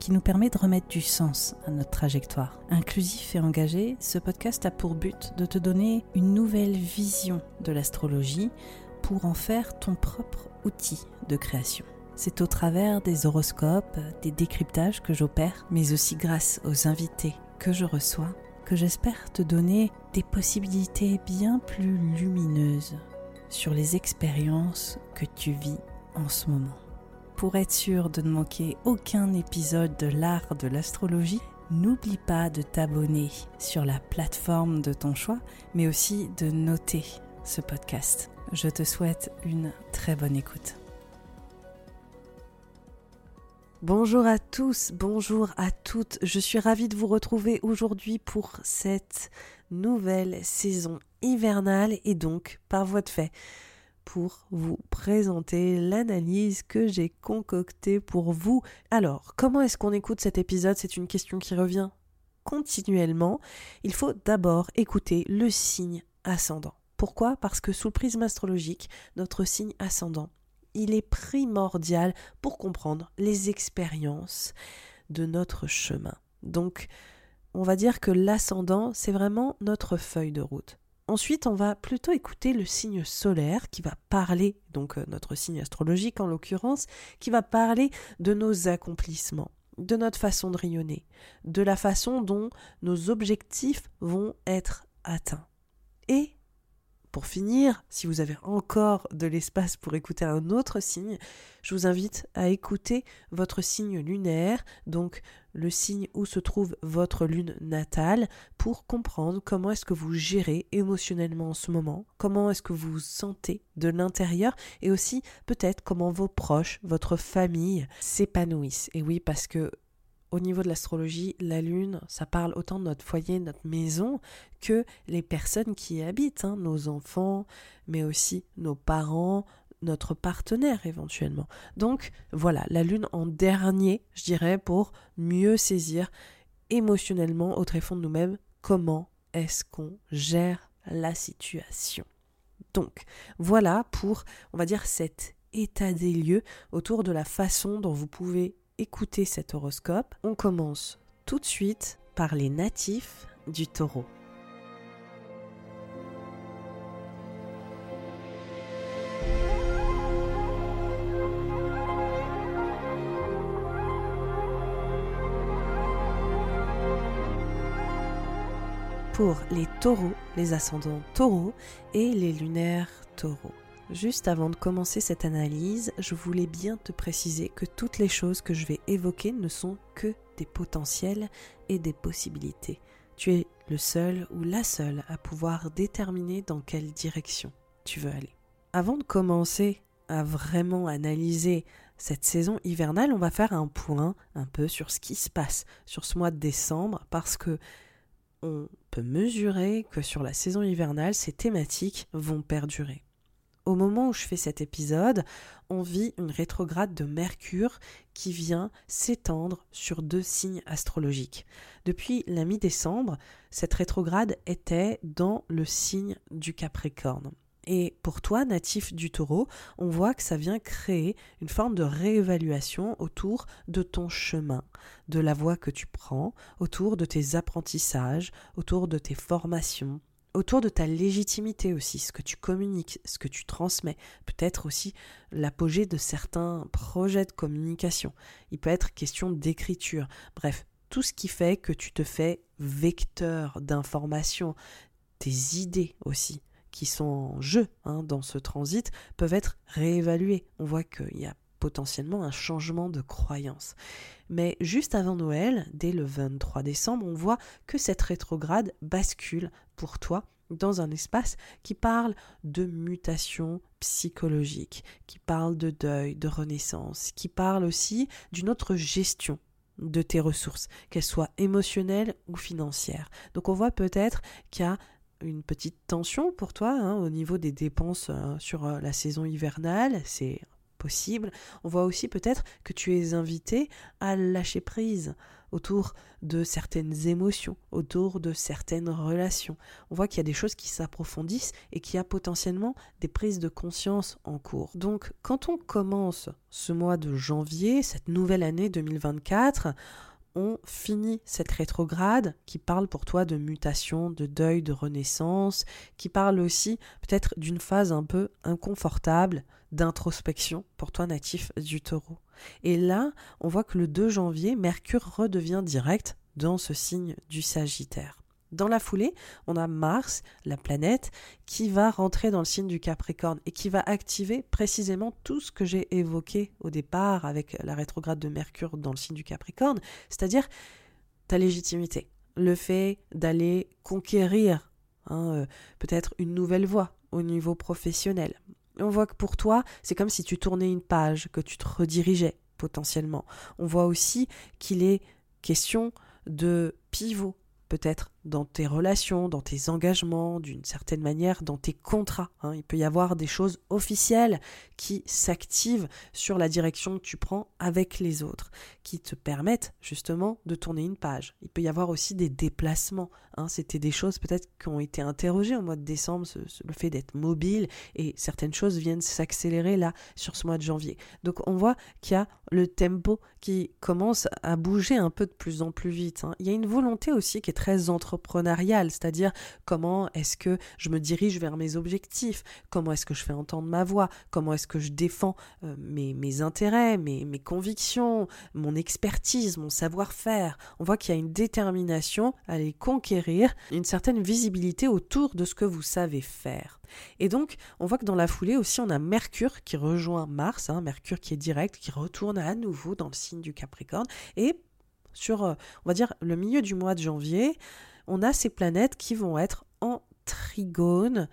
qui nous permet de remettre du sens à notre trajectoire. Inclusif et engagé, ce podcast a pour but de te donner une nouvelle vision de l'astrologie pour en faire ton propre outil de création. C'est au travers des horoscopes, des décryptages que j'opère, mais aussi grâce aux invités que je reçois, que j'espère te donner des possibilités bien plus lumineuses sur les expériences que tu vis en ce moment. Pour être sûr de ne manquer aucun épisode de l'art de l'astrologie, n'oublie pas de t'abonner sur la plateforme de ton choix, mais aussi de noter ce podcast. Je te souhaite une très bonne écoute. Bonjour à tous, bonjour à toutes. Je suis ravie de vous retrouver aujourd'hui pour cette nouvelle saison hivernale et donc par voie de fait pour vous présenter l'analyse que j'ai concoctée pour vous. Alors, comment est-ce qu'on écoute cet épisode? C'est une question qui revient continuellement. Il faut d'abord écouter le signe ascendant. Pourquoi? Parce que sous le prisme astrologique, notre signe ascendant, il est primordial pour comprendre les expériences de notre chemin. Donc, on va dire que l'ascendant, c'est vraiment notre feuille de route. Ensuite, on va plutôt écouter le signe solaire qui va parler, donc euh, notre signe astrologique en l'occurrence, qui va parler de nos accomplissements, de notre façon de rayonner, de la façon dont nos objectifs vont être atteints. Et pour finir, si vous avez encore de l'espace pour écouter un autre signe, je vous invite à écouter votre signe lunaire, donc le signe où se trouve votre lune natale, pour comprendre comment est-ce que vous gérez émotionnellement en ce moment, comment est-ce que vous vous sentez de l'intérieur, et aussi peut-être comment vos proches, votre famille s'épanouissent. Et oui, parce que au niveau de l'astrologie, la lune, ça parle autant de notre foyer, notre maison, que les personnes qui y habitent, hein, nos enfants, mais aussi nos parents, notre partenaire éventuellement. Donc voilà, la lune en dernier, je dirais, pour mieux saisir émotionnellement au tréfonds de nous-mêmes comment est-ce qu'on gère la situation. Donc voilà pour, on va dire, cet état des lieux autour de la façon dont vous pouvez écouter cet horoscope, on commence tout de suite par les natifs du taureau. Les taureaux, les ascendants taureaux et les lunaires taureaux. Juste avant de commencer cette analyse, je voulais bien te préciser que toutes les choses que je vais évoquer ne sont que des potentiels et des possibilités. Tu es le seul ou la seule à pouvoir déterminer dans quelle direction tu veux aller. Avant de commencer à vraiment analyser cette saison hivernale, on va faire un point un peu sur ce qui se passe sur ce mois de décembre parce que on peut mesurer que sur la saison hivernale, ces thématiques vont perdurer. Au moment où je fais cet épisode, on vit une rétrograde de Mercure qui vient s'étendre sur deux signes astrologiques. Depuis la mi-décembre, cette rétrograde était dans le signe du Capricorne. Et pour toi, natif du taureau, on voit que ça vient créer une forme de réévaluation autour de ton chemin, de la voie que tu prends, autour de tes apprentissages, autour de tes formations, autour de ta légitimité aussi, ce que tu communiques, ce que tu transmets, peut-être aussi l'apogée de certains projets de communication. Il peut être question d'écriture, bref, tout ce qui fait que tu te fais vecteur d'information, tes idées aussi qui sont en jeu hein, dans ce transit peuvent être réévaluées. On voit qu'il y a potentiellement un changement de croyance. Mais juste avant Noël, dès le 23 décembre, on voit que cette rétrograde bascule pour toi dans un espace qui parle de mutation psychologique, qui parle de deuil, de renaissance, qui parle aussi d'une autre gestion de tes ressources, qu'elles soient émotionnelles ou financières. Donc on voit peut-être qu'il y a une petite tension pour toi hein, au niveau des dépenses euh, sur euh, la saison hivernale, c'est possible. On voit aussi peut-être que tu es invité à lâcher prise autour de certaines émotions, autour de certaines relations. On voit qu'il y a des choses qui s'approfondissent et qu'il y a potentiellement des prises de conscience en cours. Donc quand on commence ce mois de janvier, cette nouvelle année 2024, on finit cette rétrograde qui parle pour toi de mutation, de deuil, de renaissance, qui parle aussi peut-être d'une phase un peu inconfortable d'introspection pour toi natif du taureau. Et là, on voit que le 2 janvier, Mercure redevient direct dans ce signe du Sagittaire. Dans la foulée, on a Mars, la planète, qui va rentrer dans le signe du Capricorne et qui va activer précisément tout ce que j'ai évoqué au départ avec la rétrograde de Mercure dans le signe du Capricorne, c'est-à-dire ta légitimité, le fait d'aller conquérir hein, euh, peut-être une nouvelle voie au niveau professionnel. On voit que pour toi, c'est comme si tu tournais une page, que tu te redirigeais potentiellement. On voit aussi qu'il est question de pivot peut-être dans tes relations, dans tes engagements, d'une certaine manière, dans tes contrats. Hein. Il peut y avoir des choses officielles qui s'activent sur la direction que tu prends avec les autres, qui te permettent justement de tourner une page. Il peut y avoir aussi des déplacements. Hein. C'était des choses peut-être qui ont été interrogées au mois de décembre, le fait d'être mobile, et certaines choses viennent s'accélérer là sur ce mois de janvier. Donc on voit qu'il y a le tempo qui commence à bouger un peu de plus en plus vite. Hein. Il y a une volonté aussi qui est très c'est-à-dire comment est-ce que je me dirige vers mes objectifs, comment est-ce que je fais entendre ma voix, comment est-ce que je défends euh, mes, intérêts, mes, mes convictions, mon expertise, mon savoir-faire. On voit qu'il y a une détermination à les conquérir, une certaine visibilité autour de ce que vous savez faire. Et donc, on voit que dans la foulée aussi, on a Mercure qui rejoint Mars, hein, Mercure qui est direct, qui retourne à nouveau dans le signe du Capricorne. Et sur, euh, on va dire, le milieu du mois de janvier, on a ces planètes qui vont être en trigone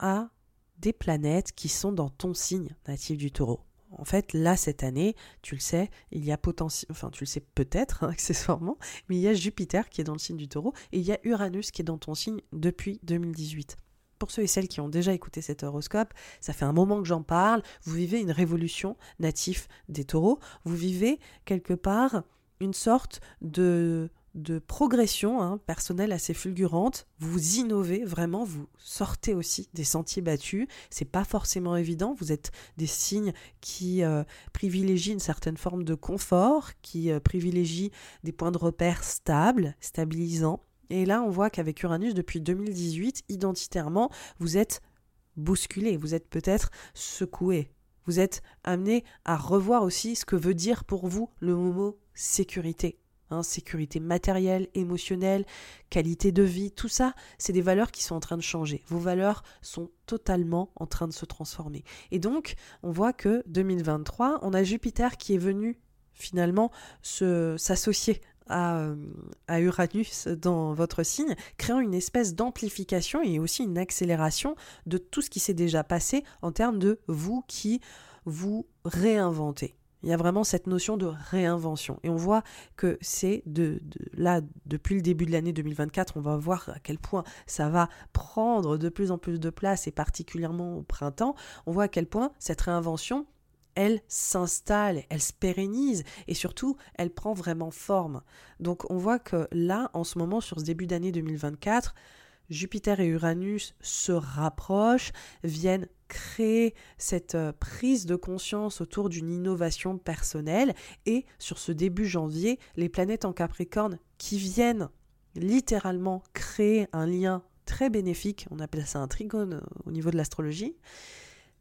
à des planètes qui sont dans ton signe natif du taureau. En fait, là, cette année, tu le sais, il y a potentiel, enfin, tu le sais peut-être, hein, accessoirement, mais il y a Jupiter qui est dans le signe du taureau et il y a Uranus qui est dans ton signe depuis 2018 pour ceux et celles qui ont déjà écouté cet horoscope, ça fait un moment que j'en parle, vous vivez une révolution natif des taureaux, vous vivez quelque part une sorte de, de progression hein, personnelle assez fulgurante. Vous innovez vraiment, vous sortez aussi des sentiers battus. C'est pas forcément évident. Vous êtes des signes qui euh, privilégient une certaine forme de confort, qui euh, privilégient des points de repère stables, stabilisants. Et là, on voit qu'avec Uranus, depuis 2018, identitairement, vous êtes bousculé, vous êtes peut-être secoué. Vous êtes amené à revoir aussi ce que veut dire pour vous le mot sécurité. Hein, sécurité matérielle, émotionnelle, qualité de vie, tout ça, c'est des valeurs qui sont en train de changer. Vos valeurs sont totalement en train de se transformer. Et donc, on voit que 2023, on a Jupiter qui est venu finalement s'associer à, Uranus dans votre signe, créant une espèce d'amplification et aussi une accélération de tout ce qui s'est déjà passé en termes de vous qui vous réinventez. Il y a vraiment cette notion de réinvention. Et on voit que c'est de, là, depuis le début de l'année 2024, on va voir à quel point ça va prendre de plus en plus de place, et particulièrement au printemps, on voit à quel point cette réinvention, elle s'installe, elle se pérennise et surtout elle prend vraiment forme. Donc on voit que là, en ce moment, sur ce début d'année 2024, Jupiter et Uranus se rapprochent, viennent créer cette euh, prise de conscience autour d'une innovation personnelle et sur ce début janvier, les planètes en Capricorne qui viennent littéralement créer un lien très bénéfique, on appelle ça un trigone euh, au niveau de l'astrologie,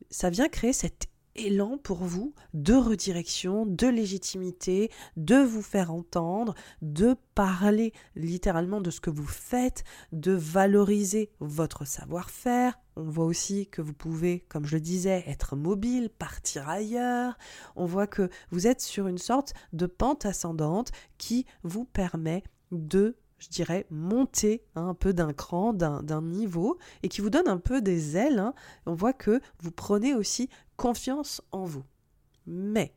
ça vient créer cette élan pour vous de redirection, de légitimité, de vous faire entendre, de parler littéralement de ce que vous faites, de valoriser votre savoir-faire. On voit aussi que vous pouvez, comme je le disais, être mobile, partir ailleurs. On voit que vous êtes sur une sorte de pente ascendante qui vous permet de je dirais, monter un peu d'un cran, d'un niveau, et qui vous donne un peu des ailes. Hein. On voit que vous prenez aussi confiance en vous. Mais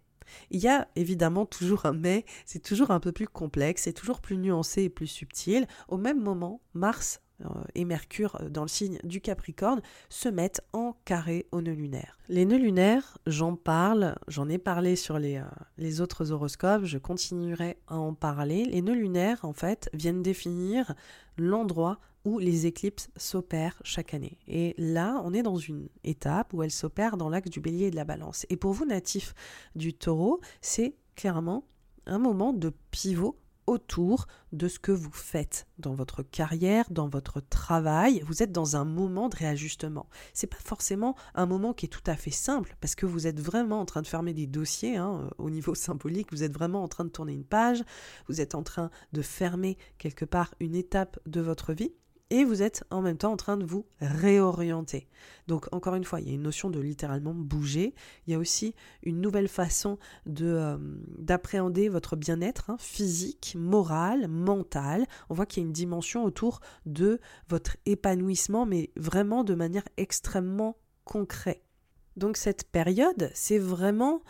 Il y a évidemment toujours un mais, c'est toujours un peu plus complexe, c'est toujours plus nuancé et plus subtil. Au même moment, Mars et Mercure euh, dans le signe du Capricorne se mettent en carré aux nœuds lunaires. Les nœuds lunaires, j'en parle, j'en ai parlé sur les, euh, les autres horoscopes, je continuerai à en parler. Les nœuds lunaires, en fait, viennent définir l'endroit où les éclipses s'opèrent chaque année. Et là, on est dans une étape où elles s'opèrent dans l'axe du bélier et de la balance. Et pour vous, natifs du taureau, c'est clairement un moment de pivot autour de ce que vous faites dans votre carrière, dans votre travail. Vous êtes dans un moment de réajustement. C'est pas forcément un moment qui est tout à fait simple parce que vous êtes vraiment en train de fermer des dossiers hein, au niveau symbolique. Vous êtes vraiment en train de tourner une page. Vous êtes en train de fermer quelque part une étape de votre vie et vous êtes en même temps en train de vous réorienter. Donc encore une fois, il y a une notion de littéralement bouger. Il y a aussi une nouvelle façon de euh, d'appréhender votre bien-être hein, physique, moral, mental. On voit qu'il y a une dimension autour de votre épanouissement, mais vraiment de manière extrêmement concrète. Donc cette période, c'est vraiment,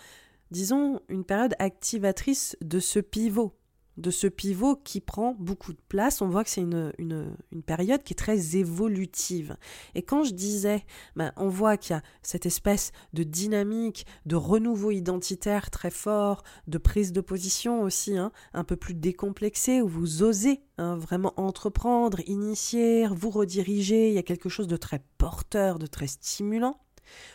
disons, une période activatrice de ce pivot de ce pivot qui prend beaucoup de place. On voit que c'est une, une, période qui est très évolutive. Et quand je disais, ben, on voit qu'il y a cette espèce de dynamique, de renouveau identitaire très fort, de prise de position aussi, hein, un peu plus décomplexée, où vous osez hein, vraiment entreprendre, initier, vous rediriger. Il y a quelque chose de très porteur, de très stimulant.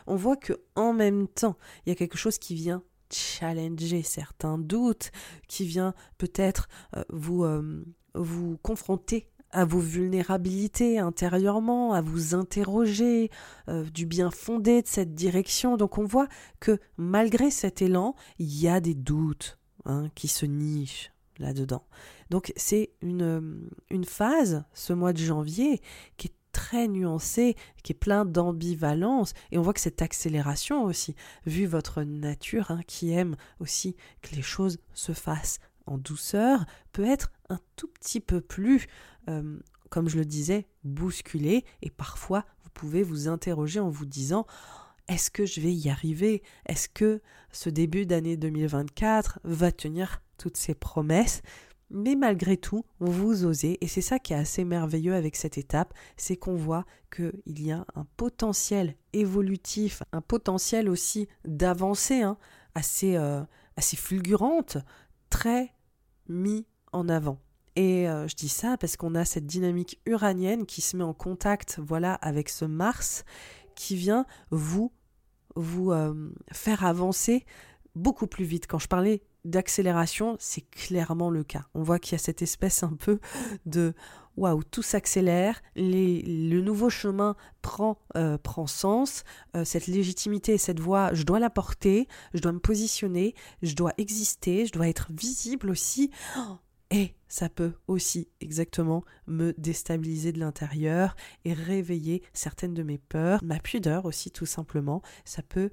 On voit que en même temps, il y a quelque chose qui vient challenger certains doutes, qui vient peut-être euh, vous, euh, vous confronter à vos vulnérabilités intérieurement, à vous interroger euh, du bien fondé de cette direction. Donc on voit que malgré cet élan, il y a des doutes hein, qui se nichent là-dedans. Donc c'est une, une phase, ce mois de janvier, qui est très nuancé, qui est plein d'ambivalence. Et on voit que cette accélération aussi, vu votre nature, hein, qui aime aussi que les choses se fassent en douceur, peut être un tout petit peu plus, euh, comme je le disais, bousculé. Et parfois, vous pouvez vous interroger en vous disant est-ce que je vais y arriver? Est-ce que ce début d'année 2024 va tenir toutes ses promesses? Mais malgré tout, vous osez, et c'est ça qui est assez merveilleux avec cette étape, c'est qu'on voit qu'il y a un potentiel évolutif, un potentiel aussi d'avancée hein, assez, euh, assez fulgurante, très mis en avant. Et euh, je dis ça parce qu'on a cette dynamique uranienne qui se met en contact voilà, avec ce Mars qui vient vous, vous euh, faire avancer beaucoup plus vite. Quand je parlais d'accélération, c'est clairement le cas. On voit qu'il y a cette espèce un peu de waouh, tout s'accélère, le nouveau chemin prend, euh, prend sens, euh, cette légitimité et cette voix, je dois la porter, je dois me positionner, je dois exister, je dois être visible aussi. Et ça peut aussi exactement me déstabiliser de l'intérieur et réveiller certaines de mes peurs, ma pudeur aussi tout simplement. Ça peut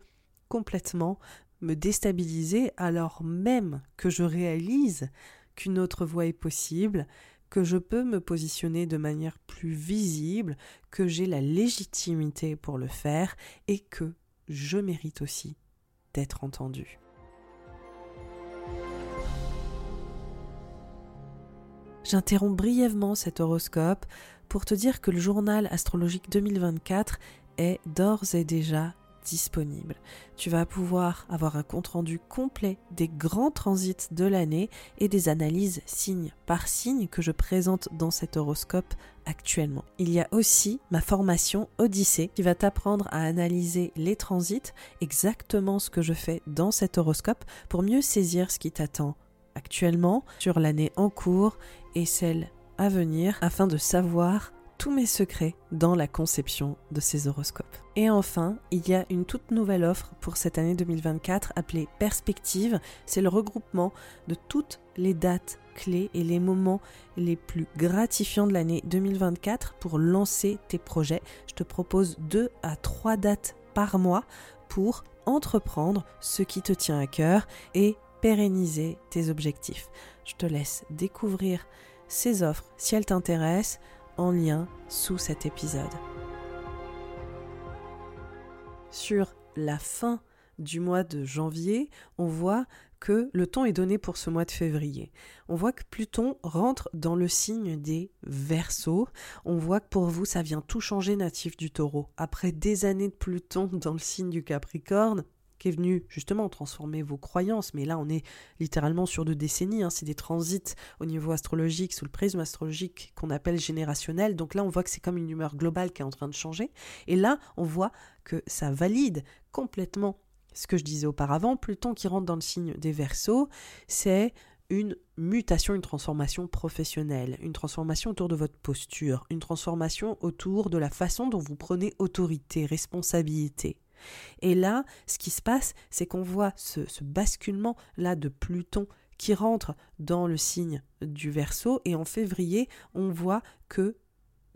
complètement me déstabiliser alors même que je réalise qu'une autre voie est possible, que je peux me positionner de manière plus visible, que j'ai la légitimité pour le faire et que je mérite aussi d'être entendu. J'interromps brièvement cet horoscope pour te dire que le journal astrologique 2024 est d'ores et déjà disponible. Tu vas pouvoir avoir un compte-rendu complet des grands transits de l'année et des analyses signe par signe que je présente dans cet horoscope actuellement. Il y a aussi ma formation Odyssée qui va t'apprendre à analyser les transits, exactement ce que je fais dans cet horoscope pour mieux saisir ce qui t'attend actuellement sur l'année en cours et celle à venir afin de savoir tous mes secrets dans la conception de ces horoscopes. Et enfin, il y a une toute nouvelle offre pour cette année 2024 appelée Perspective. C'est le regroupement de toutes les dates clés et les moments les plus gratifiants de l'année 2024 pour lancer tes projets. Je te propose deux à trois dates par mois pour entreprendre ce qui te tient à cœur et pérenniser tes objectifs. Je te laisse découvrir ces offres si elles t'intéressent en lien sous cet épisode. Sur la fin du mois de janvier, on voit que le temps est donné pour ce mois de février. On voit que Pluton rentre dans le signe des Verseaux. On voit que pour vous, ça vient tout changer natif du taureau. Après des années de Pluton dans le signe du Capricorne, qui est venu justement transformer vos croyances, mais là on est littéralement sur deux décennies, hein. c'est des transits au niveau astrologique, sous le prisme astrologique qu'on appelle générationnel, donc là on voit que c'est comme une humeur globale qui est en train de changer, et là on voit que ça valide complètement ce que je disais auparavant, Pluton qui rentre dans le signe des Verseaux, c'est une mutation, une transformation professionnelle, une transformation autour de votre posture, une transformation autour de la façon dont vous prenez autorité, responsabilité. Et là, ce qui se passe, c'est qu'on voit ce, basculement là de Pluton qui rentre dans le signe du Verseau. Et en février, on voit que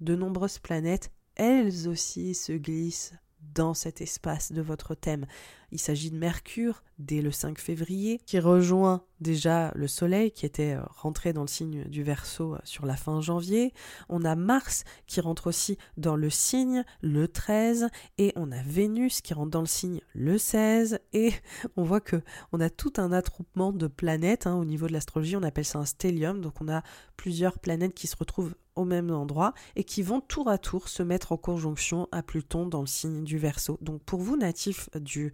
de nombreuses planètes, elles aussi, se glissent dans cet espace de votre thème. Il s'agit de Mercure dès le 5 février, qui rejoint déjà le Soleil qui était euh, rentré dans le signe du Verseau euh, sur la fin janvier. On a Mars qui rentre aussi dans le signe le 13 et on a Vénus qui rentre dans le signe le 16 et on voit que on a tout un attroupement de planètes hein. au niveau de l'astrologie, on appelle ça un stellium, donc on a plusieurs planètes qui se retrouvent même endroit et qui vont tour à tour se mettre en conjonction à Pluton dans le signe du Verseau. Donc pour vous natifs du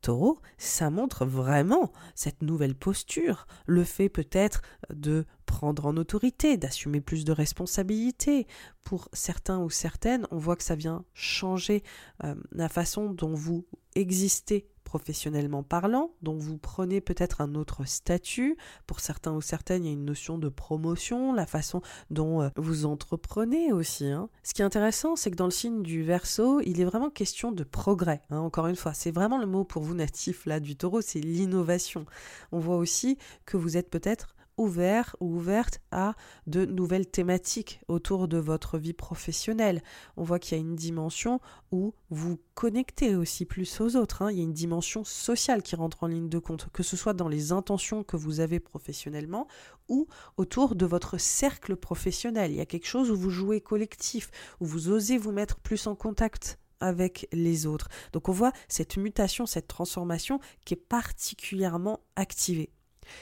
taureau, ça montre vraiment cette nouvelle posture, le fait peut-être de prendre en autorité, d'assumer plus de responsabilités. Pour certains ou certaines, on voit que ça vient changer euh, la façon dont vous existez professionnellement parlant, dont vous prenez peut-être un autre statut. Pour certains ou certaines, il y a une notion de promotion, la façon dont euh, vous entreprenez aussi. Hein. Ce qui est intéressant, c'est que dans le signe du verso, il est vraiment question de progrès. Hein. Encore une fois, c'est vraiment le mot pour vous natif là du taureau, c'est l'innovation. On voit aussi que vous êtes peut-être ouvert ou ouverte à de nouvelles thématiques autour de votre vie professionnelle. On voit qu'il y a une dimension où vous connectez aussi plus aux autres. Hein. Il y a une dimension sociale qui rentre en ligne de compte, que ce soit dans les intentions que vous avez professionnellement ou autour de votre cercle professionnel. Il y a quelque chose où vous jouez collectif, où vous osez vous mettre plus en contact avec les autres. Donc on voit cette mutation, cette transformation qui est particulièrement activée.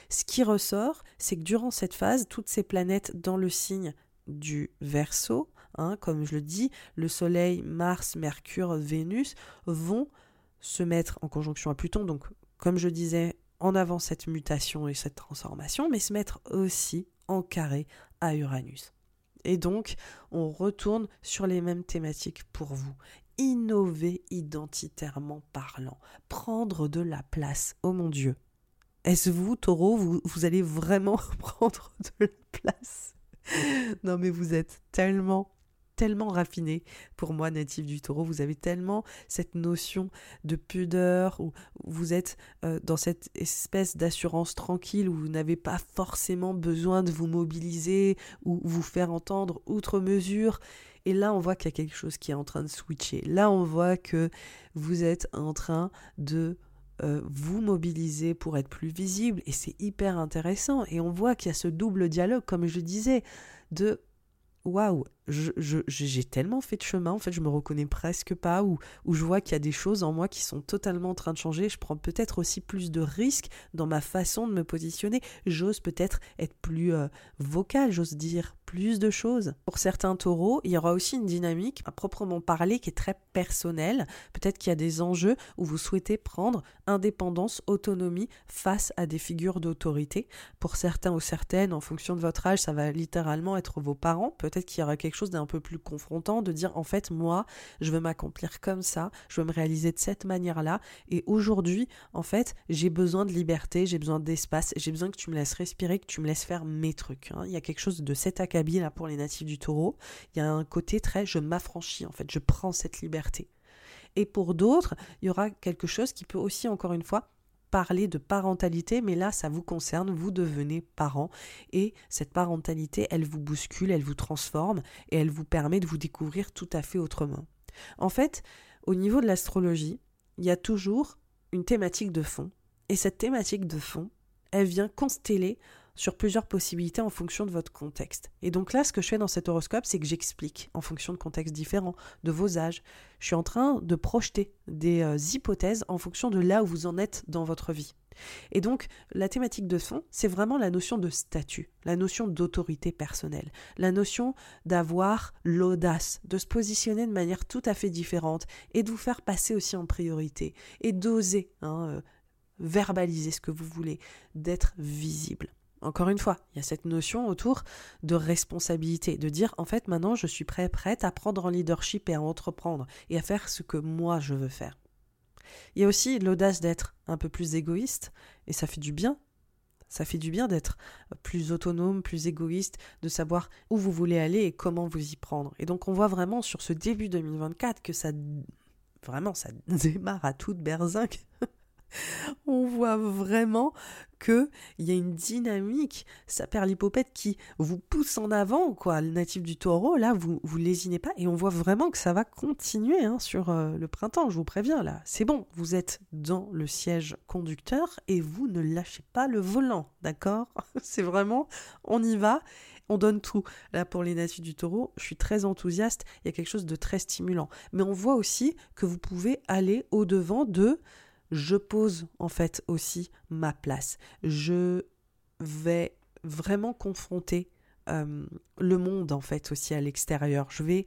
Ce qui ressort, c'est que durant cette phase, toutes ces planètes dans le signe du Verseau, hein, comme je le dis, le Soleil, Mars, Mercure, Vénus, vont se mettre en conjonction à Pluton. Donc, comme je disais, en avant cette mutation et cette transformation, mais se mettre aussi en carré à Uranus. Et donc, on retourne sur les mêmes thématiques pour vous. Innover identitairement parlant, prendre de la place. Oh mon Dieu, est-ce vous, taureau, vous, vous allez vraiment prendre de la place? Non mais vous êtes tellement tellement raffiné pour moi natif du taureau vous avez tellement cette notion de pudeur où vous êtes euh, dans cette espèce d'assurance tranquille où vous n'avez pas forcément besoin de vous mobiliser ou vous faire entendre outre mesure. Et là on voit qu'il y a quelque chose qui est en train de switcher. Là on voit que vous êtes en train de euh, vous mobiliser pour être plus visible et c'est hyper intéressant et on voit qu'il y a ce double dialogue comme je disais de waouh j'ai tellement fait de chemin, en fait, je me reconnais presque pas, ou, ou je vois qu'il y a des choses en moi qui sont totalement en train de changer. Je prends peut-être aussi plus de risques dans ma façon de me positionner. J'ose peut-être être plus euh, vocal, j'ose dire plus de choses. Pour certains taureaux, il y aura aussi une dynamique à proprement parler qui est très personnelle. Peut-être qu'il y a des enjeux où vous souhaitez prendre indépendance, autonomie face à des figures d'autorité. Pour certains ou certaines, en fonction de votre âge, ça va littéralement être vos parents. Peut-être qu'il y aura quelque d'un peu plus confrontant, de dire en fait moi je veux m'accomplir comme ça, je veux me réaliser de cette manière-là, et aujourd'hui en fait j'ai besoin de liberté, j'ai besoin d'espace, j'ai besoin que tu me laisses respirer, que tu me laisses faire mes trucs. Hein. Il y a quelque chose de cet acabit là pour les natifs du taureau, il y a un côté très je m'affranchis en fait, je prends cette liberté. Et pour d'autres, il y aura quelque chose qui peut aussi encore une fois parler de parentalité, mais là, ça vous concerne, vous devenez parent, et cette parentalité, elle vous bouscule, elle vous transforme, et elle vous permet de vous découvrir tout à fait autrement. En fait, au niveau de l'astrologie, il y a toujours une thématique de fond, et cette thématique de fond, elle vient consteller sur plusieurs possibilités en fonction de votre contexte. Et donc là, ce que je fais dans cet horoscope, c'est que j'explique en fonction de contextes différents, de vos âges. Je suis en train de projeter des euh, hypothèses en fonction de là où vous en êtes dans votre vie. Et donc, la thématique de fond, c'est vraiment la notion de statut, la notion d'autorité personnelle, la notion d'avoir l'audace, de se positionner de manière tout à fait différente et de vous faire passer aussi en priorité et d'oser hein, euh, verbaliser ce que vous voulez, d'être visible. Encore une fois, il y a cette notion autour de responsabilité, de dire en fait maintenant je suis prêt, prête à prendre en leadership et à entreprendre et à faire ce que moi je veux faire. Il y a aussi l'audace d'être un peu plus égoïste, et ça fait du bien. Ça fait du bien d'être plus autonome, plus égoïste, de savoir où vous voulez aller et comment vous y prendre. Et donc on voit vraiment sur ce début 2024 que ça vraiment ça démarre à toute berzinque on voit vraiment qu'il y a une dynamique, ça l'hypopète qui vous pousse en avant, quoi. Le natif du taureau, là, vous, vous lésinez pas, et on voit vraiment que ça va continuer hein, sur euh, le printemps, je vous préviens, là. C'est bon, vous êtes dans le siège conducteur et vous ne lâchez pas le volant, d'accord? C'est vraiment, on y va, on donne tout. Là, pour les natifs du taureau, je suis très enthousiaste, il y a quelque chose de très stimulant. Mais on voit aussi que vous pouvez aller au-devant de je pose en fait aussi ma place. Je vais vraiment confronter euh, le monde en fait aussi à l'extérieur. Je vais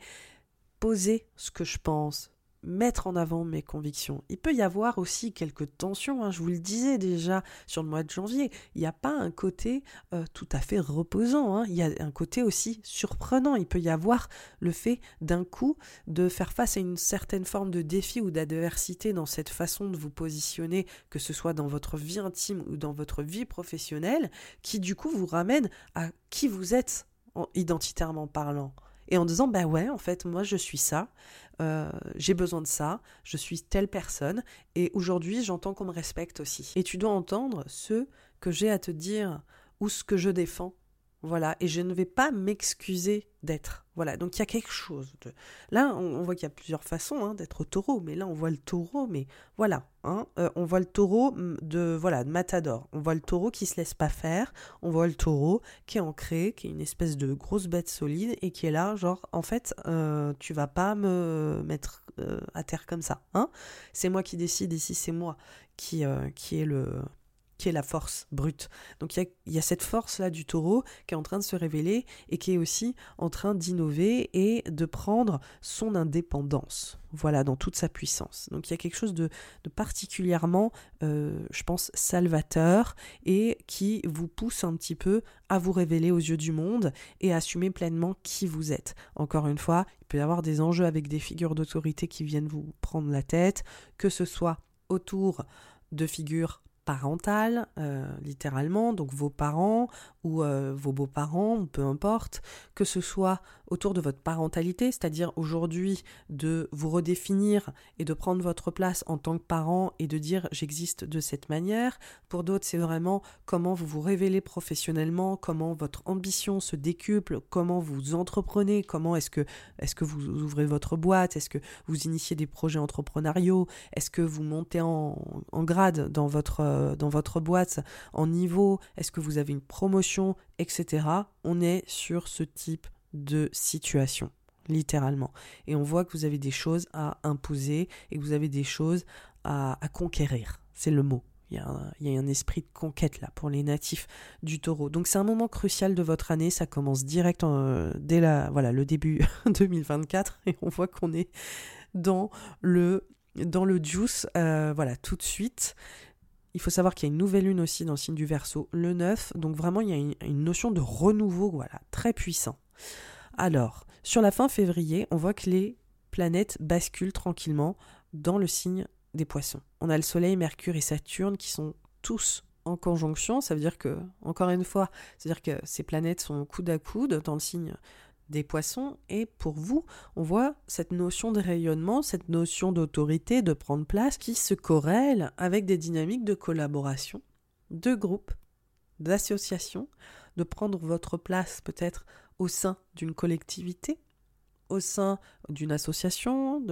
poser ce que je pense, mettre en avant mes convictions. Il peut y avoir aussi quelques tensions, hein, je vous le disais déjà sur le mois de janvier. Il n'y a pas un côté euh, tout à fait reposant, hein. il y a un côté aussi surprenant. Il peut y avoir le fait d'un coup de faire face à une certaine forme de défi ou d'adversité dans cette façon de vous positionner, que ce soit dans votre vie intime ou dans votre vie professionnelle, qui du coup vous ramène à qui vous êtes identitairement parlant et en disant bah ouais en fait moi je suis ça euh, j'ai besoin de ça je suis telle personne et aujourd'hui j'entends qu'on me respecte aussi. Et tu dois entendre ce que j'ai à te dire ou ce que je défends voilà, et je ne vais pas m'excuser d'être. Voilà, donc il y a quelque chose. Là, on, voit qu'il y a plusieurs façons hein, d'être taureau, mais là, on voit le taureau, mais voilà, hein, euh, on voit le taureau mm, de, voilà, de Matador. On voit le taureau qui se laisse pas faire, on voit le taureau qui est ancré, qui est une espèce de grosse bête solide et qui est là, genre, en fait, euh, tu vas pas me mettre euh, à terre comme ça. Hein c'est moi qui décide ici, c'est moi qui, qui est le qui est la force brute. Donc il y, a, cette force-là du taureau qui est en train de se révéler et qui est aussi en train d'innover et de prendre son indépendance. Voilà, dans toute sa puissance. Donc il y a quelque chose de, particulièrement, euh, je pense, salvateur et qui vous pousse un petit peu à vous révéler aux yeux du monde et à assumer pleinement qui vous êtes. Encore une fois, il peut y avoir des enjeux avec des figures d'autorité qui viennent vous prendre la tête, que ce soit autour de figures parentale, euh, littéralement, donc vos parents ou euh, vos beaux-parents, peu importe, que ce soit autour de votre parentalité, c'est-à-dire aujourd'hui de vous redéfinir et de prendre votre place en tant que parent et de dire j'existe de cette manière. Pour d'autres, c'est vraiment comment vous vous révélez professionnellement, comment votre ambition se décuple, comment vous entreprenez, comment est-ce que, est que vous ouvrez votre boîte, est-ce que vous initiez des projets entrepreneuriaux, est-ce que vous montez en, en grade dans votre euh, dans votre boîte en niveau, est-ce que vous avez une promotion, etc. On est sur ce type de situation littéralement. Et on voit que vous avez des choses à imposer et que vous avez des choses à, conquérir. C'est le mot. Il y, a un, il un, esprit de conquête là pour les natifs du taureau. Donc c'est un moment crucial de votre année. Ça commence direct dès la, voilà, le début 2024 et on voit qu'on est dans le, dans le juice euh, voilà, tout de suite. Il faut savoir qu'il y a une nouvelle lune aussi dans le signe du Verseau, le 9, donc vraiment il y a une, notion de renouveau, voilà, très puissant. Alors, sur la fin février, on voit que les planètes basculent tranquillement dans le signe des poissons. On a le Soleil, Mercure et Saturne qui sont tous en conjonction, ça veut dire que, encore une fois, c'est-à-dire que ces planètes sont coude à coude dans le signe des poissons. Et pour vous, on voit cette notion de rayonnement, cette notion d'autorité, de prendre place, qui se corrèle avec des dynamiques de collaboration, de groupe, d'association, de prendre votre place peut-être au sein d'une collectivité, au sein d'une association,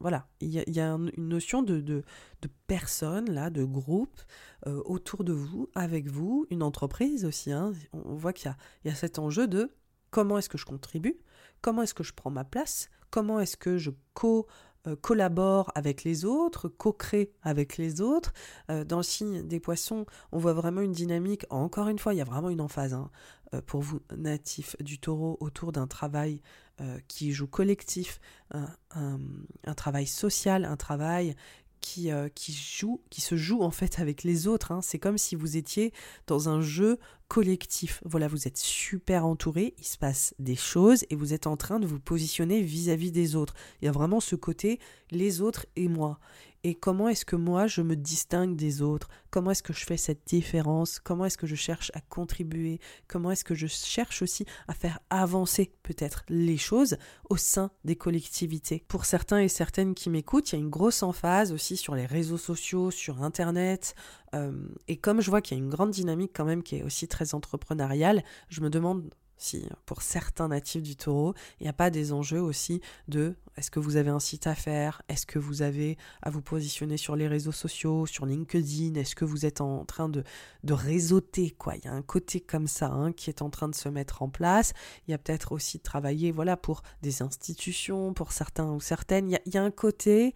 voilà, il y a, une notion de, de, de, personne, là, de groupe euh, autour de vous, avec vous, une entreprise aussi. Hein. On voit qu'il y a, cet enjeu de comment est-ce que je contribue, comment est-ce que je prends ma place, comment est-ce que je co euh, collabore avec les autres, co-crée avec les autres. Euh, dans le signe des poissons, on voit vraiment une dynamique. Encore une fois, il y a vraiment une emphase hein, euh, pour vous, natifs du taureau, autour d'un travail qui joue collectif, un, travail social, un travail qui, qui, joue, qui se joue en fait avec les autres. Hein. C'est comme si vous étiez dans un jeu collectif. Voilà, vous êtes super entouré, il se passe des choses et vous êtes en train de vous positionner vis-à-vis des autres. Il y a vraiment ce côté les autres et moi. Et comment est-ce que moi je me distingue des autres? Comment est-ce que je fais cette différence? Comment est-ce que je cherche à contribuer? Comment est-ce que je cherche aussi à faire avancer peut-être les choses au sein des collectivités? Pour certains et certaines qui m'écoutent, il y a une grosse emphase aussi sur les réseaux sociaux, sur Internet, euh, et comme je vois qu'il y a une grande dynamique quand même qui est aussi très entrepreneuriale, je me demande si pour certains natifs du taureau, il n'y a pas des enjeux aussi de est-ce que vous avez un site à faire? Est-ce que vous avez à vous positionner sur les réseaux sociaux, sur LinkedIn? Est-ce que vous êtes en train de, réseauter quoi? Il y a un côté comme ça hein, qui est en train de se mettre en place. Il y a peut-être aussi de travailler voilà, pour des institutions, pour certains ou certaines. Il y a, un côté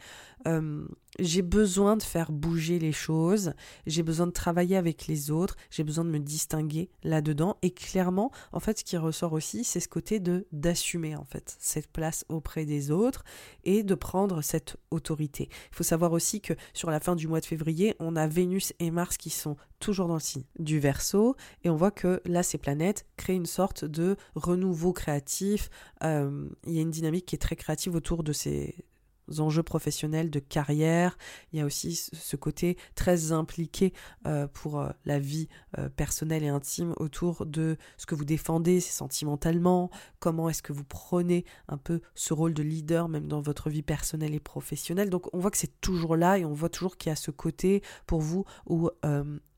j'ai besoin de faire bouger les choses, j'ai besoin de travailler avec les autres, j'ai besoin de me distinguer là-dedans. Et clairement, en fait, ce qui ressort aussi, c'est ce côté d'assumer en fait cette place auprès des autres et de prendre cette autorité. Il faut savoir aussi que sur la fin du mois de février, on a Vénus et Mars qui sont toujours dans le signe du Verseau et on voit que là, ces planètes créent une sorte de renouveau créatif. Euh, il y a une dynamique qui est très créative autour de ces enjeux professionnels, de carrière. Il y a aussi ce côté très impliqué euh, pour euh, la vie euh, personnelle et intime autour de ce que vous défendez sentimentalement, comment est-ce que vous prenez un peu ce rôle de leader même dans votre vie personnelle et professionnelle. Donc on voit que c'est toujours là et on voit toujours qu'il y a ce côté pour vous où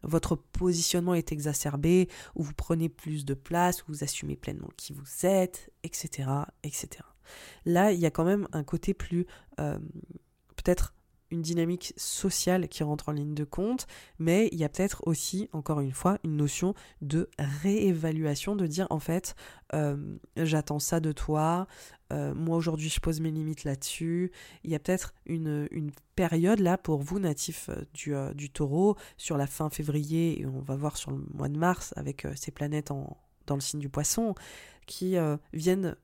votre positionnement est exacerbé, où vous prenez plus de place, où vous assumez pleinement qui vous êtes, etc., etc. Là, il y a quand même un côté plus euh, peut-être une dynamique sociale qui rentre en ligne de compte, mais il y a peut-être aussi, encore une fois, une notion de réévaluation, de dire en fait, euh, j'attends ça de toi, euh, moi aujourd'hui je pose mes limites là-dessus. Il y a peut-être une, période là pour vous, natifs du, du, taureau, sur la fin février, et on va voir sur le mois de mars avec ces planètes en, dans le signe du poisson, qui viennent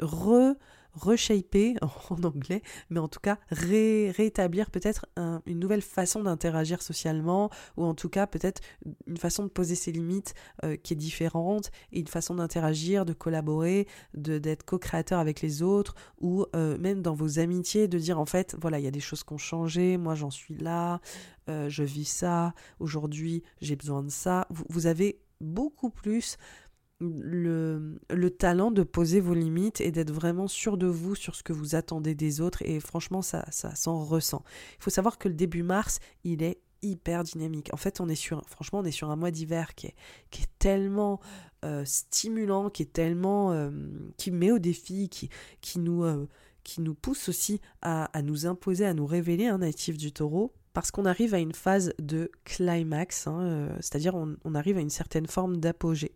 re reshaper en anglais, mais en tout cas rétablir peut-être une nouvelle façon d'interagir socialement, ou en tout cas peut-être une façon de poser ses limites euh, qui est différente, et une façon d'interagir, de collaborer, de d'être co-créateur avec les autres, ou euh, même dans vos amitiés, de dire en fait, voilà, il y a des choses qui ont changé, moi j'en suis là, euh, je vis ça, aujourd'hui j'ai besoin de ça. vous avez beaucoup plus le, le, talent de poser vos limites et d'être vraiment sûr de vous sur ce que vous attendez des autres et franchement ça, ça s'en ressent. Il faut savoir que le début mars, il est hyper dynamique. En fait, on est sur, franchement, on est sur un mois d'hiver qui est, qui est tellement euh, stimulant, qui est tellement, euh, qui met au défi, qui, qui nous, euh, qui nous pousse aussi à, à, nous imposer, à nous révéler un natif du taureau parce qu'on arrive à une phase de climax, hein, c'est-à-dire on, arrive à une certaine forme d'apogée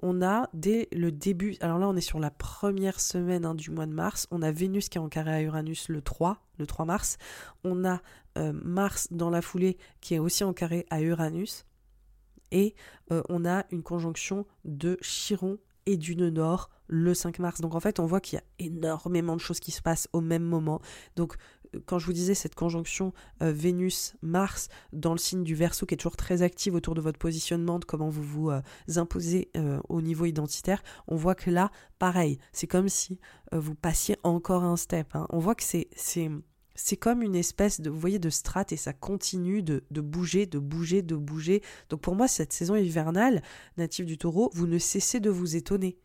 on a dès le début, alors là on est sur la première semaine hein, du mois de mars, on a Vénus qui est en carré à Uranus le 3, le 3 mars, on a euh, Mars dans la foulée qui est aussi en carré à Uranus, et euh, on a une conjonction de Chiron et du nœud nord le 5 mars. Donc en fait, on voit qu'il y a énormément de choses qui se passent au même moment. Donc quand je vous disais cette conjonction euh, Vénus-Mars dans le signe du Verseau qui est toujours très active autour de votre positionnement, de comment vous vous euh, imposez euh, au niveau identitaire, on voit que là, pareil, c'est comme si vous passiez encore un step. Hein. On voit que c'est c'est comme une espèce de, vous de et ça continue de, bouger, de bouger, de bouger. Donc pour moi, cette saison hivernale, native du taureau, vous ne cessez de vous étonner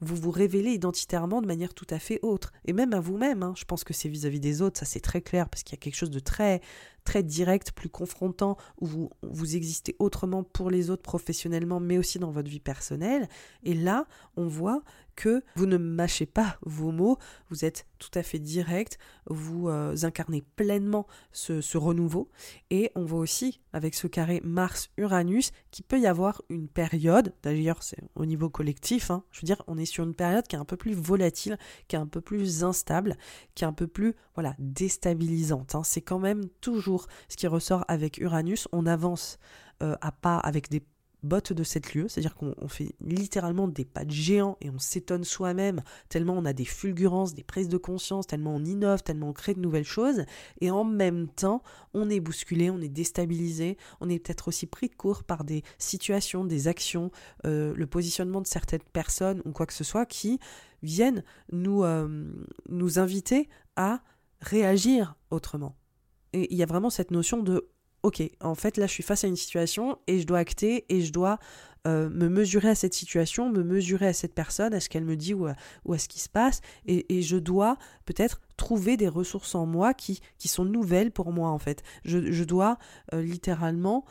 vous vous révélez identitairement de manière tout à fait autre. Et même à vous-même, hein. je pense que c'est vis-à-vis des autres, ça c'est très clair, parce qu'il y a quelque chose de très, très direct, plus confrontant, où vous, vous existez autrement pour les autres professionnellement, mais aussi dans votre vie personnelle. Et là, on voit que vous ne mâchez pas vos mots, vous êtes tout à fait direct, vous euh, incarnez pleinement ce, renouveau. Et on voit aussi avec ce carré Mars-Uranus qu'il peut y avoir une période, d'ailleurs c'est au niveau collectif, hein, je veux dire, on est sur une période qui est un peu plus volatile, qui est un peu plus instable, qui est un peu plus voilà déstabilisante. Hein. C'est quand même toujours ce qui ressort avec Uranus, on avance euh, à pas avec des bottes de cette lieu, c'est-à-dire qu'on fait littéralement des pas de géants et on s'étonne soi-même, tellement on a des fulgurances, des prises de conscience, tellement on innove, tellement on crée de nouvelles choses, et en même temps, on est bousculé, on est déstabilisé, on est peut-être aussi pris de court par des situations, des actions, euh, le positionnement de certaines personnes ou quoi que ce soit qui viennent nous, euh, nous inviter à réagir autrement. Et il y a vraiment cette notion de ok, en fait là je suis face à une situation et je dois acter et je dois euh, me mesurer à cette situation, me mesurer à cette personne, à ce qu'elle me dit ou à, ce qui se passe, et, je dois peut-être trouver des ressources en moi qui, sont nouvelles pour moi en fait. Je, dois euh, littéralement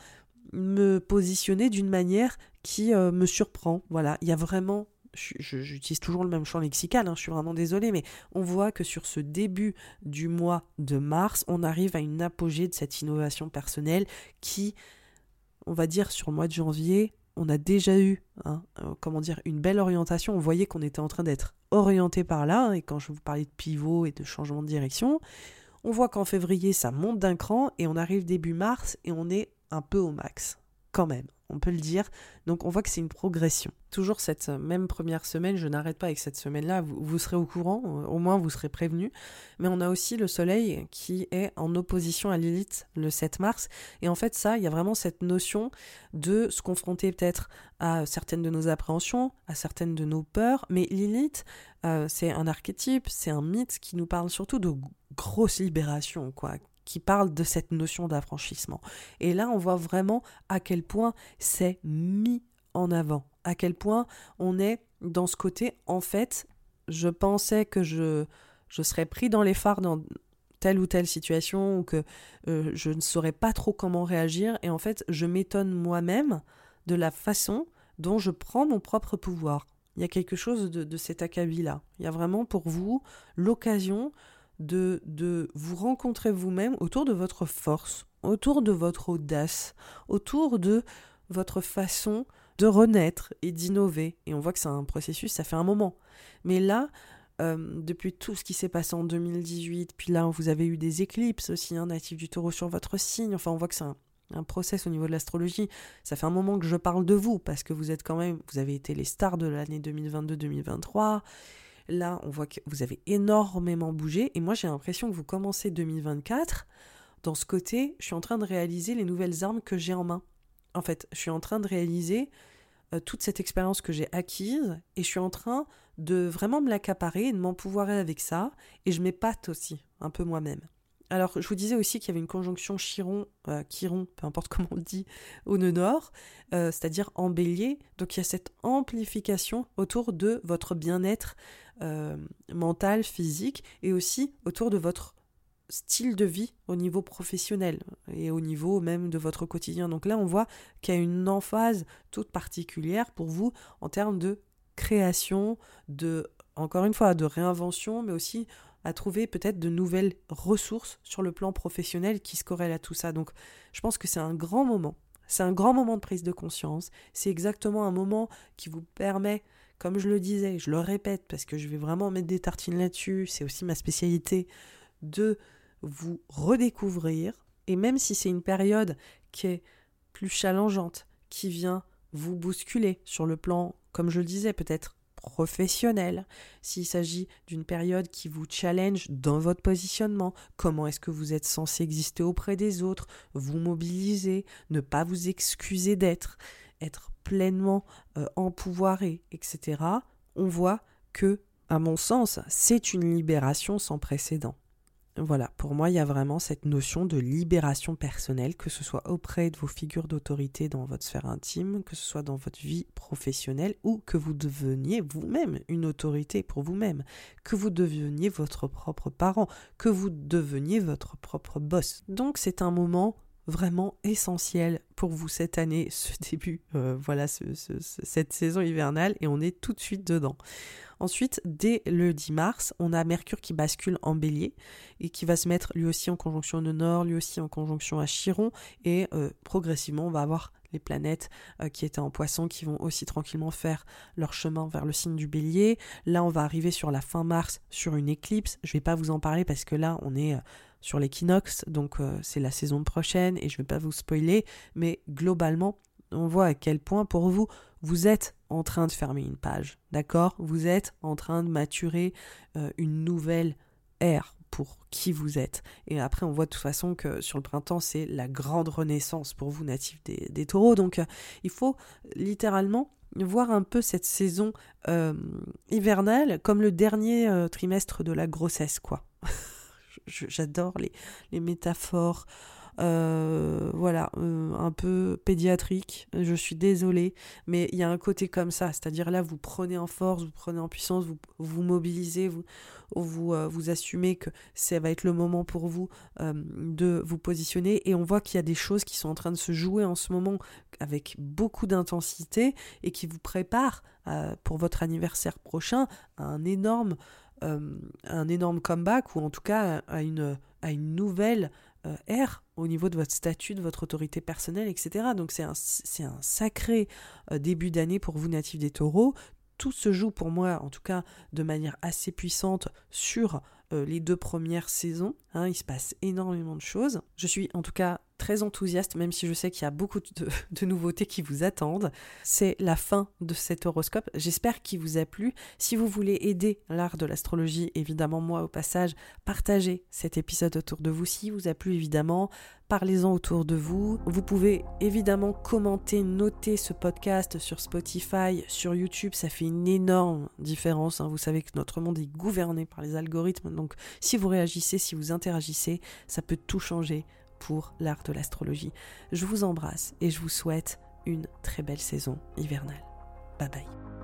me positionner d'une manière qui euh, me surprend. Voilà, il y a vraiment j'utilise toujours le même champ lexical, hein, je suis vraiment désolée, mais on voit que sur ce début du mois de mars, on arrive à une apogée de cette innovation personnelle qui, on va dire, sur le mois de janvier, on a déjà eu, hein, euh, comment dire, une belle orientation. On voyait qu'on était en train d'être orienté par là, et quand je vous parlais de pivot et de changement de direction, on voit qu'en février, ça monte d'un cran, et on arrive début mars, et on est un peu au max, même on peut le dire. Donc on voit que c'est une progression. Toujours cette même première semaine, je n'arrête pas avec cette semaine-là, vous, serez au courant, euh, au moins vous serez prévenu. Mais on a aussi le Soleil qui est en opposition à Lilith le 7 mars. Et en fait ça, il y a vraiment cette notion de se confronter peut-être à certaines de nos appréhensions, à certaines de nos peurs. Mais Lilith, euh, c'est un archétype, c'est un mythe qui nous parle surtout de grosse libération, quoi, qui parle de cette notion d'affranchissement. Et là, on voit vraiment à quel point c'est mis en avant, à quel point on est dans ce côté, en fait, je pensais que je, je serais pris dans les phares dans telle ou telle situation ou que euh, je ne saurais pas trop comment réagir et en fait je m'étonne moi-même de la façon dont je prends mon propre pouvoir. Il y a quelque chose de, de cet acabit-là. Il y a vraiment pour vous l'occasion de, de vous rencontrer vous-même autour de votre force, autour de votre audace, autour de votre façon de renaître et d'innover. Et on voit que c'est un processus, ça fait un moment. Mais là, euh, depuis tout ce qui s'est passé en 2018, puis là, vous avez eu des éclipses aussi, un hein, natif du taureau sur votre signe. Enfin, on voit que c'est un, un process au niveau de l'astrologie. Ça fait un moment que je parle de vous, parce que vous êtes quand même, vous avez été les stars de l'année 2022-2023. Là, on voit que vous avez énormément bougé. Et moi, j'ai l'impression que vous commencez 2024 dans ce côté, je suis en train de réaliser les nouvelles armes que j'ai en main. En fait, je suis en train de réaliser euh, toute cette expérience que j'ai acquise et je suis en train de vraiment me l'accaparer et de m'empouvoirer avec ça. Et je m'épate aussi un peu moi-même. Alors, je vous disais aussi qu'il y avait une conjonction Chiron, euh, Chiron, peu importe comment on le dit, au nœud nord, euh, c'est-à-dire en bélier. Donc, il y a cette amplification autour de votre bien-être euh, mental, physique, et aussi autour de votre style de vie au niveau professionnel et au niveau même de votre quotidien. Donc là, on voit qu'il y a une emphase toute particulière pour vous en termes de création, de, encore une fois, de réinvention, mais aussi à trouver peut-être de nouvelles ressources sur le plan professionnel qui se corrèlent à tout ça. Donc je pense que c'est un grand moment. C'est un grand moment de prise de conscience. C'est exactement un moment qui vous permet, comme je le disais, je le répète parce que je vais vraiment mettre des tartines là-dessus, c'est aussi ma spécialité, de vous redécouvrir. Et même si c'est une période qui est plus challengeante, qui vient vous bousculer sur le plan, comme je le disais, peut-être professionnel, s'il s'agit d'une période qui vous challenge dans votre positionnement, comment est-ce que vous êtes censé exister auprès des autres, vous mobiliser, ne pas vous excuser d'être, être pleinement euh, empouvoiré, etc., on voit que, à mon sens, c'est une libération sans précédent. Voilà, pour moi, il y a vraiment cette notion de libération personnelle, que ce soit auprès de vos figures d'autorité dans votre sphère intime, que ce soit dans votre vie professionnelle, ou que vous deveniez vous-même une autorité pour vous-même, que vous deveniez votre propre parent, que vous deveniez votre propre boss. Donc c'est un moment vraiment essentiel pour vous cette année, ce début, euh, voilà, cette saison hivernale, et on est tout de suite dedans. Ensuite, dès le 10 mars, on a Mercure qui bascule en bélier et qui va se mettre lui aussi en conjonction au nord, lui aussi en conjonction à Chiron, et euh, progressivement, on va avoir les planètes euh, qui étaient en poisson qui vont aussi tranquillement faire leur chemin vers le signe du bélier. Là, on va arriver sur la fin mars sur une éclipse. Je ne vais pas vous en parler parce que là, on est sur l'équinoxe, donc euh, c'est la saison prochaine et je ne vais pas vous spoiler, mais globalement, on voit à quel point pour vous, vous êtes en train de fermer une page, d'accord? Vous êtes en train de maturer euh, une nouvelle ère pour qui vous êtes. Et après, on voit de toute façon que sur le printemps, c'est la grande renaissance pour vous, natifs des, taureaux. Donc, euh, il faut littéralement voir un peu cette saison hivernale comme le dernier trimestre de la grossesse, quoi. j'adore les, métaphores. Euh, voilà, euh, un peu pédiatrique, je suis désolée, mais il y a un côté comme ça, c'est-à-dire là, vous prenez en force, vous prenez en puissance, vous vous mobilisez, vous, vous, euh, assumez que ça va être le moment pour vous de vous positionner, et on voit qu'il y a des choses qui sont en train de se jouer en ce moment avec beaucoup d'intensité et qui vous préparent pour votre anniversaire prochain à un énorme un énorme comeback ou en tout cas à une nouvelle euh, ère au niveau de votre statut, de votre autorité personnelle, etc. Donc c'est un, un, sacré euh, début d'année pour vous natifs des taureaux. Tout se joue pour moi, en tout cas de manière assez puissante, sur les deux premières saisons. Hein. il se passe énormément de choses. Je suis en tout cas très enthousiaste, même si je sais qu'il y a beaucoup de, nouveautés qui vous attendent. C'est la fin de cet horoscope. J'espère qu'il vous a plu. Si vous voulez aider l'art de l'astrologie, évidemment, moi au passage, partagez cet épisode autour de vous. Si vous a plu, évidemment, parlez-en autour de vous. Vous pouvez évidemment commenter, noter ce podcast sur Spotify, sur YouTube. Ça fait une énorme différence. Hein. Vous savez que notre monde est gouverné par les algorithmes. Donc, si vous réagissez, si vous interagissez, ça peut tout changer pour l'art de l'astrologie. Je vous embrasse et je vous souhaite une très belle saison hivernale. Bye bye.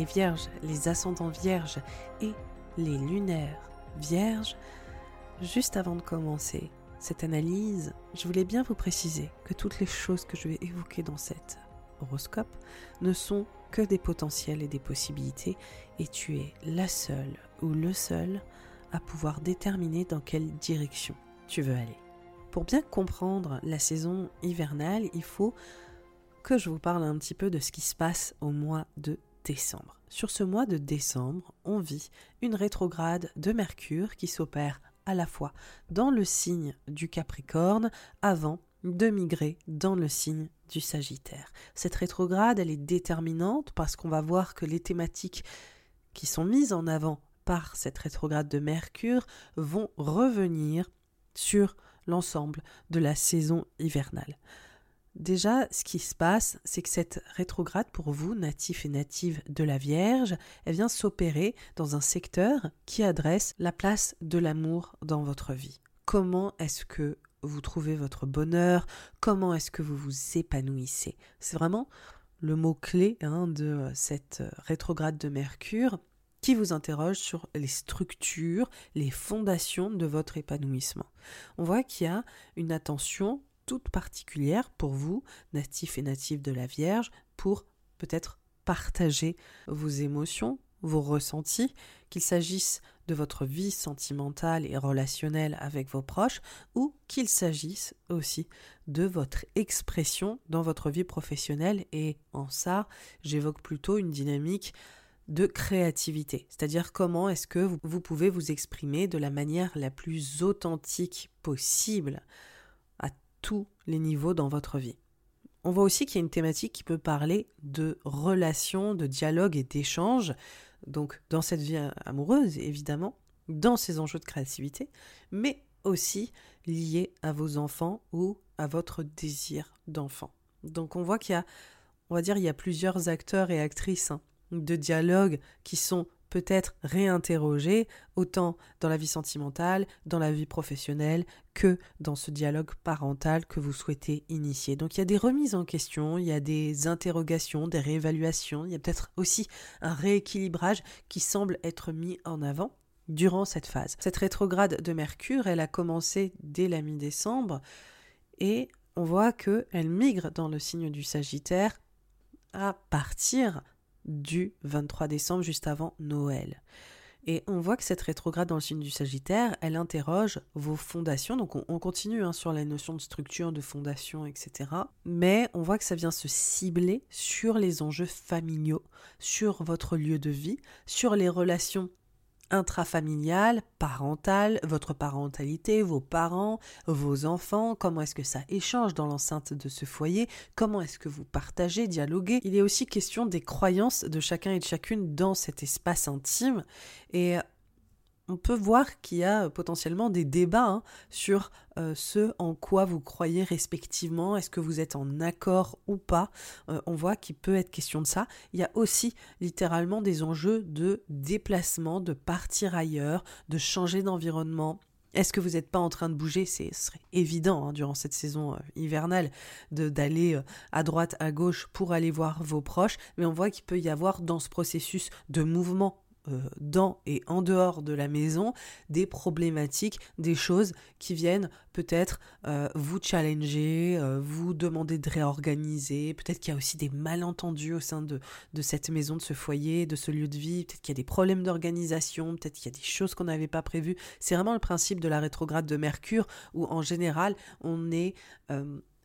Les vierges, les ascendants vierges et les lunaires vierges, juste avant de commencer cette analyse, je voulais bien vous préciser que toutes les choses que je vais évoquer dans cet horoscope ne sont que des potentiels et des possibilités et tu es la seule ou le seul à pouvoir déterminer dans quelle direction tu veux aller. Pour bien comprendre la saison hivernale, il faut que je vous parle un petit peu de ce qui se passe au mois de Sur ce mois de décembre, on vit une rétrograde de Mercure qui s'opère à la fois dans le signe du Capricorne avant de migrer dans le signe du Sagittaire. Cette rétrograde, est déterminante parce qu'on va voir que les thématiques qui sont mises en avant par cette rétrograde de Mercure vont revenir sur l'ensemble de la saison hivernale. Déjà, ce qui se passe, c'est que cette rétrograde pour vous, natif et native de la Vierge, elle vient s'opérer dans un secteur qui adresse la place de l'amour dans votre vie. Comment est-ce que vous trouvez votre bonheur? Comment est-ce que vous vous épanouissez? C'est vraiment le mot-clé hein, de cette rétrograde de Mercure qui vous interroge sur les structures, les fondations de votre épanouissement. On voit qu'il y a une attention particulière pour vous, natifs et natifs de la Vierge, pour peut-être partager vos émotions, vos ressentis, qu'il s'agisse de votre vie sentimentale et relationnelle avec vos proches, ou qu'il s'agisse aussi de votre expression dans votre vie professionnelle. Et en ça, j'évoque plutôt une dynamique de créativité, c'est-à-dire comment est-ce que vous, pouvez vous exprimer de la manière la plus authentique possible tous les niveaux dans votre vie. On voit aussi qu'il y a une thématique qui peut parler de relations, de dialogue et d'échange, donc dans cette vie amoureuse évidemment, dans ces enjeux de créativité, mais aussi liés à vos enfants ou à votre désir d'enfant. Donc on voit qu'il y a, on va dire, il y a plusieurs acteurs et actrices hein, de dialogue qui sont peut-être réinterrogés, autant dans la vie sentimentale, dans la vie professionnelle, que dans ce dialogue parental que vous souhaitez initier. Donc il y a des remises en question, il y a des interrogations, des réévaluations, il y a peut-être aussi un rééquilibrage qui semble être mis en avant durant cette phase. Cette rétrograde de Mercure, elle a commencé dès la mi-décembre et on voit qu'elle migre dans le signe du Sagittaire à partir du 23 décembre, juste avant Noël. Et on voit que cette rétrograde dans le signe du Sagittaire, elle interroge vos fondations. Donc on, continue hein, sur la notion de structure, de fondation, etc. Mais on voit que ça vient se cibler sur les enjeux familiaux, sur votre lieu de vie, sur les relations intrafamilial, parental, votre parentalité, vos parents, vos enfants, comment est-ce que ça échange dans l'enceinte de ce foyer, comment est-ce que vous partagez, dialoguez. Il est aussi question des croyances de chacun et de chacune dans cet espace intime et on peut voir qu'il y a potentiellement des débats hein, sur euh, ce en quoi vous croyez respectivement, est-ce que vous êtes en accord ou pas. Euh, on voit qu'il peut être question de ça. Il y a aussi littéralement des enjeux de déplacement, de partir ailleurs, de changer d'environnement. Est-ce que vous n'êtes pas en train de bouger? Ce serait évident hein, durant cette saison euh, hivernale d'aller à droite, à gauche pour aller voir vos proches, mais on voit qu'il peut y avoir dans ce processus de mouvement euh, dans et en dehors de la maison des problématiques, des choses qui viennent peut-être euh, vous challenger, euh, vous demander de réorganiser. Peut-être qu'il y a aussi des malentendus au sein de, de cette maison, de ce foyer, de ce lieu de vie. Peut-être qu'il y a des problèmes d'organisation, peut-être qu'il y a des choses qu'on n'avait pas prévues. C'est vraiment le principe de la rétrograde de Mercure où en général on est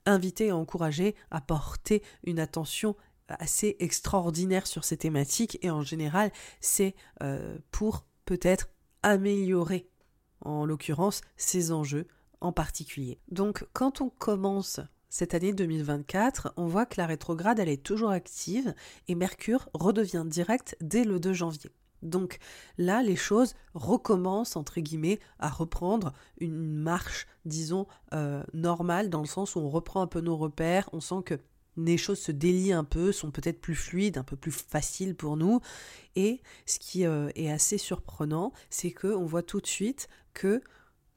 invité et encouragé à porter une attention assez extraordinaire sur ces thématiques et en général c'est euh, pour peut-être améliorer en l'occurrence ces enjeux en particulier. Donc quand on commence cette année 2024, on voit que la rétrograde elle est toujours active et Mercure redevient direct dès le 2 janvier. Donc là, les choses recommencent, entre guillemets, à reprendre une marche, disons, euh, normale, dans le sens où on reprend un peu nos repères, on sent que les choses se délient un peu, sont peut-être plus fluides, un peu plus faciles pour nous. Et ce qui euh, est assez surprenant, c'est que on voit tout de suite que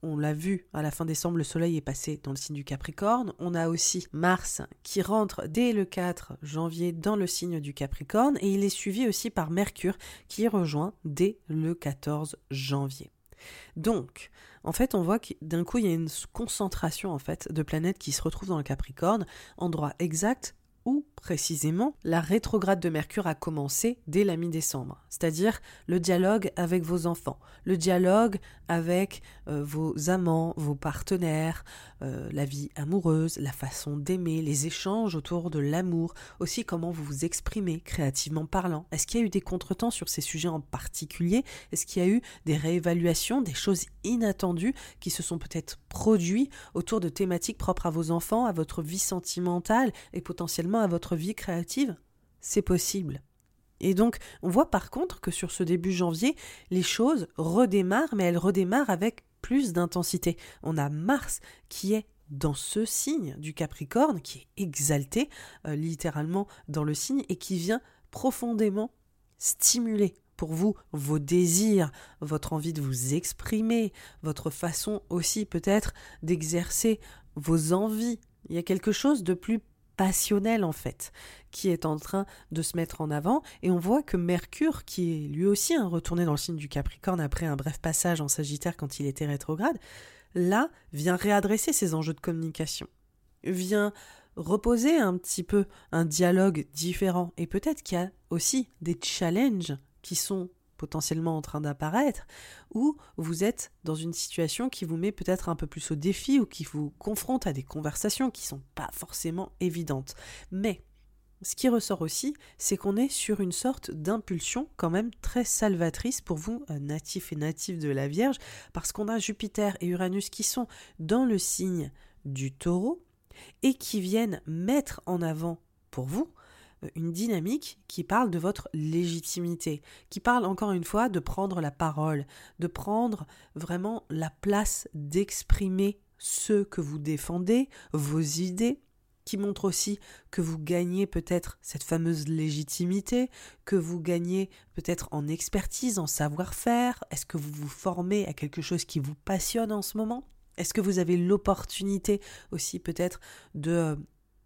on l'a vu à la fin décembre, le soleil est passé dans le signe du Capricorne. On a aussi Mars qui rentre dès le 4 janvier dans le signe du Capricorne et il est suivi aussi par Mercure qui rejoint dès le 14 janvier. Donc, en fait, on voit que d'un coup, il y a une concentration en fait de planètes qui se retrouvent dans le Capricorne, endroit exact où précisément la rétrograde de Mercure a commencé dès la mi-décembre, c'est-à-dire le dialogue avec vos enfants, le dialogue avec euh, vos amants, vos partenaires, euh, la vie amoureuse, la façon d'aimer, les échanges autour de l'amour, aussi comment vous vous exprimez créativement parlant. Est-ce qu'il y a eu des contretemps sur ces sujets en particulier? Est-ce qu'il y a eu des réévaluations, des choses inattendues qui se sont peut-être produites autour de thématiques propres à vos enfants, à votre vie sentimentale et potentiellement à votre vie créative C'est possible. Et donc, on voit par contre que sur ce début janvier, les choses redémarrent, mais elles redémarrent avec plus d'intensité. On a Mars qui est dans ce signe du Capricorne, qui est exalté euh, littéralement dans le signe et qui vient profondément stimuler pour vous vos désirs, votre envie de vous exprimer, votre façon aussi peut-être d'exercer vos envies. Il y a quelque chose de plus passionnel en fait, qui est en train de se mettre en avant. Et on voit que Mercure, qui est lui aussi un retourné dans le signe du Capricorne après un bref passage en Sagittaire quand il était rétrograde, là vient réadresser ses enjeux de communication, vient reposer un petit peu un dialogue différent. Et peut-être qu'il y a aussi des challenges qui sont potentiellement en train d'apparaître, ou vous êtes dans une situation qui vous met peut-être un peu plus au défi ou qui vous confronte à des conversations qui sont pas forcément évidentes. Mais ce qui ressort aussi, c'est qu'on est sur une sorte d'impulsion quand même très salvatrice pour vous, euh, natifs et natifs de la Vierge, parce qu'on a Jupiter et Uranus qui sont dans le signe du taureau et qui viennent mettre en avant pour vous une dynamique qui parle de votre légitimité, qui parle encore une fois de prendre la parole, de prendre vraiment la place d'exprimer ce que vous défendez, vos idées, qui montre aussi que vous gagnez peut-être cette fameuse légitimité, que vous gagnez peut-être en expertise, en savoir-faire, est-ce que vous vous formez à quelque chose qui vous passionne en ce moment? Est-ce que vous avez l'opportunité aussi peut-être de euh,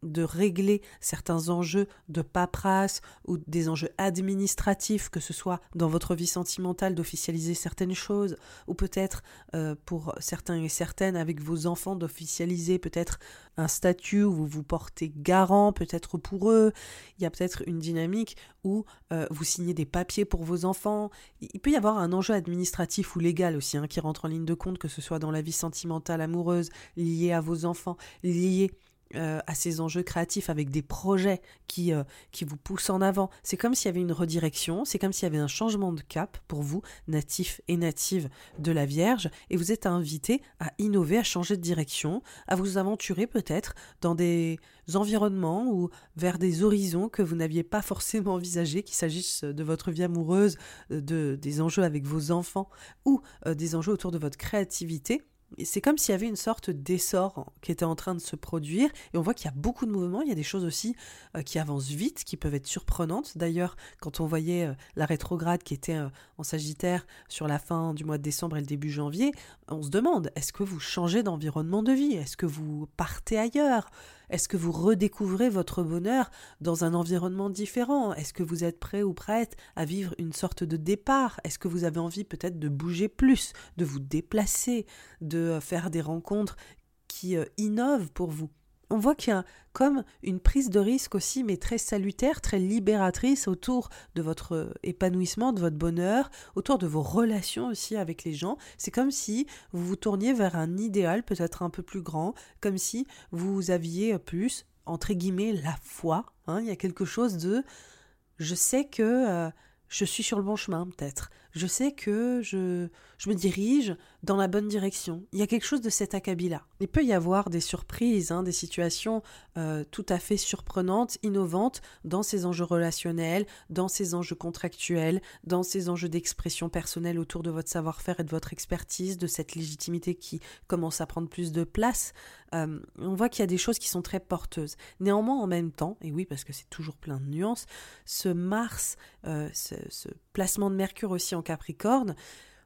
de régler certains enjeux de paperasse ou des enjeux administratifs, que ce soit dans votre vie sentimentale d'officialiser certaines choses, ou peut-être euh, pour certains et certaines avec vos enfants d'officialiser peut-être un statut où vous vous portez garant peut-être pour eux. Il y a peut-être une dynamique où euh, vous signez des papiers pour vos enfants. Il peut y avoir un enjeu administratif ou légal aussi hein, qui rentre en ligne de compte, que ce soit dans la vie sentimentale amoureuse, lié à vos enfants, lié euh, à ces enjeux créatifs avec des projets qui, euh, qui vous poussent en avant. C'est comme s'il y avait une redirection, c'est comme s'il y avait un changement de cap pour vous, natifs et natives de la Vierge, et vous êtes invité à innover, à changer de direction, à vous aventurer peut-être dans des environnements ou vers des horizons que vous n'aviez pas forcément envisagés, qu'il s'agisse de votre vie amoureuse, de, des enjeux avec vos enfants ou euh, des enjeux autour de votre créativité c'est comme s'il y avait une sorte d'essor qui était en train de se produire. Et on voit qu'il y a beaucoup de mouvements, il y a des choses aussi euh, qui avancent vite, qui peuvent être surprenantes. D'ailleurs, quand on voyait euh, la rétrograde qui était euh, en Sagittaire sur la fin du mois de décembre et le début janvier, on se demande, est-ce que vous changez d'environnement de vie? Est-ce que vous partez ailleurs? Est-ce que vous redécouvrez votre bonheur dans un environnement différent? Est-ce que vous êtes prêt ou prête à vivre une sorte de départ? Est-ce que vous avez envie peut-être de bouger plus, de vous déplacer, de euh, faire des rencontres qui euh, innovent pour vous? On voit qu'il y a comme une prise de risque aussi, mais très salutaire, très libératrice autour de votre épanouissement, de votre bonheur, autour de vos relations aussi avec les gens. C'est comme si vous vous tourniez vers un idéal peut-être un peu plus grand, comme si vous aviez plus, entre guillemets, la foi. Hein. Il y a quelque chose de... Je sais que... Euh, je suis sur le bon chemin peut-être. Je sais que je, je me dirige dans la bonne direction. Il y a quelque chose de cet acabit-là. Il peut y avoir des surprises, hein, des situations euh, tout à fait surprenantes, innovantes dans ces enjeux relationnels, dans ces enjeux contractuels, dans ces enjeux d'expression personnelle autour de votre savoir-faire et de votre expertise, de cette légitimité qui commence à prendre plus de place. Euh, on voit qu'il y a des choses qui sont très porteuses. Néanmoins, en même temps, et oui, parce que c'est toujours plein de nuances, ce Mars, euh, ce, ce placement de Mercure aussi en Capricorne,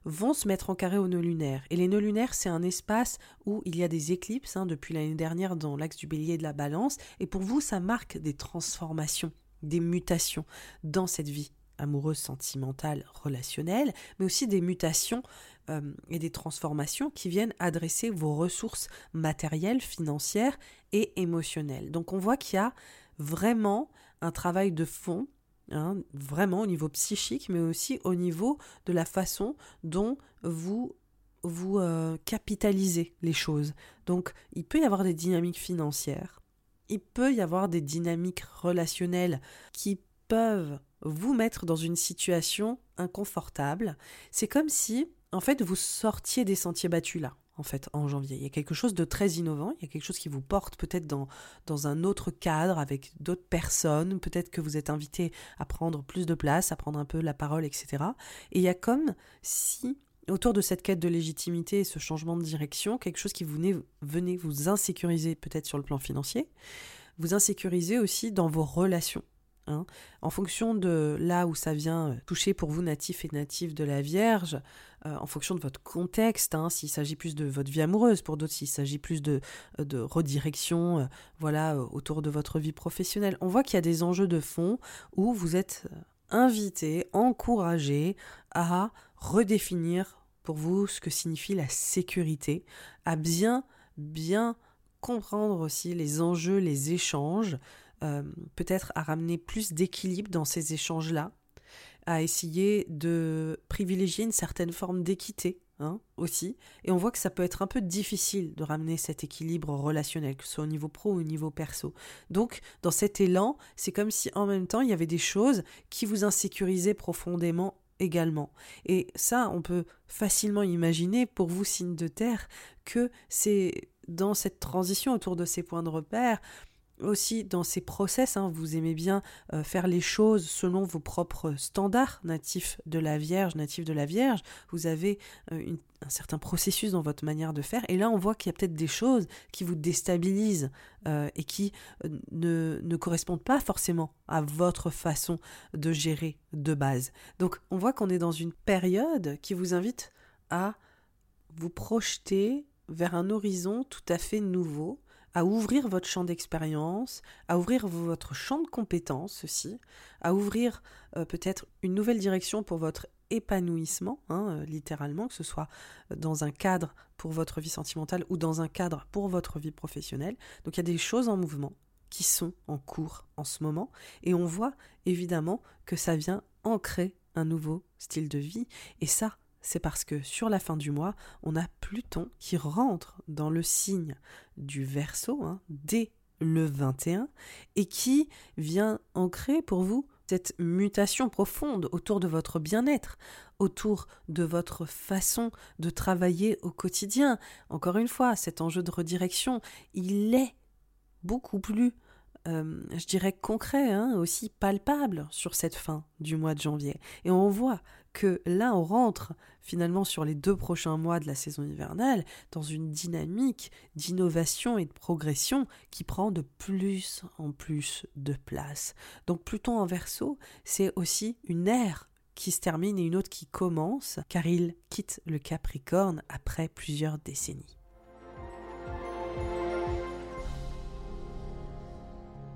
vont se mettre en carré aux nœuds lunaires. Et les nœuds lunaires, c'est un espace où il y a des éclipses hein, depuis l'année dernière dans l'axe du bélier et de la balance. Et pour vous, ça marque des transformations, des mutations dans cette vie amoureuse, sentimentale, relationnelle, mais aussi des mutations euh, et des transformations qui viennent adresser vos ressources matérielles, financières et émotionnelles. Donc on voit qu'il y a vraiment un travail de fond Hein, vraiment au niveau psychique, mais aussi au niveau de la façon dont vous vous euh, capitalisez les choses. Donc il peut y avoir des dynamiques financières, il peut y avoir des dynamiques relationnelles qui peuvent vous mettre dans une situation inconfortable. C'est comme si, en fait, vous sortiez des sentiers battus là en fait, en janvier. Il y a quelque chose de très innovant, il y a quelque chose qui vous porte peut-être dans, dans un autre cadre, avec d'autres personnes, peut-être que vous êtes invité à prendre plus de place, à prendre un peu la parole, etc. Et il y a comme si, autour de cette quête de légitimité et ce changement de direction, quelque chose qui venait, venait vous insécuriser peut-être sur le plan financier, vous insécuriser aussi dans vos relations. Hein. En fonction de là où ça vient euh, toucher pour vous natifs et natifs de la Vierge, euh, en fonction de votre contexte, hein, s'il s'agit plus de votre vie amoureuse, pour d'autres s'il s'agit plus de, euh, redirection, voilà, autour de votre vie professionnelle. On voit qu'il y a des enjeux de fond où vous êtes invité, encouragé à redéfinir pour vous ce que signifie la sécurité, à bien, bien comprendre aussi les enjeux, les échanges, euh, peut-être à ramener plus d'équilibre dans ces échanges-là, à essayer de privilégier une certaine forme d'équité Hein, aussi. Et on voit que ça peut être un peu difficile de ramener cet équilibre relationnel, que ce soit au niveau pro ou au niveau perso. Donc, dans cet élan, c'est comme si en même temps, il y avait des choses qui vous insécurisaient profondément également. Et ça, on peut facilement imaginer pour vous, signe de terre, que c'est dans cette transition autour de ces points de repère, aussi dans ces process, hein, vous aimez bien euh, faire les choses selon vos propres standards natifs de la Vierge, natifs de la Vierge. Vous avez euh, un certain processus dans votre manière de faire. Et là, on voit qu'il y a peut-être des choses qui vous déstabilisent euh, et qui ne, ne correspondent pas forcément à votre façon de gérer de base. Donc, on voit qu'on est dans une période qui vous invite à vous projeter vers un horizon tout à fait nouveau à ouvrir votre champ d'expérience, à ouvrir votre champ de compétences aussi, à ouvrir euh, peut-être une nouvelle direction pour votre épanouissement, hein, euh, littéralement, que ce soit dans un cadre pour votre vie sentimentale ou dans un cadre pour votre vie professionnelle. Donc il y a des choses en mouvement qui sont en cours en ce moment et on voit évidemment que ça vient ancrer un nouveau style de vie et ça c'est parce que sur la fin du mois, on a Pluton qui rentre dans le signe du Verseau hein, dès le 21 et qui vient ancrer pour vous cette mutation profonde autour de votre bien-être, autour de votre façon de travailler au quotidien. Encore une fois, cet enjeu de redirection, il est beaucoup plus euh, je dirais concret, hein, aussi palpable sur cette fin du mois de janvier. Et on voit que là, on rentre finalement sur les deux prochains mois de la saison hivernale dans une dynamique d'innovation et de progression qui prend de plus en plus de place. Donc Pluton en verso, c'est aussi une ère qui se termine et une autre qui commence, car il quitte le Capricorne après plusieurs décennies.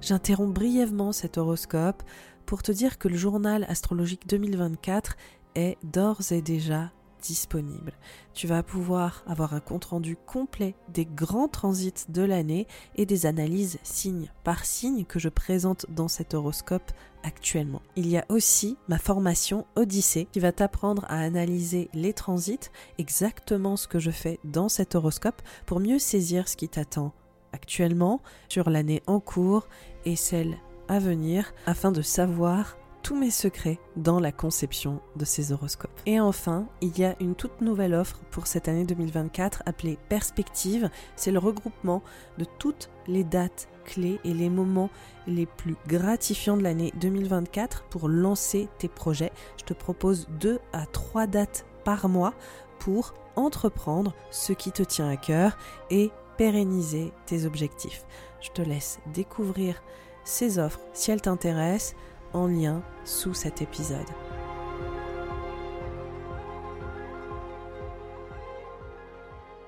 J'interromps brièvement cet horoscope pour te dire que le journal astrologique 2024 est d'ores et déjà disponible. Tu vas pouvoir avoir un compte-rendu complet des grands transits de l'année et des analyses signe par signe que je présente dans cet horoscope actuellement. Il y a aussi ma formation Odyssée qui va t'apprendre à analyser les transits, exactement ce que je fais dans cet horoscope pour mieux saisir ce qui t'attend actuellement, sur l'année en cours et celle à venir, afin de savoir tous mes secrets dans la conception de ces horoscopes. Et enfin, il y a une toute nouvelle offre pour cette année 2024 appelée Perspective. C'est le regroupement de toutes les dates clés et les moments les plus gratifiants de l'année 2024 pour lancer tes projets. Je te propose deux à trois dates par mois pour entreprendre ce qui te tient à cœur et pérenniser tes objectifs. Je te laisse découvrir ces offres si elles t'intéressent en lien sous cet épisode.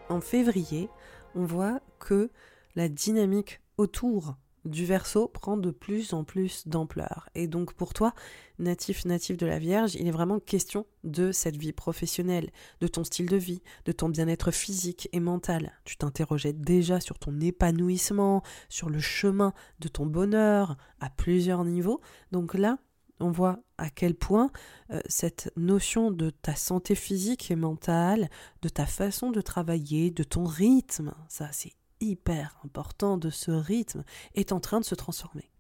En février, on voit que la dynamique autour du verso prend de plus en plus d'ampleur. Et donc pour toi, natif, natif de la Vierge, il est vraiment question de cette vie professionnelle, de ton style de vie, de ton bien-être physique et mental. Tu t'interrogeais déjà sur ton épanouissement, sur le chemin de ton bonheur à plusieurs niveaux. Donc là, on voit à quel point euh, cette notion de ta santé physique et mentale, de ta façon de travailler, de ton rythme, ça c'est hyper important de ce rythme est en train de se transformer.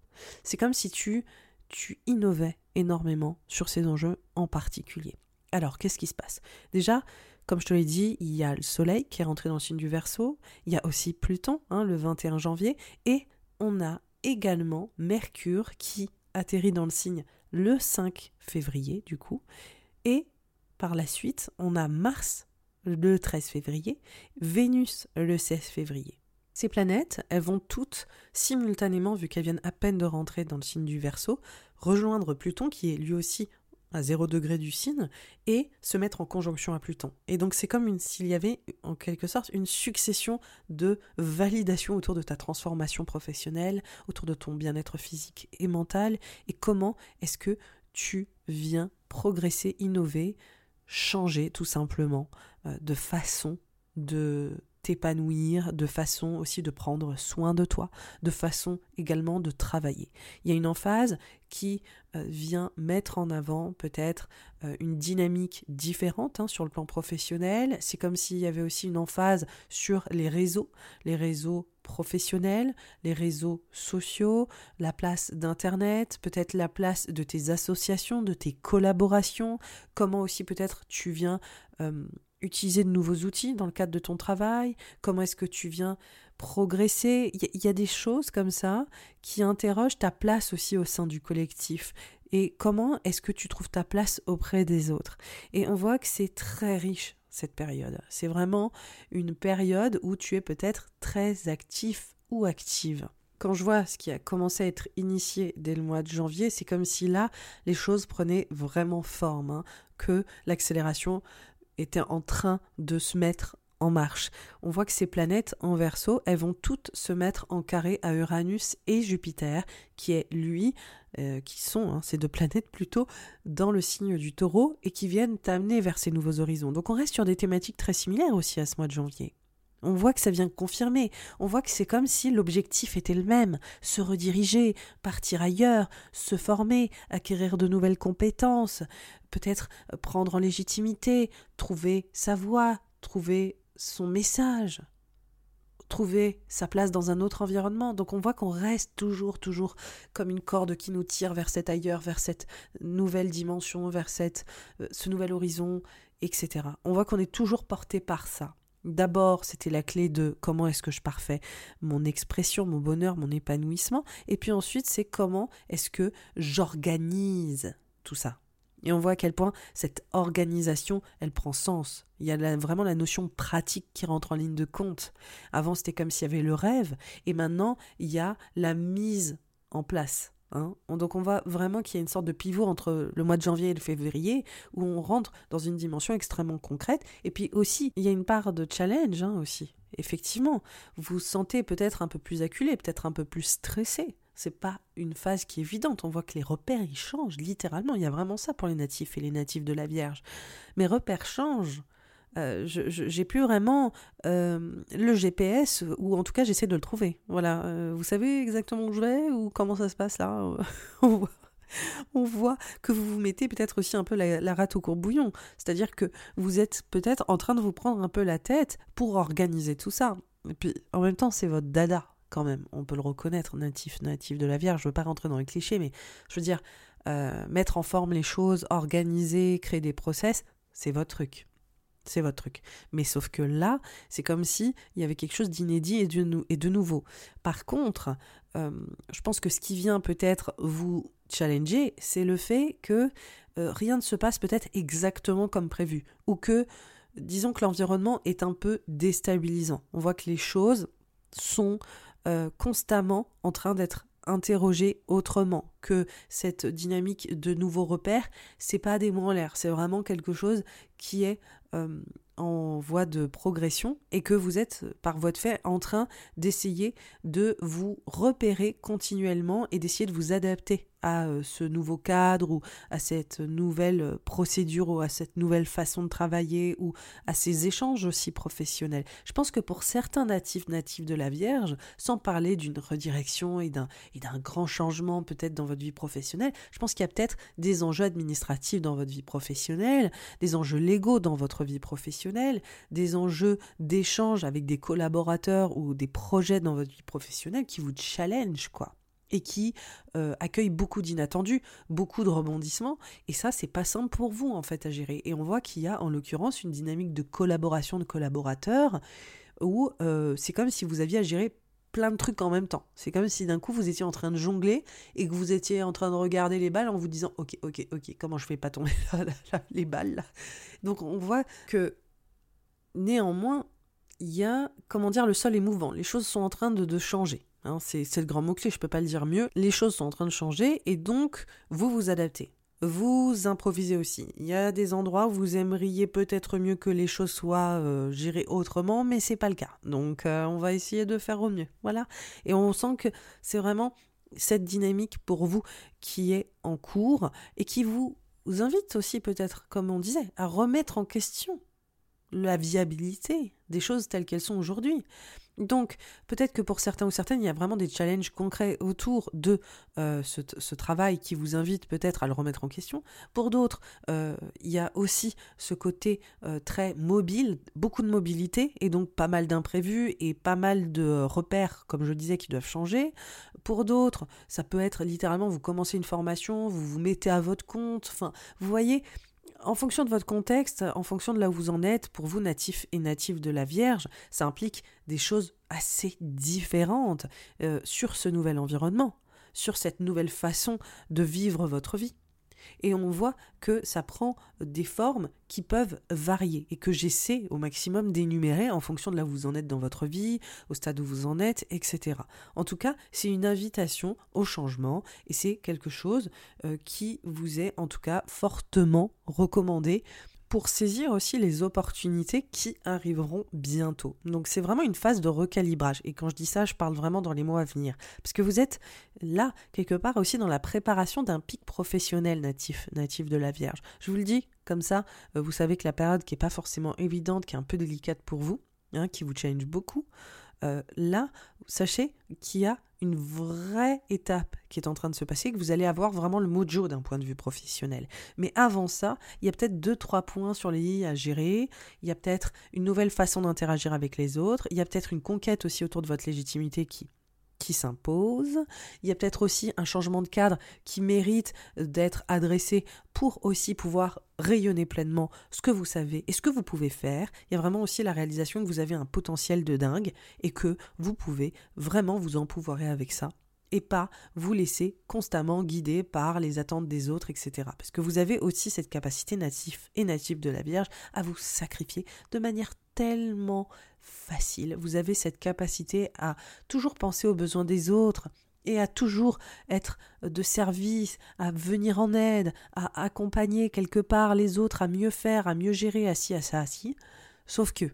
C'est comme si tu, innovais énormément sur ces enjeux en particulier. Alors, qu'est-ce qui se passe? Déjà, comme je te l'ai dit, il y a le Soleil qui est rentré dans le signe du Verseau, il y a aussi Pluton, hein, le 21 janvier, et on a également Mercure qui atterrit dans le signe le 5 février, du coup, et par la suite, on a Mars le 13 février, Vénus le 16 février. Ces planètes, elles vont toutes simultanément, vu qu'elles viennent à peine de rentrer dans le signe du Verseau, rejoindre Pluton, qui est lui aussi à 0 degré du signe, et se mettre en conjonction à Pluton. Et donc c'est comme s'il y avait en quelque sorte une succession de validations autour de ta transformation professionnelle, autour de ton bien-être physique et mental, et comment est-ce que tu viens progresser, innover, changer tout simplement euh, de façon de t'épanouir, de façon aussi de prendre soin de toi, de façon également de travailler. Il y a une emphase qui euh, vient mettre en avant peut-être euh, une dynamique différente hein, sur le plan professionnel. C'est comme s'il y avait aussi une emphase sur les réseaux, les réseaux professionnels, les réseaux sociaux, la place d'Internet, peut-être la place de tes associations, de tes collaborations, comment aussi peut-être tu viens... Euh, utiliser de nouveaux outils dans le cadre de ton travail, comment est-ce que tu viens progresser? Il y, a des choses comme ça qui interrogent ta place aussi au sein du collectif et comment est-ce que tu trouves ta place auprès des autres? Et on voit que c'est très riche cette période. C'est vraiment une période où tu es peut-être très actif ou active quand je vois ce qui a commencé à être initié dès le mois de janvier, c'est comme si là, les choses prenaient vraiment forme, hein, que l'accélération était en train de se mettre en marche. On voit que ces planètes en verso, elles vont toutes se mettre en carré à Uranus et Jupiter, qui est lui, euh, qui sont hein, ces deux planètes plutôt dans le signe du taureau et qui viennent t'amener vers ces nouveaux horizons. Donc on reste sur des thématiques très similaires aussi à ce mois de janvier. On voit que ça vient confirmer, on voit que c'est comme si l'objectif était le même, se rediriger, partir ailleurs, se former, acquérir de nouvelles compétences, peut-être prendre en légitimité, trouver sa voie, trouver son message, trouver sa place dans un autre environnement. Donc on voit qu'on reste toujours, toujours comme une corde qui nous tire vers cet ailleurs, vers cette nouvelle dimension, vers cette, euh, ce nouvel horizon, etc. On voit qu'on est toujours porté par ça. D'abord, c'était la clé de comment est-ce que je parfais mon expression, mon bonheur, mon épanouissement. Et puis ensuite, c'est comment est-ce que j'organise tout ça. Et on voit à quel point cette organisation, elle prend sens. Il y a vraiment la notion pratique qui rentre en ligne de compte. Avant, c'était comme s'il y avait le rêve, et maintenant, il y a la mise en place. Hein. Donc on voit vraiment qu'il y a une sorte de pivot entre le mois de janvier et le février où on rentre dans une dimension extrêmement concrète. Et puis aussi, il y a une part de challenge hein, aussi. Effectivement, vous vous sentez peut-être un peu plus acculé, peut-être un peu plus stressé. C'est pas une phase qui est évidente. On voit que les repères ils changent littéralement. Il y a vraiment ça pour les natifs et les natifs de la Vierge. Mes repères changent. Euh, j'ai plus vraiment euh, le GPS, ou en tout cas j'essaie de le trouver. Voilà, euh, vous savez exactement où je vais ou comment ça se passe là on, voit, que vous vous mettez peut-être aussi un peu la, rate au courbouillon, c'est-à-dire que vous êtes peut-être en train de vous prendre un peu la tête pour organiser tout ça. Et puis en même temps c'est votre dada quand même, on peut le reconnaître, natif, natif de la Vierge, je veux pas rentrer dans les clichés, mais je veux dire, mettre en forme les choses, organiser, créer des process, c'est votre truc. C'est votre truc. Mais sauf que là, c'est comme si il y avait quelque chose d'inédit et, de, nouveau. Par contre, euh, je pense que ce qui vient peut-être vous challenger, c'est le fait que euh, rien ne se passe peut-être exactement comme prévu. Ou que, disons que l'environnement est un peu déstabilisant. On voit que les choses sont euh, constamment en train d'être interroger autrement que cette dynamique de nouveaux repères c'est pas des mots en l'air c'est vraiment quelque chose qui est euh, en voie de progression et que vous êtes par votre fait en train d'essayer de vous repérer continuellement et d'essayer de vous adapter à euh, ce nouveau cadre ou à cette nouvelle euh, procédure ou à cette nouvelle façon de travailler ou à ces échanges aussi professionnels. Je pense que pour certains natifs natifs de la Vierge, sans parler d'une redirection et d'un grand changement peut-être dans votre vie professionnelle, je pense qu'il y a peut-être des enjeux administratifs dans votre vie professionnelle, des enjeux légaux dans votre vie professionnelle, des enjeux d'échange avec des collaborateurs ou des projets dans votre vie professionnelle qui vous challenge quoi et qui euh, accueille beaucoup d'inattendus, beaucoup de rebondissements. Et ça, c'est pas simple pour vous en fait à gérer. Et on voit qu'il y a en l'occurrence une dynamique de collaboration de collaborateurs où euh, c'est comme si vous aviez à gérer plein de trucs en même temps. C'est comme si d'un coup vous étiez en train de jongler et que vous étiez en train de regarder les balles en vous disant ok ok ok comment je fais pas tomber les balles là. Donc on voit que néanmoins il y a comment dire le sol est mouvant, les choses sont en train de changer. Hein, c'est le grand mot-clé, je ne peux pas le dire mieux. Les choses sont en train de changer et donc vous vous adaptez. Vous improvisez aussi. Il y a des endroits où vous aimeriez peut-être mieux que les choses soient euh, gérées autrement, mais c'est pas le cas. Donc euh, on va essayer de faire au mieux. Voilà. Et on sent que c'est vraiment cette dynamique pour vous qui est en cours et qui vous invite aussi peut-être, comme on disait, à remettre en question la viabilité des choses telles qu'elles sont aujourd'hui. Donc, peut-être que pour certains ou certaines, il y a vraiment des challenges concrets autour de euh, ce, travail qui vous invite peut-être à le remettre en question. Pour d'autres, euh, il y a aussi ce côté euh, très mobile, beaucoup de mobilité, et donc pas mal d'imprévus et pas mal de repères, comme je disais, qui doivent changer. Pour d'autres, ça peut être littéralement, vous commencez une formation, vous vous mettez à votre compte, enfin, vous voyez, en fonction de votre contexte, en fonction de là où vous en êtes, pour vous, natifs et natifs de la Vierge, ça implique des choses assez différentes euh, sur ce nouvel environnement, sur cette nouvelle façon de vivre votre vie. Et on voit que ça prend des formes qui peuvent varier et que j'essaie au maximum d'énumérer en fonction de là où vous en êtes dans votre vie, au stade où vous en êtes, etc. En tout cas, c'est une invitation au changement et c'est quelque chose euh, qui vous est en tout cas fortement recommandé pour saisir aussi les opportunités qui arriveront bientôt. Donc c'est vraiment une phase de recalibrage. Et quand je dis ça, je parle vraiment dans les mois à venir. Parce que vous êtes là, quelque part aussi dans la préparation d'un pic professionnel natif, natif de la Vierge. Je vous le dis comme ça, euh, vous savez que la période qui n'est pas forcément évidente, qui est un peu délicate pour vous, hein, qui vous change beaucoup, euh, là, sachez qu'il y a une vraie étape qui est en train de se passer, que vous allez avoir vraiment le mojo d'un point de vue professionnel. Mais avant ça, il y a peut-être deux, trois points sur les i à gérer, il y a peut-être une nouvelle façon d'interagir avec les autres, il y a peut-être une conquête aussi autour de votre légitimité qui s'impose. Il y a peut-être aussi un changement de cadre qui mérite d'être adressé pour aussi pouvoir rayonner pleinement ce que vous savez et ce que vous pouvez faire. Il y a vraiment aussi la réalisation que vous avez un potentiel de dingue et que vous pouvez vraiment vous empouvoirer avec ça et pas vous laisser constamment guider par les attentes des autres, etc. Parce que vous avez aussi cette capacité native et native de la Vierge à vous sacrifier de manière tellement facile. Vous avez cette capacité à toujours penser aux besoins des autres et à toujours être de service, à venir en aide, à accompagner quelque part les autres à mieux faire, à mieux gérer, ci, à ça, ci. Sauf que,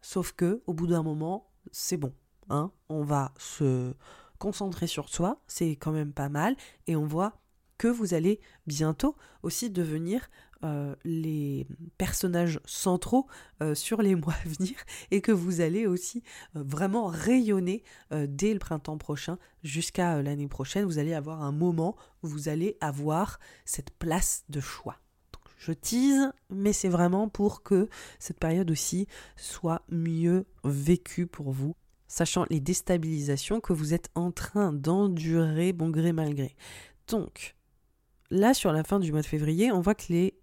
sauf que, au bout d'un moment, c'est bon. Hein on va se concentrer sur soi, c'est quand même pas mal, et on voit que vous allez bientôt aussi devenir euh, les personnages centraux euh, sur les mois à venir et que vous allez aussi euh, vraiment rayonner dès le printemps prochain jusqu'à l'année prochaine. Vous allez avoir un moment où vous allez avoir cette place de choix. je tease, mais c'est vraiment pour que cette période aussi soit mieux vécue pour vous sachant les déstabilisations que vous êtes en train d'endurer bon gré mal gré. Donc, là, sur la fin du mois de février, on voit que les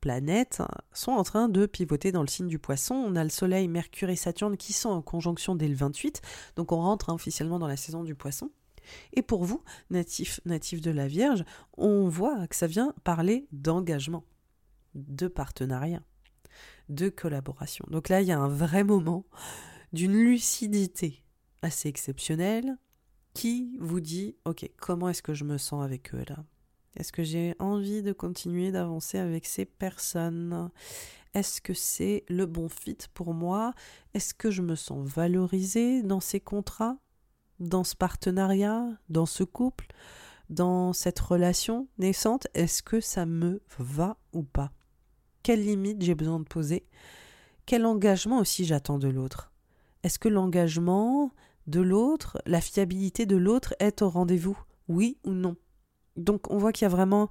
planètes sont en train de pivoter dans le signe du poisson. On a le Soleil, Mercure et Saturne qui sont en conjonction dès le 28, donc on rentre hein, officiellement dans la saison du poisson. Et pour vous, natif, natif de la Vierge, on voit que ça vient parler d'engagement, de partenariat, de collaboration. Donc là, il y a un vrai moment d'une lucidité assez exceptionnelle qui vous dit ok comment est-ce que je me sens avec eux là? Est-ce que j'ai envie de continuer d'avancer avec ces personnes? Est-ce que c'est le bon fit pour moi? Est-ce que je me sens valorisée dans ces contrats? Dans ce partenariat? Dans ce couple? Dans cette relation naissante? Est-ce que ça me va ou pas? Quelles limites j'ai besoin de poser? Quel engagement aussi j'attends de l'autre? Est-ce que l'engagement de l'autre, la fiabilité de l'autre est au rendez-vous? Oui ou non? Donc on voit qu'il y a vraiment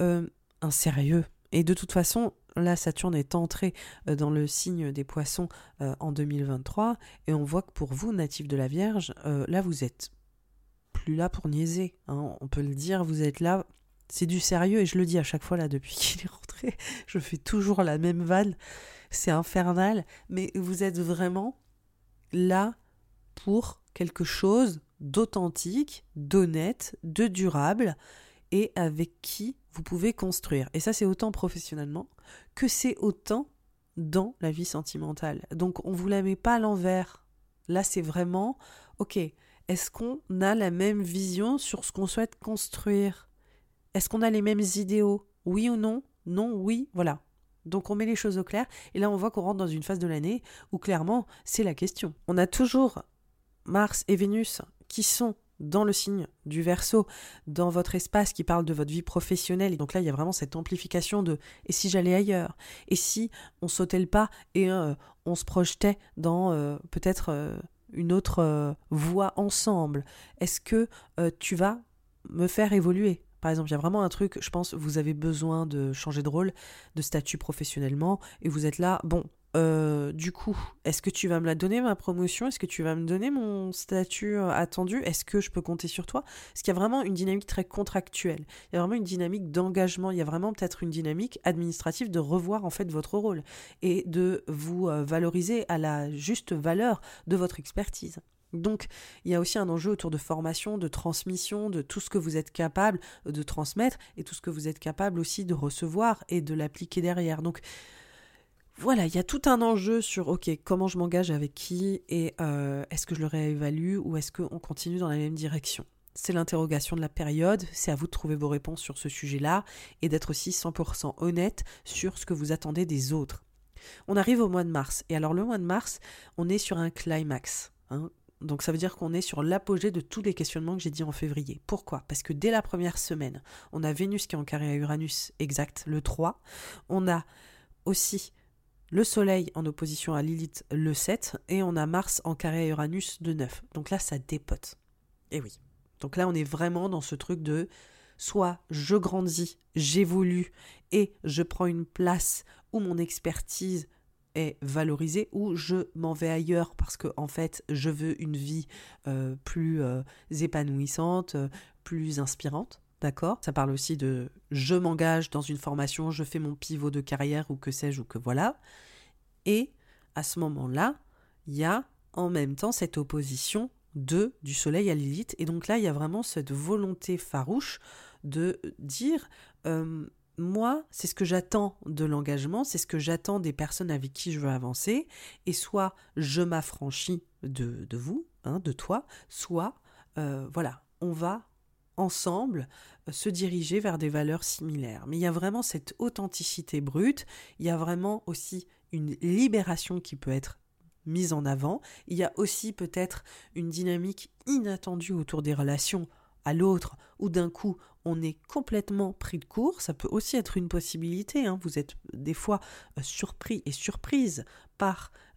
euh, un sérieux. Et de toute façon, là, Saturne est entré euh, dans le signe des poissons euh, en 2023. Et on voit que pour vous, natif de la Vierge, là, vous êtes plus là pour niaiser. Hein. on peut le dire, vous êtes là. C'est du sérieux et je le dis à chaque fois là depuis qu'il est rentré. Je fais toujours la même vanne. C'est infernal. Mais vous êtes vraiment là pour quelque chose d'authentique, d'honnête, de durable et avec qui vous pouvez construire. Et ça, c'est autant professionnellement que c'est autant dans la vie sentimentale. Donc, on ne vous la met pas à l'envers. Là, c'est vraiment, ok, est-ce qu'on a la même vision sur ce qu'on souhaite construire? Est-ce qu'on a les mêmes idéaux? Oui ou non? Non, oui, voilà. Donc on met les choses au clair et là on voit qu'on rentre dans une phase de l'année où clairement c'est la question. On a toujours Mars et Vénus qui sont dans le signe du verso, dans votre espace qui parle de votre vie professionnelle. Et donc là, il y a vraiment cette amplification de et si j'allais ailleurs? Et si on sautait le pas et euh, on se projetait dans euh, peut-être euh, une autre voie ensemble? Est-ce que tu vas me faire évoluer? Par exemple, il y a vraiment un truc, je pense, vous avez besoin de changer de rôle, de statut professionnellement, et vous êtes là, bon, euh, du coup, est-ce que tu vas me la donner, ma promotion? Est-ce que tu vas me donner mon statut euh, attendu? Est-ce que je peux compter sur toi? Parce qu'il y a vraiment une dynamique très contractuelle. Il y a vraiment une dynamique d'engagement. Il y a vraiment peut-être une dynamique administrative de revoir en fait votre rôle et de vous euh, valoriser à la juste valeur de votre expertise. Donc, il y a aussi un enjeu autour de formation, de transmission, de tout ce que vous êtes capable de transmettre et tout ce que vous êtes capable aussi de recevoir et de l'appliquer derrière. Donc, voilà, il y a tout un enjeu sur, ok, comment je m'engage avec qui et euh, est-ce que je le réévalue ou est-ce qu'on continue dans la même direction? C'est l'interrogation de la période, c'est à vous de trouver vos réponses sur ce sujet-là et d'être aussi 100% honnête sur ce que vous attendez des autres. On arrive au mois de mars, et alors le mois de mars, on est sur un climax. Hein. donc ça veut dire qu'on est sur l'apogée de tous les questionnements que j'ai dit en février. Pourquoi? Parce que dès la première semaine, on a Vénus qui est en carré à Uranus exact le 3. On a aussi le Soleil en opposition à Lilith le 7, et on a Mars en carré à Uranus de 9. Donc là, ça dépote. Et oui. Donc là, on est vraiment dans ce truc de soit je grandis, j'évolue et je prends une place où mon expertise est valorisée, ou je m'en vais ailleurs parce que en fait je veux une vie euh, plus euh, épanouissante, euh, plus inspirante. D'accord Ça parle aussi de je m'engage dans une formation, je fais mon pivot de carrière ou que sais-je ou que voilà. Et à ce moment-là, il y a en même temps cette opposition de du soleil à Lilith. Et donc là, il y a vraiment cette volonté farouche de dire euh, moi, c'est ce que j'attends de l'engagement, c'est ce que j'attends des personnes avec qui je veux avancer. Et soit je m'affranchis de, de vous, hein, de toi, soit euh, voilà, on va ensemble euh, se diriger vers des valeurs similaires. Mais il y a vraiment cette authenticité brute, il y a vraiment aussi une libération qui peut être mise en avant, il y a aussi peut-être une dynamique inattendue autour des relations à l'autre, où d'un coup on est complètement pris de court, ça peut aussi être une possibilité. Hein. Vous êtes des fois euh, surpris et surprise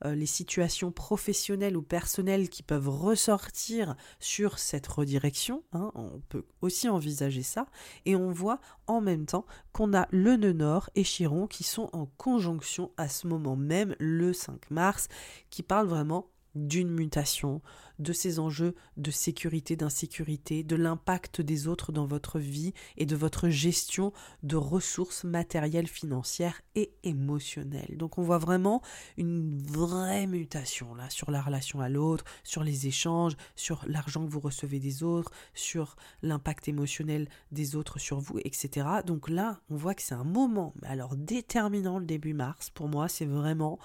euh, les situations professionnelles ou personnelles qui peuvent ressortir sur cette redirection. Hein. On peut aussi envisager ça. Et on voit en même temps qu'on a le nœud nord et Chiron qui sont en conjonction à ce moment même, le 5 mars, qui parlent vraiment d'une mutation, de ces enjeux de sécurité, d'insécurité, de l'impact des autres dans votre vie et de votre gestion de ressources matérielles, financières et émotionnelles. Donc on voit vraiment une vraie mutation là sur la relation à l'autre, sur les échanges, sur l'argent que vous recevez des autres, sur l'impact émotionnel des autres sur vous, etc. Donc là, on voit que c'est un moment, alors déterminant le début mars, pour moi, c'est vraiment...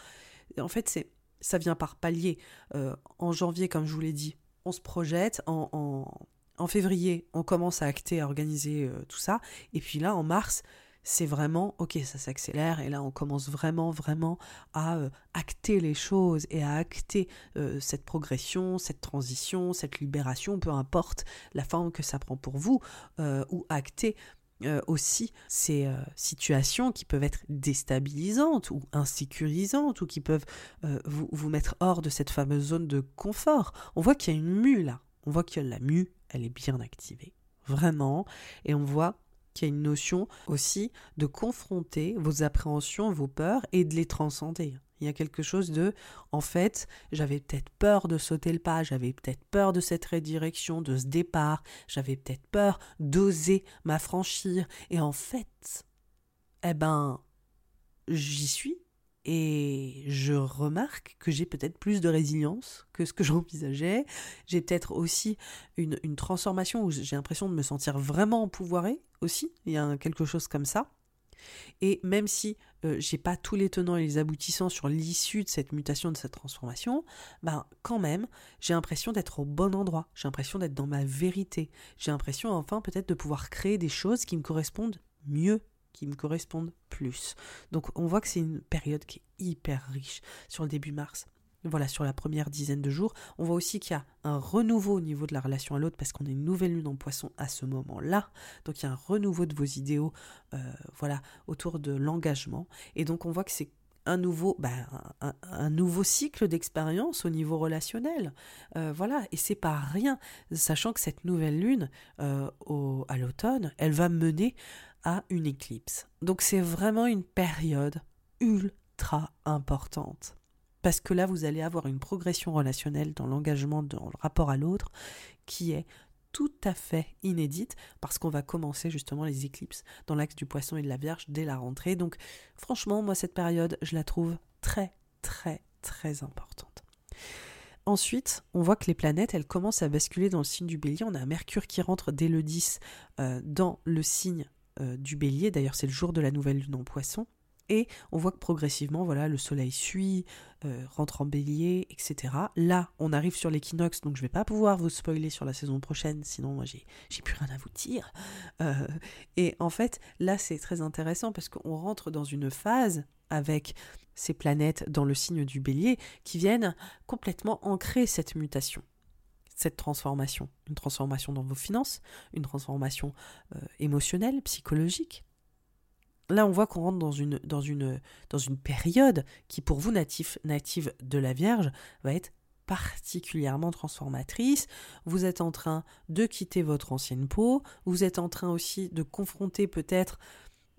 En fait, c'est ça vient par palier. Euh, en janvier, comme je vous l'ai dit, on se projette. En, février, on commence à acter, à organiser euh, tout ça. Et puis là, en mars, c'est vraiment, ok, ça s'accélère. Et là, on commence vraiment, vraiment à euh, acter les choses et à acter cette progression, cette transition, cette libération, peu importe la forme que ça prend pour vous, ou acter euh, aussi ces euh, situations qui peuvent être déstabilisantes ou insécurisantes ou qui peuvent euh, vous, vous, mettre hors de cette fameuse zone de confort. On voit qu'il y a une mue là. On voit que la mue, elle est bien activée. Vraiment. Et on voit qu'il y a une notion aussi de confronter vos appréhensions, vos peurs et de les transcender. Il y a quelque chose de, en fait, j'avais peut-être peur de sauter le pas, j'avais peut-être peur de cette redirection, de ce départ, j'avais peut-être peur d'oser m'affranchir. Et en fait, eh ben, j'y suis et je remarque que j'ai peut-être plus de résilience que ce que j'envisageais. J'ai peut-être aussi une, une transformation où j'ai l'impression de me sentir vraiment empouvoirée aussi. Il y a quelque chose comme ça. Et même si euh, j'ai pas tous les tenants et les aboutissants sur l'issue de cette mutation, de cette transformation, ben quand même, j'ai l'impression d'être au bon endroit, j'ai l'impression d'être dans ma vérité, j'ai l'impression enfin peut-être de pouvoir créer des choses qui me correspondent mieux, qui me correspondent plus. Donc on voit que c'est une période qui est hyper riche sur le début mars. Voilà, sur la première dizaine de jours. On voit aussi qu'il y a un renouveau au niveau de la relation à l'autre parce qu'on a une nouvelle lune en poisson à ce moment-là. Donc il y a un renouveau de vos idéaux, euh, voilà, autour de l'engagement. Et donc on voit que c'est un nouveau, bah, cycle d'expérience au niveau relationnel. Euh, voilà, et c'est pas rien, sachant que cette nouvelle lune, euh, à l'automne, elle va mener à une éclipse. Donc c'est vraiment une période ultra importante. Parce que là, vous allez avoir une progression relationnelle dans l'engagement, dans le rapport à l'autre, qui est tout à fait inédite parce qu'on va commencer justement les éclipses dans l'axe du poisson et de la vierge dès la rentrée. Donc franchement, moi cette période, je la trouve très très très importante. Ensuite, on voit que les planètes, elles commencent à basculer dans le signe du bélier. On a Mercure qui rentre dès le 10 euh, dans le signe euh, du bélier. D'ailleurs, c'est le jour de la nouvelle lune en poisson. Et on voit que progressivement, voilà, le soleil suit, euh, rentre en bélier, etc. Là, on arrive sur l'équinoxe, donc je ne vais pas pouvoir vous spoiler sur la saison prochaine, sinon moi j'ai, plus rien à vous dire. Euh, et en fait, là c'est très intéressant parce qu'on rentre dans une phase avec ces planètes dans le signe du bélier qui viennent complètement ancrer cette mutation cette transformation. Une transformation dans vos finances, une transformation euh, émotionnelle, psychologique, là, on voit qu'on rentre dans une, dans, une, dans une période qui, pour vous, natif, native de la Vierge, va être particulièrement transformatrice. Vous êtes en train de quitter votre ancienne peau, vous êtes en train aussi de confronter peut-être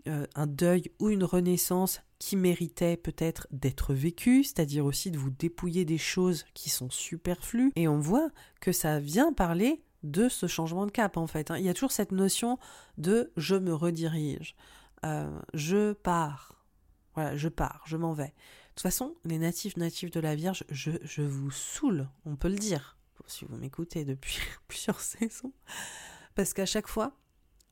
euh, un deuil ou une renaissance qui méritait peut-être d'être vécu, c'est-à-dire aussi de vous dépouiller des choses qui sont superflues. Et on voit que ça vient parler de ce changement de cap en fait. Hein. Il y a toujours cette notion de je me redirige. Euh, je pars. Voilà, je pars, je m'en vais. De toute façon, les natifs natifs de la Vierge, je, je vous saoule, on peut le dire, si vous m'écoutez depuis plusieurs saisons. Parce qu'à chaque fois,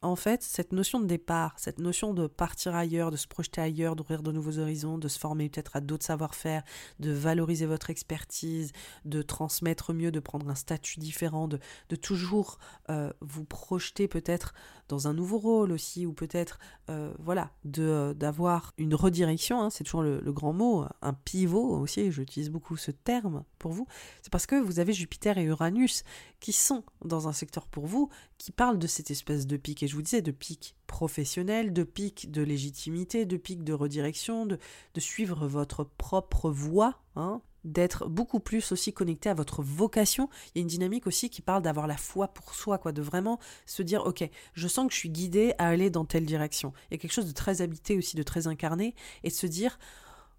en fait, cette notion de départ, cette notion de partir ailleurs, de se projeter ailleurs, d'ouvrir de nouveaux horizons, de se former peut-être à d'autres savoir-faire, de valoriser votre expertise, de transmettre mieux, de prendre un statut différent, de, de toujours euh, vous projeter peut-être dans un nouveau rôle aussi, ou peut-être, euh, voilà, de, d'avoir une redirection, hein, c'est toujours le, grand mot, un pivot aussi, j'utilise beaucoup ce terme pour vous, c'est parce que vous avez Jupiter et Uranus qui sont dans un secteur pour vous, qui parlent de cette espèce de pic, et je vous disais, de pic professionnel, de pic de légitimité, de pic de redirection, de, de suivre votre propre voie, hein, d'être beaucoup plus aussi connecté à votre vocation. Il y a une dynamique aussi qui parle d'avoir la foi pour soi, quoi, de vraiment se dire, ok, je sens que je suis guidé à aller dans telle direction. Il y a quelque chose de très habité aussi, de très incarné, et de se dire,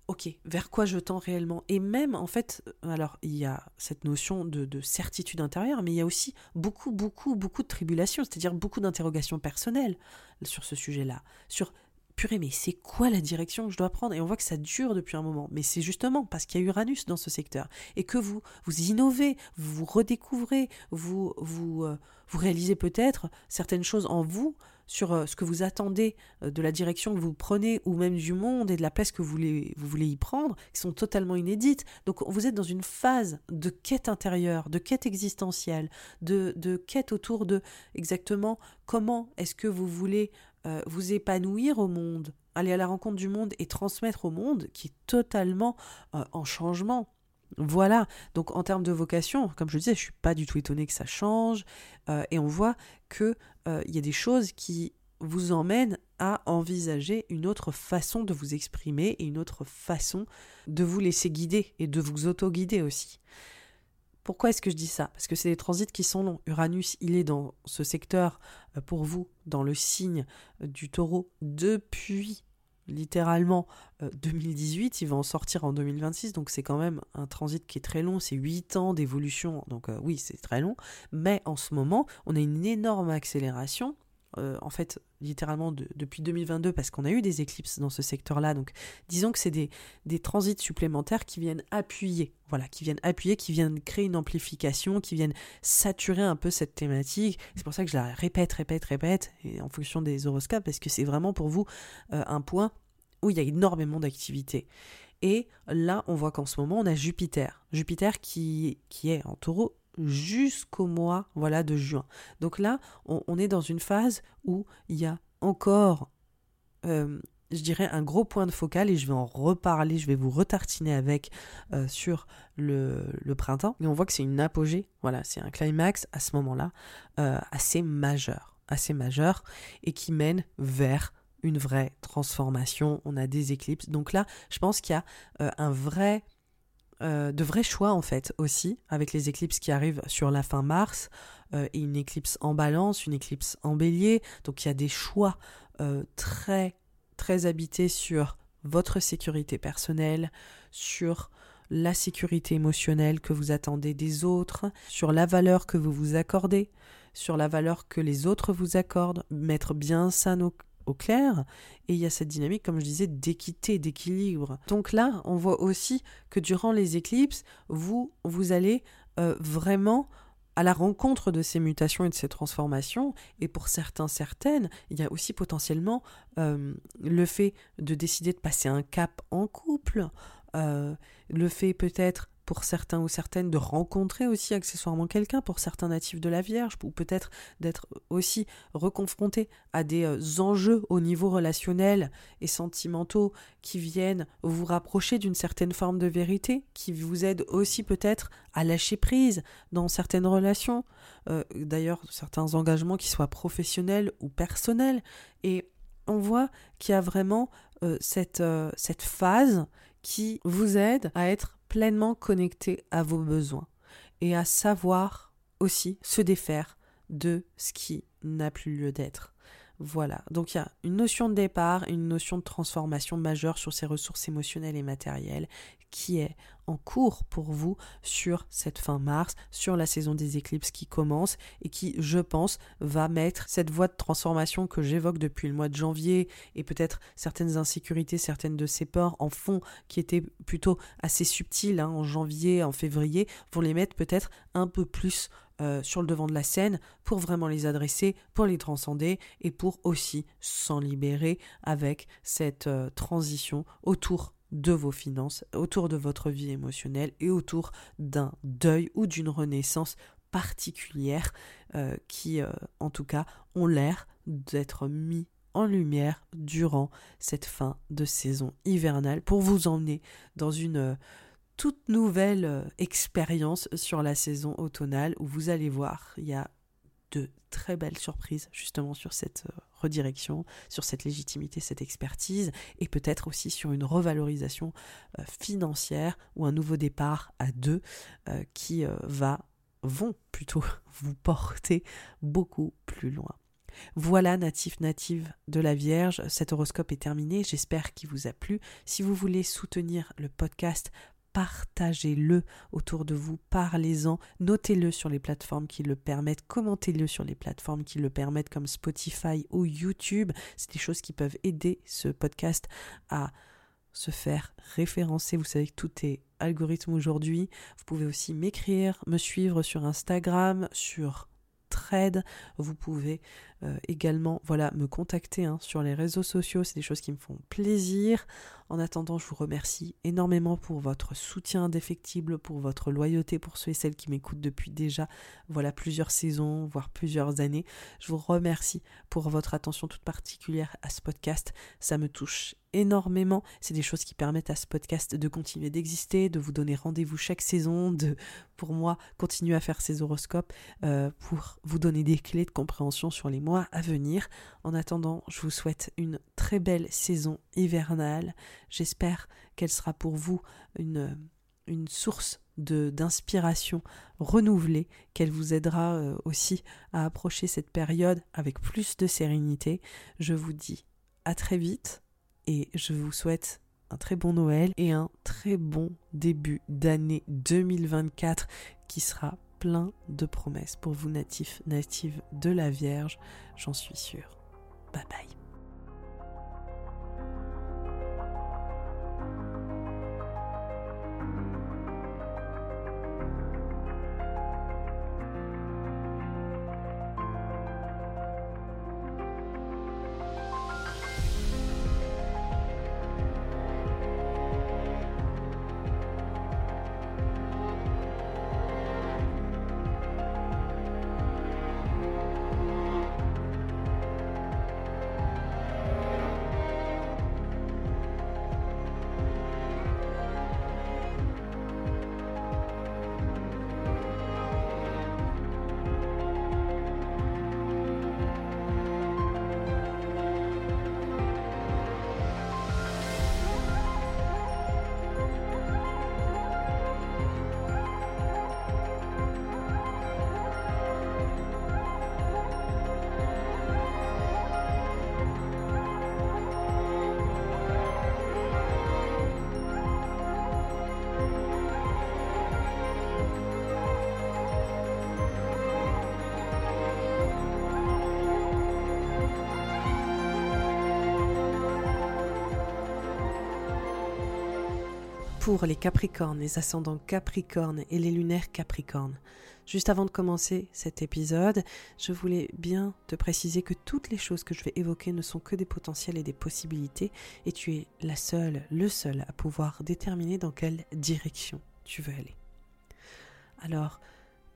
ok, vers quoi je tends réellement Et même, en fait, alors, il y a cette notion de, de certitude intérieure, mais il y a aussi beaucoup, beaucoup, beaucoup de tribulations, c'est-à-dire beaucoup d'interrogations personnelles sur ce sujet-là, sur purée, mais c'est quoi la direction que je dois prendre? Et on voit que ça dure depuis un moment. Mais c'est justement parce qu'il y a Uranus dans ce secteur et que vous vous innovez, vous redécouvrez, vous vous, euh, vous réalisez peut-être certaines choses en vous sur euh, ce que vous attendez euh, de la direction que vous prenez ou même du monde et de la place que vous voulez, vous voulez y prendre, qui sont totalement inédites. Donc vous êtes dans une phase de quête intérieure, de quête existentielle, de, de quête autour de exactement comment est-ce que vous voulez euh, vous épanouir au monde, aller à la rencontre du monde et transmettre au monde qui est totalement euh, en changement. Voilà, donc en termes de vocation, comme je disais, je suis pas du tout étonnée que ça change, euh, et on voit qu'il il y a des choses qui vous emmènent à envisager une autre façon de vous exprimer et une autre façon de vous laisser guider et de vous auto-guider aussi. Pourquoi est-ce que je dis ça? Parce que c'est des transits qui sont longs. Uranus, il est dans ce secteur euh, pour vous, dans le signe euh, du taureau, depuis littéralement 2018. Euh, il va en sortir en 2026, donc c'est quand même un transit qui est très long. C'est 8 ans d'évolution, donc oui, c'est très long. Mais en ce moment, on a une énorme accélération euh, en fait littéralement depuis 2022 parce qu'on a eu des éclipses dans ce secteur-là. Donc disons que c'est des, des, transits supplémentaires qui viennent appuyer, voilà, qui viennent appuyer, qui viennent créer une amplification, qui viennent saturer un peu cette thématique. C'est pour ça que je la répète, répète, répète, et en fonction des horoscopes, parce que c'est vraiment pour vous euh, un point où il y a énormément d'activité. Et là, on voit qu'en ce moment, on a Jupiter. Jupiter qui, qui est en taureau jusqu'au mois voilà de juin. Donc là, on, est dans une phase où il y a encore euh, je dirais, un gros point de focal et je vais en reparler, je vais vous retartiner avec euh, sur le, printemps. Et on voit que c'est une apogée, voilà, c'est un climax à ce moment-là euh, assez majeur, assez majeur et qui mène vers une vraie transformation. On a des éclipses. Donc là, je pense qu'il y a un vrai, de vrais choix en fait aussi avec les éclipses qui arrivent sur la fin mars et une éclipse en balance, une éclipse en bélier. Donc il y a des choix très très habité sur votre sécurité personnelle, sur la sécurité émotionnelle que vous attendez des autres, sur la valeur que vous vous accordez, sur la valeur que les autres vous accordent, mettre bien ça au, clair. Et il y a cette dynamique, comme je disais, d'équité, d'équilibre. Donc là, on voit aussi que durant les éclipses, vous, vous allez euh, vraiment à la rencontre de ces mutations et de ces transformations, et pour certains, certaines, il y a aussi potentiellement euh, le fait de décider de passer un cap en couple, euh, le fait peut-être pour certains ou certaines de rencontrer aussi accessoirement quelqu'un, pour certains natifs de la Vierge, ou peut-être d'être aussi reconfrontés à des euh, enjeux au niveau relationnel et sentimentaux qui viennent vous rapprocher d'une certaine forme de vérité, qui vous aident aussi peut-être à lâcher prise dans certaines relations, euh, d'ailleurs certains engagements qui soient professionnels ou personnels, et on voit qu'il y a vraiment euh, cette, cette phase qui vous aide à être pleinement connecté à vos besoins et à savoir aussi se défaire de ce qui n'a plus lieu d'être. Voilà, donc il y a une notion de départ, une notion de transformation majeure sur ces ressources émotionnelles et matérielles qui est en cours pour vous sur cette fin mars, sur la saison des éclipses qui commence et qui, je pense, va mettre cette voie de transformation que j'évoque depuis le mois de janvier et peut-être certaines insécurités, certaines de ces peurs en fond qui étaient plutôt assez subtiles hein, en janvier, en février, vont les mettre peut-être un peu plus euh, sur le devant de la scène pour vraiment les adresser, pour les transcender et pour aussi s'en libérer avec cette euh, transition autour de vos finances, autour de votre vie émotionnelle et autour d'un deuil ou d'une renaissance particulière euh, qui, en tout cas, ont l'air d'être mis en lumière durant cette fin de saison hivernale. Pour vous emmener dans une toute nouvelle expérience sur la saison automnale où vous allez voir, il y a de très belles surprises justement sur cette euh, redirection, sur cette légitimité, cette expertise, et peut-être aussi sur une revalorisation euh, financière ou un nouveau départ à deux euh, qui va, vont plutôt vous porter beaucoup plus loin. Voilà, natif, native de la Vierge, cet horoscope est terminé, j'espère qu'il vous a plu. Si vous voulez soutenir le podcast, partagez-le autour de vous, parlez-en, notez-le sur les plateformes qui le permettent, commentez-le sur les plateformes qui le permettent comme Spotify ou YouTube. C'est des choses qui peuvent aider ce podcast à se faire référencer. Vous savez que tout est algorithme aujourd'hui. Vous pouvez aussi m'écrire, me suivre sur Instagram, sur Trade. Vous pouvez euh, également voilà, me contacter hein, sur les réseaux sociaux. C'est des choses qui me font plaisir. En attendant, je vous remercie énormément pour votre soutien indéfectible, pour votre loyauté pour ceux et celles qui m'écoutent depuis déjà voilà plusieurs saisons, voire plusieurs années. Je vous remercie pour votre attention toute particulière à ce podcast. Ça me touche énormément. C'est des choses qui permettent à ce podcast de continuer d'exister, de vous donner rendez-vous chaque saison, de, pour moi, continuer à faire ces horoscopes, euh, pour vous donner des clés de compréhension sur les à venir. En attendant, je vous souhaite une très belle saison hivernale. J'espère qu'elle sera pour vous une, une source d'inspiration renouvelée, qu'elle vous aidera euh, aussi à approcher cette période avec plus de sérénité. Je vous dis à très vite et je vous souhaite un très bon Noël et un très bon début d'année 2024 qui sera plein de promesses pour vous natifs, natives de la Vierge, j'en suis sûre. Bye bye. Pour les Capricornes, les ascendants Capricornes et les lunaires Capricornes. Juste avant de commencer cet épisode, je voulais bien te préciser que toutes les choses que je vais évoquer ne sont que des potentiels et des possibilités, et tu es la seule, le seul à pouvoir déterminer dans quelle direction tu veux aller. Alors,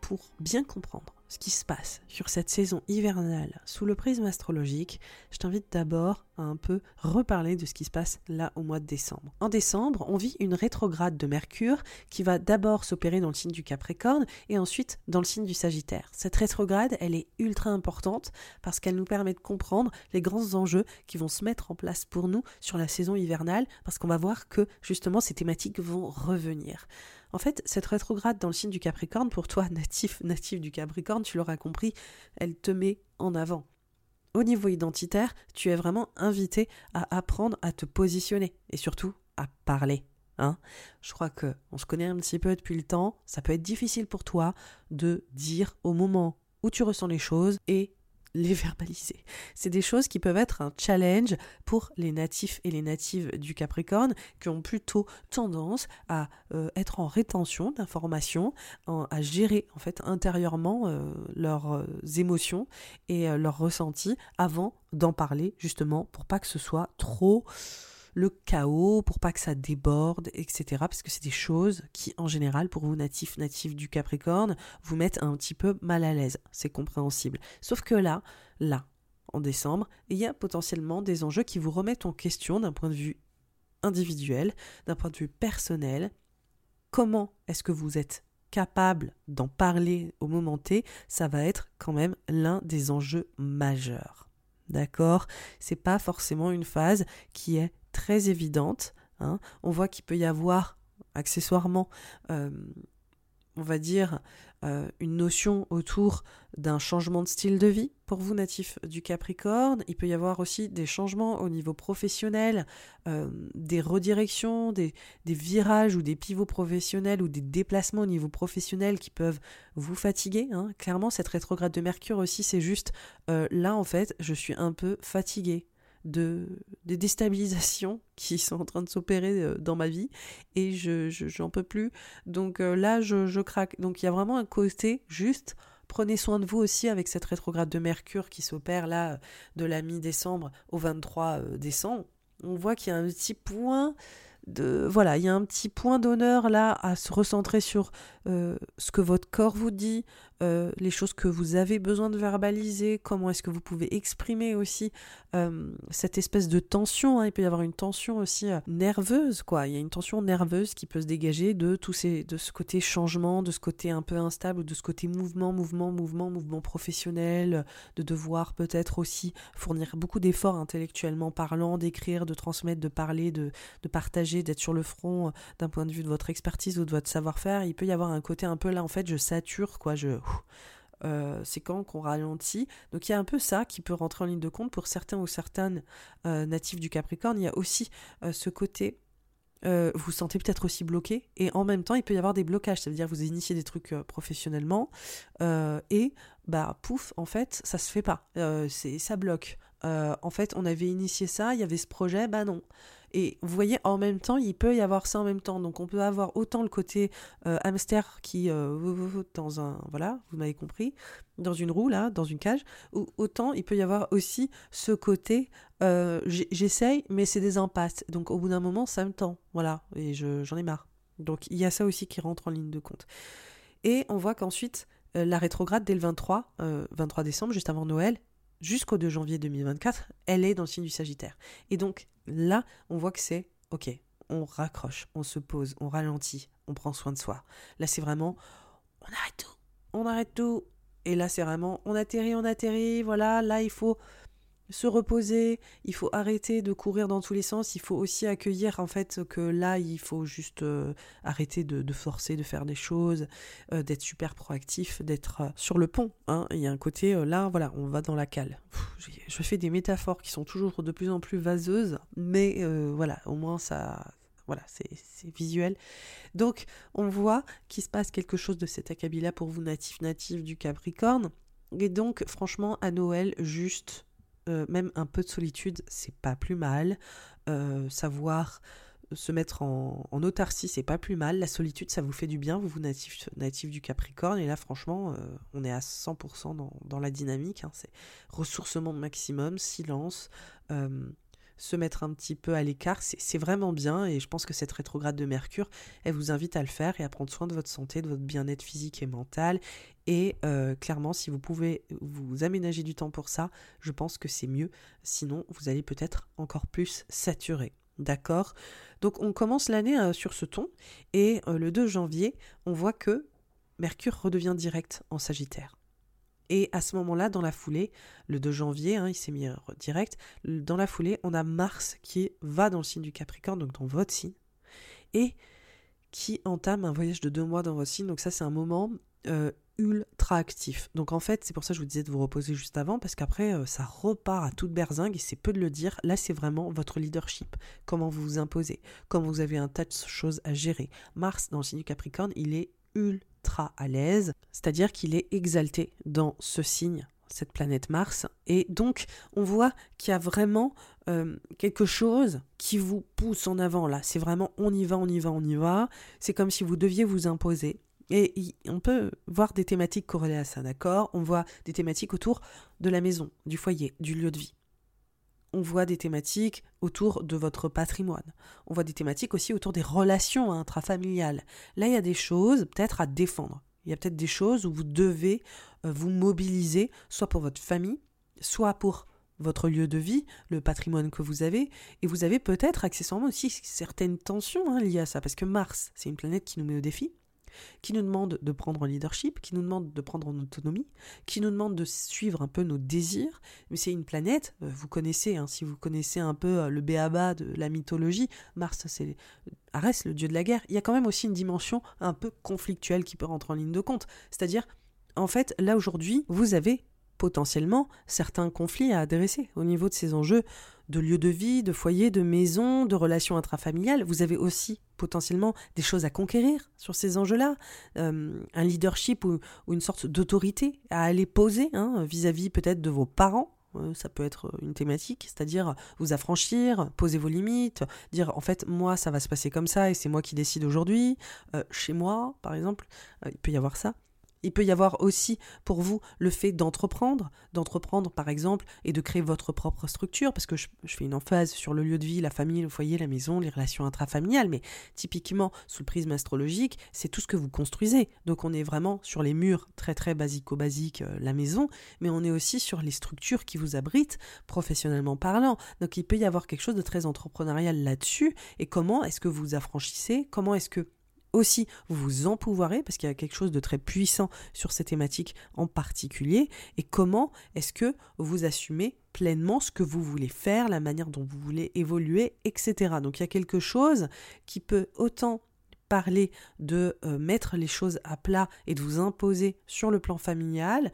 pour bien comprendre ce qui se passe sur cette saison hivernale sous le prisme astrologique, je t'invite d'abord à un peu reparler de ce qui se passe là au mois de décembre. En décembre, on vit une rétrograde de Mercure qui va d'abord s'opérer dans le signe du Capricorne et ensuite dans le signe du Sagittaire. Cette rétrograde, elle est ultra importante parce qu'elle nous permet de comprendre les grands enjeux qui vont se mettre en place pour nous sur la saison hivernale parce qu'on va voir que justement ces thématiques vont revenir. En fait, cette rétrograde dans le signe du Capricorne, pour toi, natif, natif du Capricorne, tu l'auras compris, elle te met en avant. Au niveau identitaire, tu es vraiment invité à apprendre à te positionner et surtout à parler. Hein Je crois que on se connaît un petit peu depuis le temps. Ça peut être difficile pour toi de dire au moment où tu ressens les choses et les verbaliser. C'est des choses qui peuvent être un challenge pour les natifs et les natives du Capricorne qui ont plutôt tendance à euh, être en rétention d'informations, à gérer en fait intérieurement euh, leurs euh, émotions et leurs ressentis avant d'en parler justement pour pas que ce soit trop le chaos, pour pas que ça déborde, etc. Parce que c'est des choses qui, en général, pour vous natifs, natifs du Capricorne, vous mettent un petit peu mal à l'aise. C'est compréhensible. Sauf que là, là, en décembre, il y a potentiellement des enjeux qui vous remettent en question d'un point de vue individuel, d'un point de vue personnel. Comment est-ce que vous êtes capable d'en parler au moment T, ça va être quand même l'un des enjeux majeurs. D'accord? C'est pas forcément une phase qui est très évidente. Hein. On voit qu'il peut y avoir accessoirement, euh, on va dire, euh, une notion autour d'un changement de style de vie pour vous natifs du Capricorne. Il peut y avoir aussi des changements au niveau professionnel, euh, des redirections, des, virages ou des pivots professionnels ou des déplacements au niveau professionnel qui peuvent vous fatiguer. Hein. Clairement, cette rétrograde de Mercure aussi, c'est juste là en fait, je suis un peu fatigué de, des déstabilisations qui sont en train de s'opérer euh, dans ma vie et je j'en peux plus. Donc euh, là, je, je craque. Donc il y a vraiment un côté juste. Prenez soin de vous aussi avec cette rétrograde de Mercure qui s'opère là de la mi-décembre au 23 euh, décembre. On voit qu'il y a un petit point de voilà, il y a un petit point d'honneur là à se recentrer sur ce que votre corps vous dit, euh, les choses que vous avez besoin de verbaliser, comment est-ce que vous pouvez exprimer aussi euh, cette espèce de tension. Hein. Il peut y avoir une tension aussi euh, nerveuse, quoi. Il y a une tension nerveuse qui peut se dégager de tous ces, de ce côté changement, de ce côté un peu instable, de ce côté mouvement, mouvement, mouvement, mouvement professionnel, de devoir peut-être aussi fournir beaucoup d'efforts intellectuellement parlant, d'écrire, de transmettre, de parler, de, de partager, d'être sur le front d'un point de vue de votre expertise ou de votre savoir-faire. Il peut y avoir un côté un peu là, en fait, je sature, quoi. Je euh, c'est quand qu'on ralentit. Donc il y a un peu ça qui peut rentrer en ligne de compte pour certains ou certaines euh, natifs du Capricorne. Il y a aussi euh, ce côté, vous sentez peut-être aussi bloqué et en même temps il peut y avoir des blocages. Ça veut dire vous initiez des trucs professionnellement et bah pouf, en fait ça se fait pas. c'est ça bloque. en fait on avait initié ça, il y avait ce projet, bah non. Et vous voyez, en même temps, il peut y avoir ça en même temps. Donc on peut avoir autant le côté euh, hamster qui euh, dans un voilà, vous m'avez compris, dans une roue là, dans une cage, ou autant il peut y avoir aussi ce côté euh, j'essaye, mais c'est des impasses. Donc au bout d'un moment, ça me tend, voilà, et j'en ai marre. Donc il y a ça aussi qui rentre en ligne de compte. Et on voit qu'ensuite la rétrograde dès le 23, 23 décembre, juste avant Noël, jusqu'au 2 janvier 2024, elle est dans le signe du Sagittaire. Et donc là, on voit que c'est OK, on raccroche, on se pose, on ralentit, on prend soin de soi. Là, c'est vraiment on arrête tout, on arrête tout. Et là, c'est vraiment on atterrit, on atterrit, voilà, là, il faut se reposer, il faut arrêter de courir dans tous les sens, il faut aussi accueillir en fait que là il faut juste euh, arrêter de, forcer de faire des choses, euh, d'être super proactif, d'être euh, sur le pont. Hein. Il y a un côté là, voilà, on va dans la cale. je fais des métaphores qui sont toujours de plus en plus vaseuses, mais voilà, au moins ça, voilà, c'est visuel. Donc, on voit qu'il se passe quelque chose de cet acabit-là pour vous, natifs, natifs du Capricorne. Et donc, franchement, à Noël, juste euh, même un peu de solitude, c'est pas plus mal. Euh, savoir se mettre en, autarcie, c'est pas plus mal. La solitude, ça vous fait du bien. Vous, vous natif, du Capricorne. Et là, franchement, euh, on est à 100% dans, dans, la dynamique. Hein. C'est ressourcement maximum, silence, se mettre un petit peu à l'écart. C'est vraiment bien. Et je pense que cette rétrograde de Mercure, elle vous invite à le faire et à prendre soin de votre santé, de votre bien-être physique et mental. Et euh, clairement, si vous pouvez vous aménager du temps pour ça, je pense que c'est mieux. Sinon, vous allez peut-être encore plus saturer. D'accord? Donc on commence l'année euh, sur ce ton et euh, le 2 janvier, on voit que Mercure redevient direct en Sagittaire. Et à ce moment-là, dans la foulée, le 2 janvier, hein, il s'est mis direct, dans la foulée, on a Mars qui va dans le signe du Capricorne, donc dans votre signe, et qui entame un voyage de deux mois dans votre signe. Donc ça, c'est un moment ultra actif. Donc en fait, c'est pour ça que je vous disais de vous reposer juste avant, parce qu'après, euh, ça repart à toute berzingue, et c'est peu de le dire. Là, c'est vraiment votre leadership. Comment vous vous imposez, comment vous avez un tas de choses à gérer. Mars, dans le signe du Capricorne, il est ultra à l'aise, c'est-à-dire qu'il est exalté dans ce signe cette planète Mars. Et donc, on voit qu'il y a vraiment euh, quelque chose qui vous pousse en avant là. C'est vraiment on y va, on y va, on y va. C'est comme si vous deviez vous imposer. Et on peut voir des thématiques corrélées à ça, d'accord? On voit des thématiques autour de la maison, du foyer, du lieu de vie. On voit des thématiques autour de votre patrimoine. On voit des thématiques aussi autour des relations intrafamiliales. Là, il y a des choses peut-être à défendre. Il y a peut-être des choses où vous devez euh, vous mobiliser, soit pour votre famille, soit pour votre lieu de vie, le patrimoine que vous avez, et vous avez peut-être accessoirement aussi certaines tensions hein, liées à ça, parce que Mars, c'est une planète qui nous met au défi, qui nous demande de prendre en leadership, qui nous demande de prendre en autonomie, qui nous demande de suivre un peu nos désirs. Mais c'est une planète, euh, vous connaissez, hein, si vous connaissez un peu euh, le béaba de la mythologie, Mars, c'est Arès, le dieu de la guerre. Il y a quand même aussi une dimension un peu conflictuelle qui peut rentrer en ligne de compte. C'est-à-dire, en fait, là aujourd'hui, vous avez potentiellement certains conflits à adresser au niveau de ces enjeux de lieu de vie, de foyer, de maison, de relations intrafamiliales. Vous avez aussi potentiellement des choses à conquérir sur ces enjeux-là, euh, un leadership ou, une sorte d'autorité à aller poser hein, vis-à-vis peut-être de vos parents. Euh, ça peut être une thématique, c'est-à-dire vous affranchir, poser vos limites, dire en fait moi ça va se passer comme ça et c'est moi qui décide aujourd'hui. Euh, chez moi par exemple, il peut y avoir ça. Il peut y avoir aussi pour vous le fait d'entreprendre, d'entreprendre par exemple et de créer votre propre structure, parce que je, fais une emphase sur le lieu de vie, la famille, le foyer, la maison, les relations intrafamiliales, mais typiquement sous le prisme astrologique, c'est tout ce que vous construisez. Donc on est vraiment sur les murs très très basico-basiques, euh, la maison, mais on est aussi sur les structures qui vous abritent, professionnellement parlant. Donc il peut y avoir quelque chose de très entrepreneurial là-dessus, et comment est-ce que vous affranchissez, comment est-ce que aussi vous vous empouvoirez, parce qu'il y a quelque chose de très puissant sur ces thématiques en particulier, et comment est-ce que vous assumez pleinement ce que vous voulez faire, la manière dont vous voulez évoluer, etc. Donc il y a quelque chose qui peut autant parler de euh, mettre les choses à plat et de vous imposer sur le plan familial,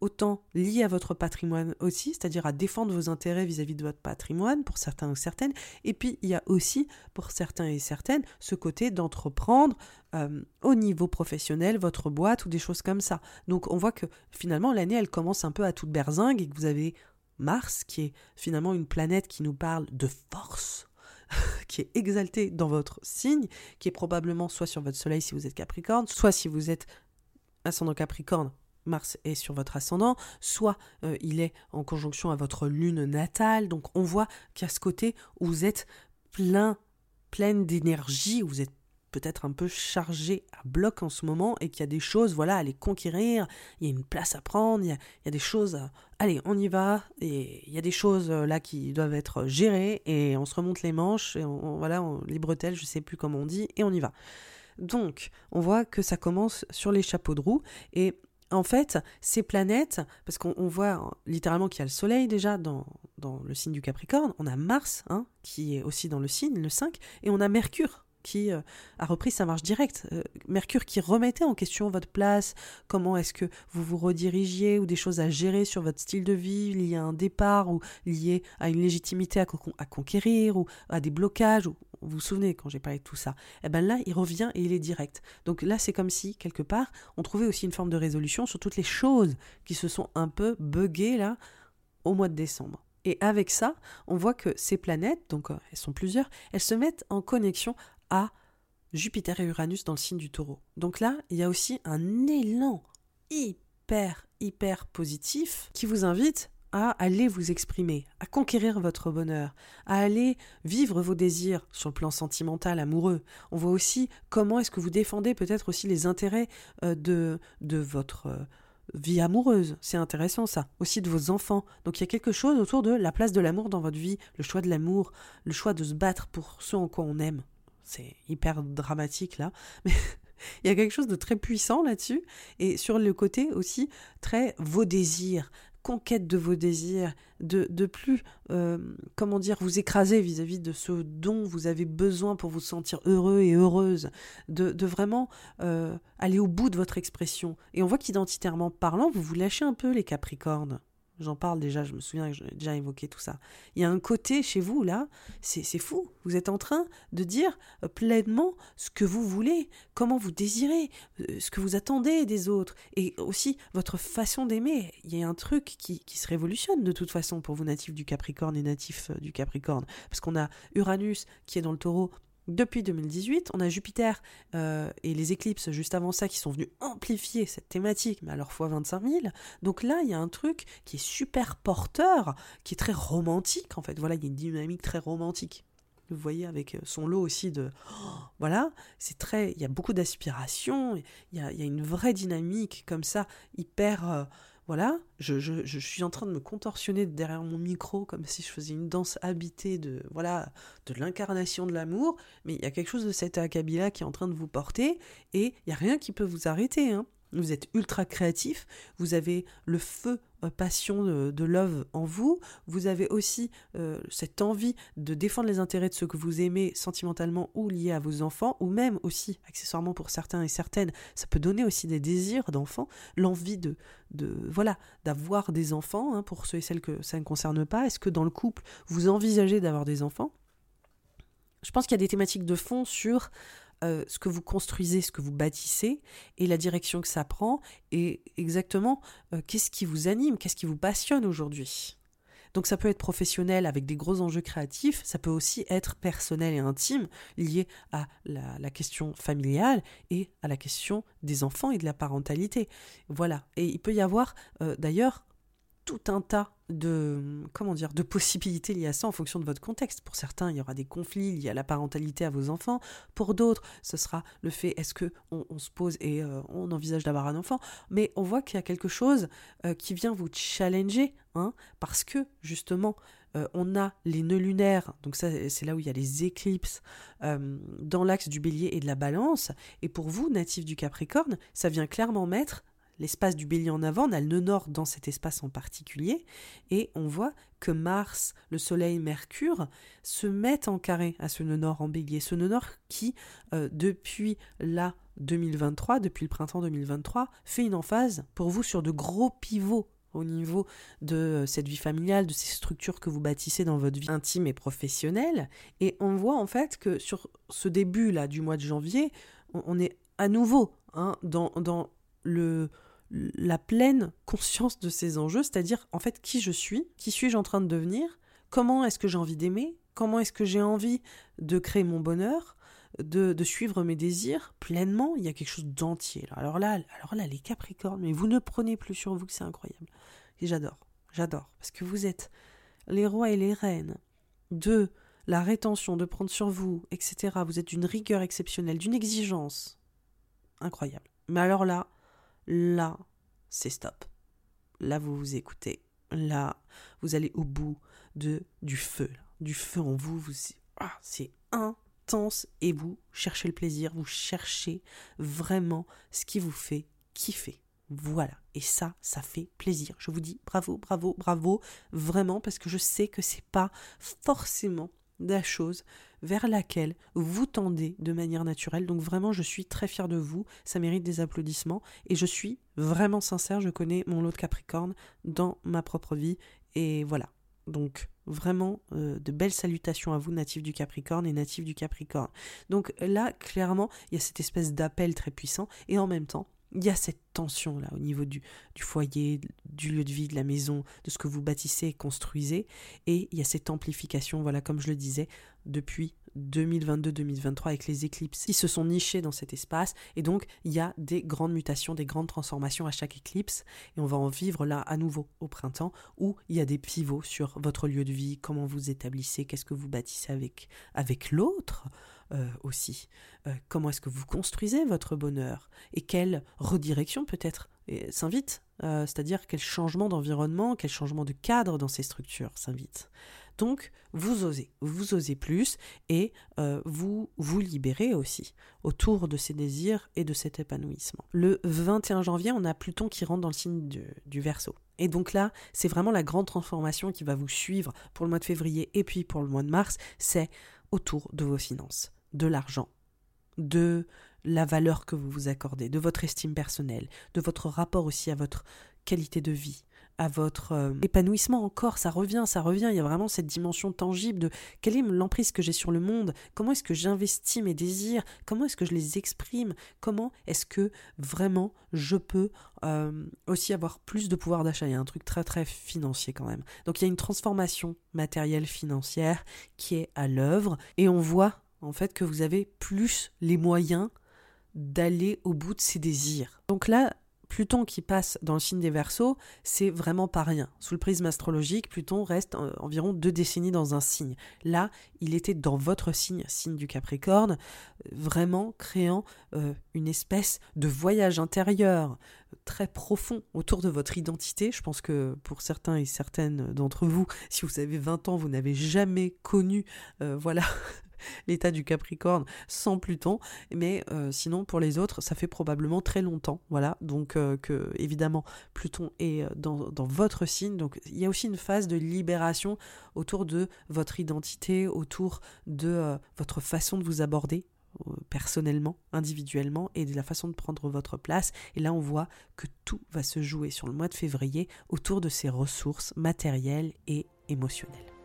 autant lié à votre patrimoine aussi, c'est-à-dire à défendre vos intérêts vis-à-vis de votre patrimoine pour certains ou certaines. Et puis il y a aussi pour certains et certaines ce côté d'entreprendre euh, au niveau professionnel votre boîte ou des choses comme ça. Donc on voit que finalement l'année elle commence un peu à toute berzingue et que vous avez Mars qui est finalement une planète qui nous parle de force qui est exaltée dans votre signe, qui est probablement soit sur votre soleil si vous êtes Capricorne, soit si vous êtes ascendant Capricorne, Mars est sur votre ascendant, soit euh, il est en conjonction à votre lune natale. Donc on voit a ce côté vous êtes plein, pleine d'énergie, vous êtes peut-être un peu chargé à bloc en ce moment et qu'il y a des choses voilà à les conquérir, il y a une place à prendre, il y a, des choses, allez on y va, et il y a des choses euh, là qui doivent être gérées et on se remonte les manches, et on, voilà, on, les je sais plus comment on dit, et on y va. Donc on voit que ça commence sur les chapeaux de roue et en fait, ces planètes, parce qu'on voit littéralement qu'il y a le Soleil déjà dans, le signe du Capricorne, on a Mars, hein, qui est aussi dans le signe, le 5, et on a Mercure, qui euh, a repris sa marche directe. Euh, Mercure qui remettait en question votre place, comment est-ce que vous vous redirigiez, ou des choses à gérer sur votre style de vie liées à un départ, ou liées à une légitimité à, conquérir, ou à des blocages, vous vous souvenez quand j'ai parlé de tout ça Eh bien là, il revient et il est direct. Donc là, c'est comme si, quelque part, on trouvait aussi une forme de résolution sur toutes les choses qui se sont un peu buggées là au mois de décembre. Et avec ça, on voit que ces planètes, donc euh, elles sont plusieurs, elles se mettent en connexion à Jupiter et Uranus dans le signe du taureau. Donc là, il y a aussi un élan hyper, hyper positif qui vous invite à aller vous exprimer, à conquérir votre bonheur, à aller vivre vos désirs sur le plan sentimental, amoureux. On voit aussi comment est-ce que vous défendez peut-être aussi les intérêts euh, de, de votre euh, vie amoureuse. C'est intéressant ça. Aussi de vos enfants. Donc il y a quelque chose autour de la place de l'amour dans votre vie, le choix de l'amour, le choix de se battre pour ce en quoi on aime. C'est hyper dramatique là. Mais il y a quelque chose de très puissant là-dessus. Et sur le côté aussi, très vos désirs, conquête de vos désirs, de, de plus, euh, comment dire, vous écraser vis-à-vis de ce dont vous avez besoin pour vous sentir heureux et heureuse, de, de vraiment euh, aller au bout de votre expression. Et on voit qu'identitairement parlant, vous vous lâchez un peu les capricornes. J'en parle déjà, je me souviens que j'ai déjà évoqué tout ça. Il y a un côté chez vous, là, c'est fou. Vous êtes en train de dire euh, pleinement ce que vous voulez, comment vous désirez, euh, ce que vous attendez des autres, et aussi votre façon d'aimer. Il y a un truc qui, qui, se révolutionne de toute façon pour vous natifs du Capricorne et natifs euh, du Capricorne. Parce qu'on a Uranus qui est dans le taureau depuis 2018, on a Jupiter euh, et les éclipses juste avant ça qui sont venus amplifier cette thématique, mais leur fois 25 000. Donc là, il y a un truc qui est super porteur, qui est très romantique en fait. Voilà, il y a une dynamique très romantique. Vous voyez, avec euh, son lot aussi de... voilà, c'est très... Il y a beaucoup d'aspiration, il, il, y a une vraie dynamique comme ça, hyper... Euh, voilà, je, je, suis en train de me contorsionner derrière mon micro comme si je faisais une danse habitée de voilà de l'incarnation de l'amour, mais il y a quelque chose de cet acabit-là qui est en train de vous porter et il n'y a rien qui peut vous arrêter. Hein. Vous êtes ultra créatif, vous avez le feu euh, passion de, love en vous, vous avez aussi euh, cette envie de défendre les intérêts de ceux que vous aimez sentimentalement ou liés à vos enfants, ou même aussi, accessoirement pour certains et certaines, ça peut donner aussi des désirs d'enfants, l'envie de, de voilà d'avoir des enfants, hein, pour ceux et celles que ça ne concerne pas. Est-ce que dans le couple, vous envisagez d'avoir des enfants? Je pense qu'il y a des thématiques de fond sur euh, ce que vous construisez, ce que vous bâtissez, et la direction que ça prend, et exactement euh, qu'est-ce qui vous anime, qu'est-ce qui vous passionne aujourd'hui. Donc ça peut être professionnel avec des gros enjeux créatifs, ça peut aussi être personnel et intime, lié à la, question familiale et à la question des enfants et de la parentalité. Voilà. Et il peut y avoir euh, d'ailleurs tout un tas de comment dire de possibilités liées à ça en fonction de votre contexte. Pour certains, il y aura des conflits liés à la parentalité à vos enfants. Pour d'autres, ce sera le fait est-ce que on, se pose et euh, on envisage d'avoir un enfant? Mais on voit qu'il y a quelque chose euh, qui vient vous challenger, hein, parce que justement. Euh, on a les nœuds lunaires, donc ça c'est là où il y a les éclipses dans l'axe du bélier et de la balance. Et pour vous, natif du Capricorne, ça vient clairement mettre l'espace du bélier en avant, on a le nœud nord dans cet espace en particulier, et on voit que Mars, le Soleil, Mercure se mettent en carré à ce nœud nord en bélier. Ce nœud nord qui, euh, depuis la 2023, depuis le printemps 2023, fait une emphase pour vous sur de gros pivots au niveau de euh, cette vie familiale, de ces structures que vous bâtissez dans votre vie intime et professionnelle. Et on voit en fait que sur ce début là du mois de janvier, on, est à nouveau hein, dans, dans le, la pleine conscience de ces enjeux, c'est-à-dire en fait qui je suis, qui suis-je en train de devenir, comment est-ce que j'ai envie d'aimer, comment est-ce que j'ai envie de créer mon bonheur, de, suivre mes désirs pleinement, il y a quelque chose d'entier. Alors là, alors là, les Capricornes, mais vous ne prenez plus sur vous que c'est incroyable. Et j'adore, j'adore, parce que vous êtes les rois et les reines de la rétention, de prendre sur vous, etc. Vous êtes d'une rigueur exceptionnelle, d'une exigence incroyable. Mais alors là, là, c'est stop. Là, vous vous écoutez. Là, vous allez au bout de du feu, du feu en vous. ah, c'est intense et vous cherchez le plaisir, vous cherchez vraiment ce qui vous fait kiffer. Voilà. Et ça, ça fait plaisir. Je vous dis bravo, bravo, bravo, vraiment, parce que je sais que c'est pas forcément la chose vers laquelle vous tendez de manière naturelle. Donc vraiment, je suis très fière de vous, ça mérite des applaudissements, et je suis vraiment sincère, je connais mon lot de Capricorne dans ma propre vie, et voilà. Donc vraiment euh, de belles salutations à vous, natifs du Capricorne et natifs du Capricorne. Donc là, clairement, il y a cette espèce d'appel très puissant, et en même temps, il y a cette tension là au niveau du, foyer, du lieu de vie, de la maison, de ce que vous bâtissez et construisez. Et il y a cette amplification, voilà, comme je le disais, depuis 2022-2023 avec les éclipses qui se sont nichés dans cet espace. Et donc, il y a des grandes mutations, des grandes transformations à chaque éclipse. Et on va en vivre là à nouveau au printemps où il y a des pivots sur votre lieu de vie, comment vous établissez, qu'est-ce que vous bâtissez avec, avec l'autre. Euh, aussi. Euh, comment est-ce que vous construisez votre bonheur et quelle redirection peut-être s'invite, euh, c'est-à-dire quel changement d'environnement, quel changement de cadre dans ces structures s'invite. Donc, vous osez, vous osez plus et vous vous libérez aussi autour de ces désirs et de cet épanouissement. Le 21 janvier, on a Pluton qui rentre dans le signe du, du Verseau. Et donc là, c'est vraiment la grande transformation qui va vous suivre pour le mois de février et puis pour le mois de mars, c'est autour de vos finances de l'argent, de la valeur que vous vous accordez, de votre estime personnelle, de votre rapport aussi à votre qualité de vie, à votre euh, épanouissement encore, ça revient, ça revient, il y a vraiment cette dimension tangible de quelle est l'emprise que j'ai sur le monde, comment est-ce que j'investis mes désirs, comment est-ce que je les exprime, comment est-ce que vraiment je peux euh, aussi avoir plus de pouvoir d'achat, il y a un truc très très financier quand même. Donc il y a une transformation matérielle financière qui est à l'œuvre et on voit en fait que vous avez plus les moyens d'aller au bout de ses désirs. Donc là, Pluton qui passe dans le signe des Verseaux, c'est vraiment pas rien. Sous le prisme astrologique, Pluton reste euh, environ deux décennies dans un signe. Là, il était dans votre signe, signe du Capricorne, vraiment créant euh, une espèce de voyage intérieur très profond autour de votre identité. Je pense que pour certains et certaines d'entre vous, si vous avez 20 ans, vous n'avez jamais connu, euh, voilà, l'état du Capricorne sans Pluton. Mais euh, sinon, pour les autres, ça fait probablement très longtemps. Voilà, donc euh, que évidemment, Pluton est euh, dans, dans, votre signe. Donc il y a aussi une phase de libération autour de votre identité, autour de votre façon de vous aborder personnellement, individuellement, et de la façon de prendre votre place. Et là, on voit que tout va se jouer sur le mois de février autour de ces ressources matérielles et émotionnelles.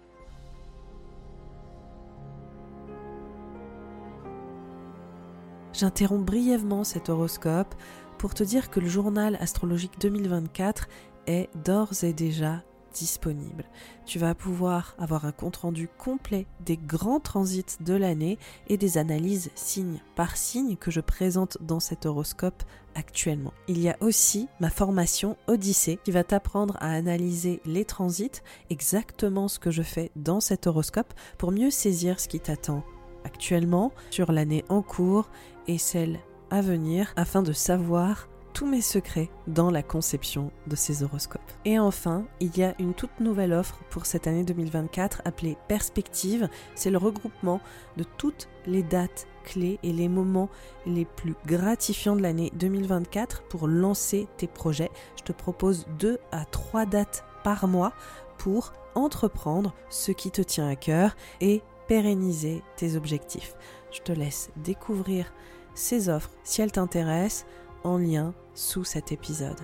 J'interromps brièvement cet horoscope pour te dire que le journal astrologique 2024 est d'ores et déjà disponible. Tu vas pouvoir avoir un compte-rendu complet des grands transits de l'année et des analyses signe par signe que je présente dans cet horoscope actuellement. Il y a aussi ma formation Odyssée qui va t'apprendre à analyser les transits, exactement ce que je fais dans cet horoscope pour mieux saisir ce qui t'attend actuellement sur l'année en cours et celle à venir afin de savoir tous mes secrets dans la conception de ces horoscopes. Et enfin, il y a une toute nouvelle offre pour cette année 2024 appelée Perspective. C'est le regroupement de toutes les dates clés et les moments les plus gratifiants de l'année 2024 pour lancer tes projets. Je te propose deux à trois dates par mois pour entreprendre ce qui te tient à cœur et pérenniser tes objectifs. Je te laisse découvrir ces offres si elles t'intéressent en lien sous cet épisode.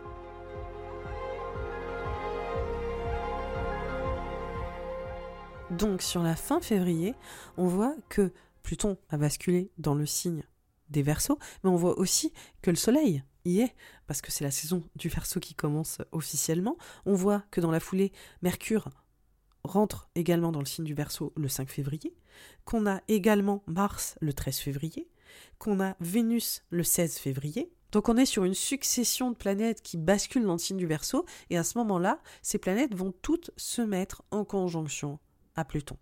Donc sur la fin février, on voit que Pluton a basculé dans le signe des Verseaux, mais on voit aussi que le Soleil y est, parce que c'est la saison du Verseau qui commence officiellement. On voit que dans la foulée, Mercure rentre également dans le signe du Verseau le 5 février, qu'on a également Mars le 13 février, qu'on a Vénus le 16 février. Donc on est sur une succession de planètes qui basculent dans le signe du Verseau et à ce moment-là, ces planètes vont toutes se mettre en conjonction à Pluton.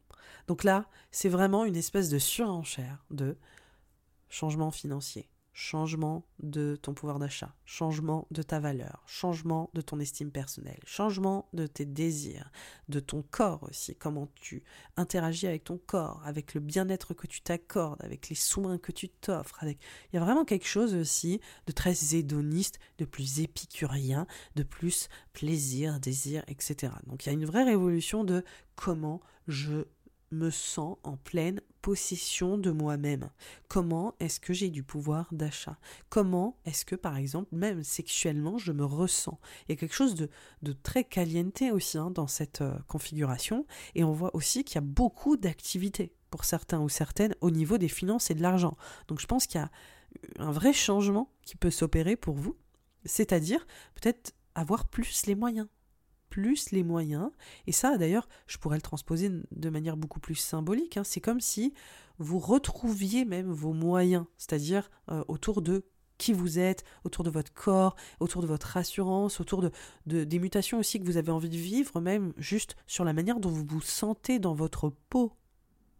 Donc là, c'est vraiment une espèce de surenchère de changement financier, changement de ton pouvoir d'achat, changement de ta valeur, changement de ton estime personnelle, changement de tes désirs, de ton corps aussi, comment tu interagis avec ton corps, avec le bien-être que tu t'accordes, avec les soins que tu t'offres. Avec... Il y a vraiment quelque chose aussi de très hédoniste, de plus épicurien, de plus plaisir, désir, etc. Donc il y a une vraie révolution de comment je me sens en pleine possession de moi-même Comment est-ce que j'ai du pouvoir d'achat? Comment est-ce que, par exemple, même sexuellement, je me ressens? Il y a quelque chose de, très caliente aussi hein, dans cette euh, configuration. Et on voit aussi qu'il y a beaucoup d'activités pour certains ou certaines au niveau des finances et de l'argent. Donc je pense qu'il y a un vrai changement qui peut s'opérer pour vous C'est-à-dire peut-être avoir plus les moyens. Plus les moyens. Et ça, d'ailleurs, je pourrais le transposer de manière beaucoup plus symbolique. Hein. C'est comme si vous retrouviez même vos moyens, c'est-à-dire euh, autour de qui vous êtes, autour de votre corps, autour de votre assurance, autour de, des mutations aussi que vous avez envie de vivre, même juste sur la manière dont vous vous sentez dans votre peau,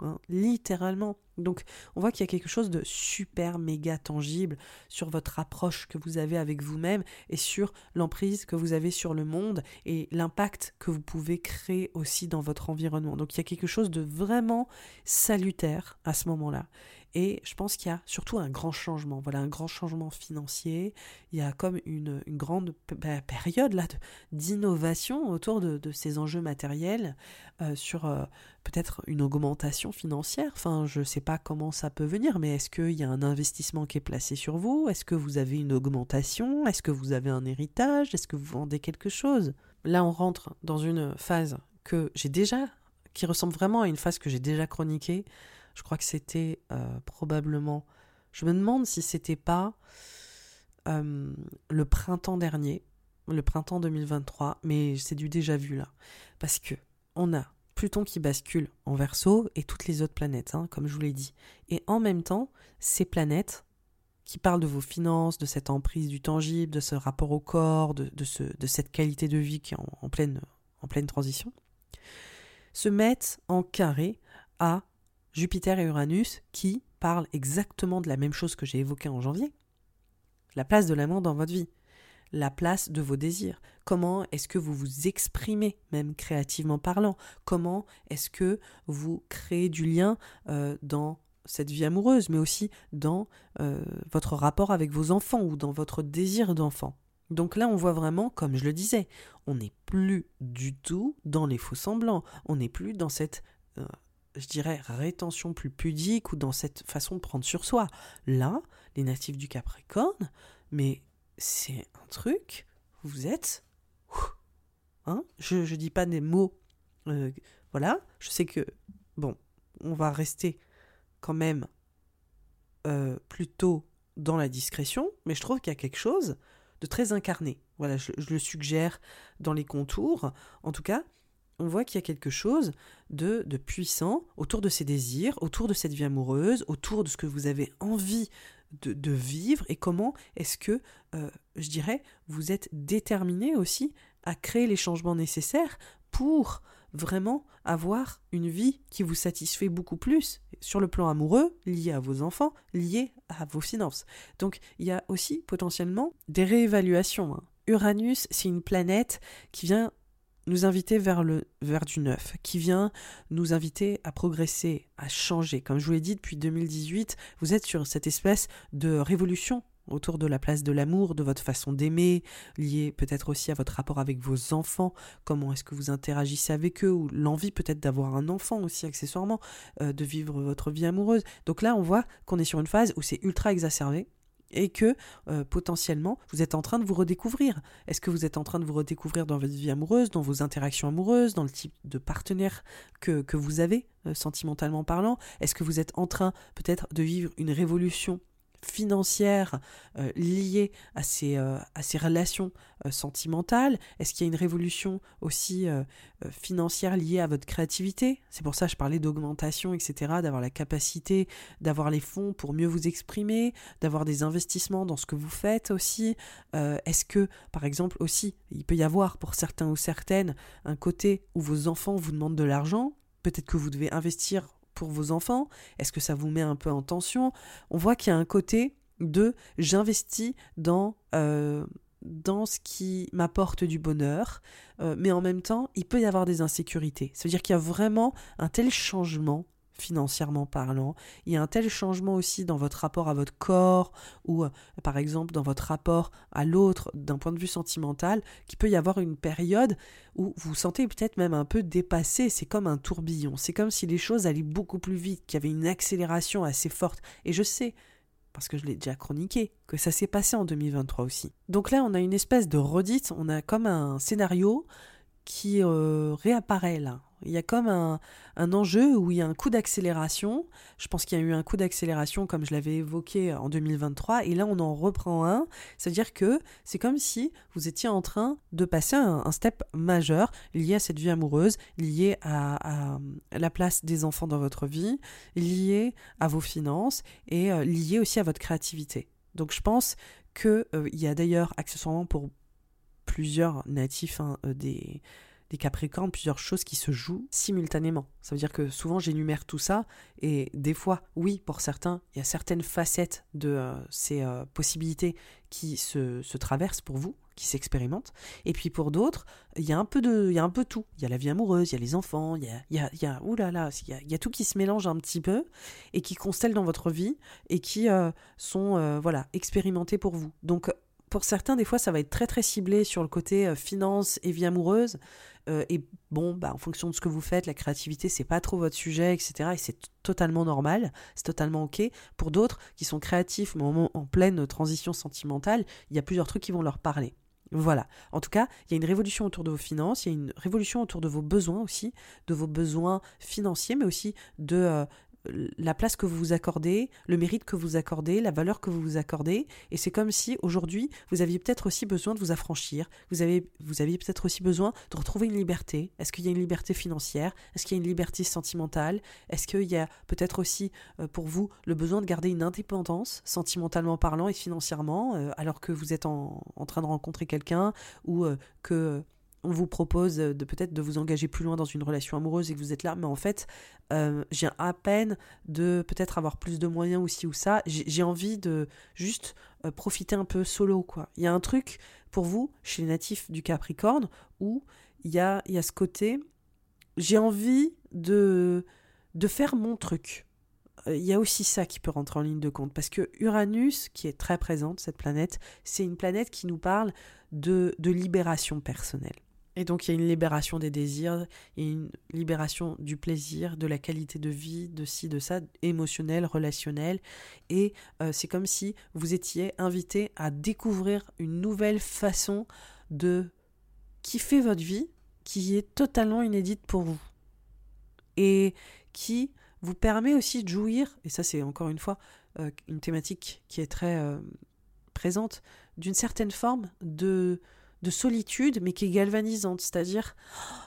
hein, littéralement. Donc on voit qu'il y a quelque chose de super méga tangible sur votre approche que vous avez avec vous-même et sur l'emprise que vous avez sur le monde et l'impact que vous pouvez créer aussi dans votre environnement. Donc il y a quelque chose de vraiment salutaire à ce moment-là. Et je pense qu'il y a surtout un grand changement, voilà, un grand changement financier. Il y a comme une, grande bah, période là d'innovation autour de, ces enjeux matériels euh, sur euh, peut-être une augmentation financière. Enfin, je ne sais pas comment ça peut venir, mais est-ce qu'il y a un investissement qui est placé sur vous? Est-ce que vous avez une augmentation? Est-ce que vous avez un héritage? Est-ce que vous vendez quelque chose? Là, on rentre dans une phase que j'ai déjà, qui ressemble vraiment à une phase que j'ai déjà chroniquée je crois que c'était euh, probablement. Je me demande si c'était pas euh, le printemps dernier, le printemps 2023, mais c'est du déjà vu là. Parce que on a Pluton qui bascule en verso et toutes les autres planètes, hein, comme je vous l'ai dit. Et en même temps, ces planètes qui parlent de vos finances, de cette emprise du tangible, de ce rapport au corps, de, ce, de cette qualité de vie qui est en pleine transition, se mettent en carré à Jupiter et Uranus qui parlent exactement de la même chose que j'ai évoquée en janvier. La place de l'amour dans votre vie, la place de vos désirs. Comment est-ce que vous vous exprimez, même créativement parlant? Comment est-ce que vous créez du lien euh, dans cette vie amoureuse, mais aussi dans euh, votre rapport avec vos enfants ou dans votre désir d'enfant? Donc là, on voit vraiment, comme je le disais, on n'est plus du tout dans les faux semblants, on n'est plus dans cette euh, je dirais, rétention plus pudique ou dans cette façon de prendre sur soi. Là, les natifs du Capricorne, mais c'est un truc, vous êtes... Hein je ne dis pas des mots. Euh, voilà, je sais que, bon, on va rester quand même euh, plutôt dans la discrétion, mais je trouve qu'il y a quelque chose de très incarné. Voilà, je, le suggère dans les contours. En tout cas, on voit qu'il y a quelque chose de, de puissant autour de ces désirs, autour de cette vie amoureuse, autour de ce que vous avez envie de, vivre et comment est-ce que, euh, je dirais, vous êtes déterminé aussi à créer les changements nécessaires pour vraiment avoir une vie qui vous satisfait beaucoup plus sur le plan amoureux, lié à vos enfants, lié à vos finances. Donc il y a aussi potentiellement des réévaluations. Hein. Uranus, c'est une planète qui vient nous inviter vers, le, vers du neuf, qui vient nous inviter à progresser, à changer. Comme je vous l'ai dit, depuis 2018, vous êtes sur cette espèce de révolution autour de la place de l'amour, de votre façon d'aimer, lié peut-être aussi à votre rapport avec vos enfants, comment est-ce que vous interagissez avec eux, ou l'envie peut-être d'avoir un enfant aussi accessoirement, euh, de vivre votre vie amoureuse. Donc là, on voit qu'on est sur une phase où c'est ultra exacerbé, et que euh, potentiellement vous êtes en train de vous redécouvrir. Est-ce que vous êtes en train de vous redécouvrir dans votre vie amoureuse, dans vos interactions amoureuses, dans le type de partenaire que, que vous avez, euh, sentimentalement parlant? Est-ce que vous êtes en train peut-être de vivre une révolution financière euh, liée à ces, euh, à ces relations euh, sentimentales? Est-ce qu'il y a une révolution aussi financière liée à votre créativité? C'est pour ça que je parlais d'augmentation, etc., d'avoir la capacité d'avoir les fonds pour mieux vous exprimer, d'avoir des investissements dans ce que vous faites aussi. Est-ce que, par exemple, aussi, il peut y avoir pour certains ou certaines un côté où vos enfants vous demandent de l'argent? Peut-être que vous devez investir pour vos enfants? Est-ce que ça vous met un peu en tension? On voit qu'il y a un côté de j'investis dans, euh, dans ce qui m'apporte du bonheur, euh, mais en même temps, il peut y avoir des insécurités. Ça veut dire qu'il y a vraiment un tel changement financièrement parlant. Il y a un tel changement aussi dans votre rapport à votre corps ou euh, par exemple dans votre rapport à l'autre d'un point de vue sentimental qu'il peut y avoir une période où vous vous sentez peut-être même un peu dépassé. C'est comme un tourbillon. C'est comme si les choses allaient beaucoup plus vite, qu'il y avait une accélération assez forte. Et je sais parce que je l'ai déjà chroniqué, que ça s'est passé en 2023 aussi. Donc là, on a une espèce de redite, on a comme un scénario qui réapparaît là. Il y a comme un, enjeu où il y a un coup d'accélération. Je pense qu'il y a eu un coup d'accélération comme je l'avais évoqué en 2023 et là on en reprend un. C'est-à-dire que c'est comme si vous étiez en train de passer un, step majeur lié à cette vie amoureuse, lié à, la place des enfants dans votre vie, lié à vos finances et euh, lié aussi à votre créativité. Donc je pense qu'il euh, y a d'ailleurs accessoirement pour plusieurs natifs hein, euh, des des Capricornes, plusieurs choses qui se jouent simultanément. Ça veut dire que souvent j'énumère tout ça et des fois, oui, pour certains, il y a certaines facettes de euh, ces euh, possibilités qui se, se, traversent pour vous, qui s'expérimentent. Et puis pour d'autres, il y a un peu de, tout. Il y a la vie amoureuse, il y a les enfants, il y a, il y a, a oulala, il y tout qui se mélange un petit peu et qui constelle dans votre vie et qui sont voilà expérimentés pour vous. Donc pour certains, des fois, ça va être très très ciblé sur le côté finance et vie amoureuse. Euh, et bon, bah, en fonction de ce que vous faites, la créativité, c'est pas trop votre sujet, etc. Et c'est totalement normal, c'est totalement ok. Pour d'autres qui sont créatifs, mais en, en pleine transition sentimentale, il y a plusieurs trucs qui vont leur parler. Voilà. En tout cas, il y a une révolution autour de vos finances, il y a une révolution autour de vos besoins aussi, de vos besoins financiers, mais aussi de euh, la place que vous vous accordez, le mérite que vous accordez, la valeur que vous vous accordez. Et c'est comme si aujourd'hui, vous aviez peut-être aussi besoin de vous affranchir, vous, avez, vous aviez peut-être aussi besoin de retrouver une liberté. Est-ce qu'il y a une liberté financière? Est-ce qu'il y a une liberté sentimentale? Est-ce qu'il y a peut-être aussi euh, pour vous le besoin de garder une indépendance, sentimentalement parlant et financièrement, euh, alors que vous êtes en, train de rencontrer quelqu'un ou euh, que on vous propose de peut-être de vous engager plus loin dans une relation amoureuse et que vous êtes là, mais en fait, euh, j'ai à peine de peut-être avoir plus de moyens aussi ou ça. J'ai envie de juste euh, profiter un peu solo, quoi. Il y a un truc pour vous, chez les natifs du Capricorne, où il y a, y a ce côté, j'ai envie de, de faire mon truc. Euh, il y a aussi ça qui peut rentrer en ligne de compte, parce que Uranus, qui est très présente, cette planète, c'est une planète qui nous parle de, de libération personnelle. Et donc il y a une libération des désirs, une libération du plaisir, de la qualité de vie, de ci, de ça, émotionnel, relationnel. Et euh, c'est comme si vous étiez invité à découvrir une nouvelle façon de kiffer votre vie qui est totalement inédite pour vous. Et qui vous permet aussi de jouir, et ça c'est encore une fois euh, une thématique qui est très euh, présente, d'une certaine forme de de solitude, mais qui est galvanisante. C'est-à-dire,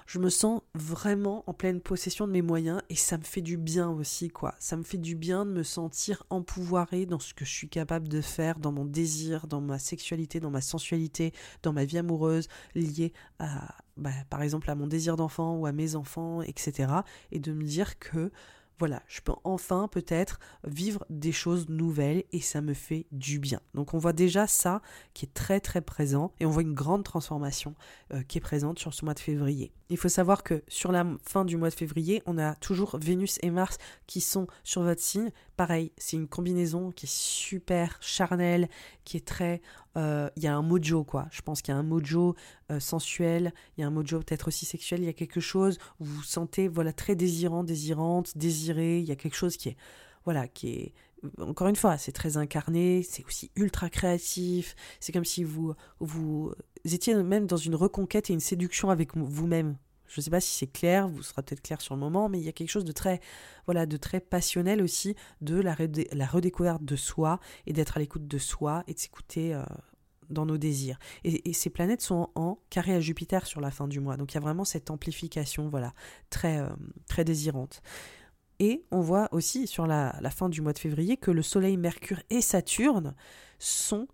je me sens vraiment en pleine possession de mes moyens et ça me fait du bien aussi, quoi. Ça me fait du bien de me sentir empouvoirée dans ce que je suis capable de faire, dans mon désir, dans ma sexualité, dans ma sensualité, dans ma vie amoureuse, liée à, bah, par exemple, à mon désir d'enfant ou à mes enfants, etc. Et de me dire que voilà, je peux enfin peut-être vivre des choses nouvelles et ça me fait du bien. Donc on voit déjà ça qui est très très présent et on voit une grande transformation euh, qui est présente sur ce mois de février. Il faut savoir que sur la fin du mois de février, on a toujours Vénus et Mars qui sont sur votre signe. Pareil, c'est une combinaison qui est super charnelle, qui est très... Euh, il y a un mojo, quoi. Je pense qu'il y a un mojo euh, sensuel, il y a un mojo peut-être aussi sexuel, il y a quelque chose où vous vous sentez voilà, très désirant, désirante, désiré, il y a quelque chose qui est... Voilà, qui est encore une fois, c'est très incarné, c'est aussi ultra créatif. C'est comme si vous, vous étiez même dans une reconquête et une séduction avec vous-même. Je ne sais pas si c'est clair, vous sera peut-être clair sur le moment, mais il y a quelque chose de très, voilà, de très passionnel aussi de la, redécouverte de soi et d'être à l'écoute de soi et de s'écouter euh, dans nos désirs. Et, ces planètes sont en, carré à Jupiter sur la fin du mois, donc il y a vraiment cette amplification, voilà, très, euh, très désirante. Et on voit aussi sur la, la, fin du mois de février que le Soleil, Mercure et Saturne sont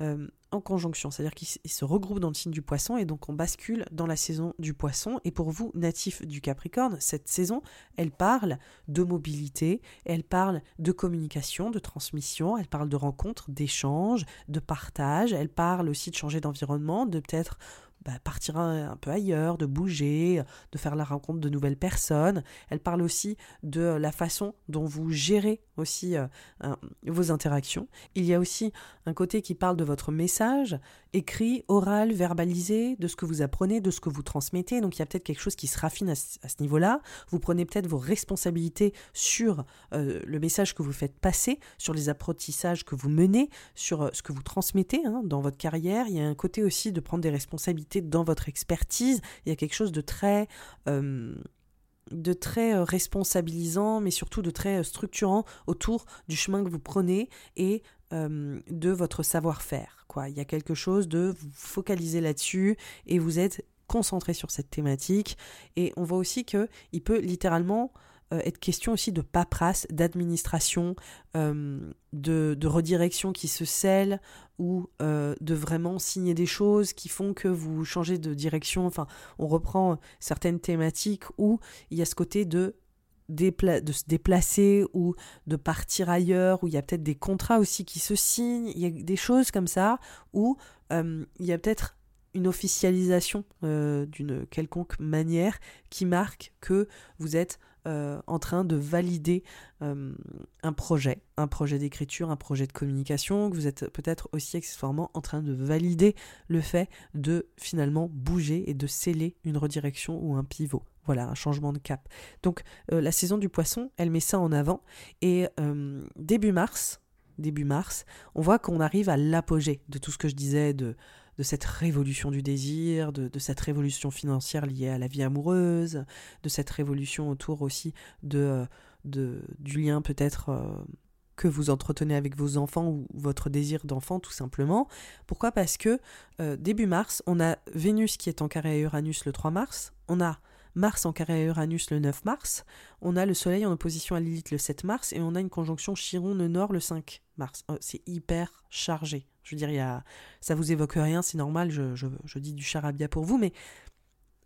euh, en conjonction, c'est-à-dire qu'ils se regroupent dans le signe du poisson et donc on bascule dans la saison du poisson. Et pour vous, natifs du Capricorne, cette saison, elle parle de mobilité, elle parle de communication, de transmission, elle parle de rencontres, d'échanges, de partage, elle parle aussi de changer d'environnement, de peut-être bah, partir un, peu ailleurs, de bouger, de faire la rencontre de nouvelles personnes. Elle parle aussi de la façon dont vous gérez aussi euh, vos interactions. Il y a aussi un côté qui parle de votre message, écrit, oral, verbalisé, de ce que vous apprenez, de ce que vous transmettez. Donc il y a peut-être quelque chose qui se raffine à ce, niveau-là. Vous prenez peut-être vos responsabilités sur euh, le message que vous faites passer, sur les apprentissages que vous menez, sur euh, ce que vous transmettez hein, dans votre carrière. Il y a un côté aussi de prendre des responsabilités dans votre expertise. Il y a quelque chose de très de très euh, responsabilisant, mais surtout de très euh, structurant autour du chemin que vous prenez et euh, de votre savoir-faire. Il y a quelque chose de vous focaliser là-dessus et vous êtes concentré sur cette thématique. Et on voit aussi que il peut littéralement euh, être question aussi de paperasse, d'administration, euh, de, redirection qui se scellent ou euh, de vraiment signer des choses qui font que vous changez de direction. Enfin, on reprend certaines thématiques où il y a ce côté de de se déplacer ou de partir ailleurs, où il y a peut-être des contrats aussi qui se signent, il y a des choses comme ça, où il y a peut-être une officialisation d'une quelconque manière qui marque que vous êtes euh, en train de valider euh, un projet, un projet d'écriture, un projet de communication, que vous êtes peut-être aussi accessoirement en train de valider le fait de finalement bouger et de sceller une redirection ou un pivot. Voilà, un changement de cap. Donc euh, la saison du poisson, elle met ça en avant. Et début mars, début mars, on voit qu'on arrive à l'apogée de tout ce que je disais de de cette révolution du désir, de, cette révolution financière liée à la vie amoureuse, de cette révolution autour aussi de, euh, du lien peut-être euh, que vous entretenez avec vos enfants ou votre désir d'enfant tout simplement. Pourquoi? Parce que euh, début mars, on a Vénus qui est en carré à Uranus le 3 mars, on a Mars en carré à Uranus le 9 mars, on a le Soleil en opposition à Lilith le 7 mars et on a une conjonction Chiron-Nord le 5 mars. c'est hyper chargé. Je veux dire, y a, ça vous évoque rien, c'est normal, je, je, dis du charabia pour vous, mais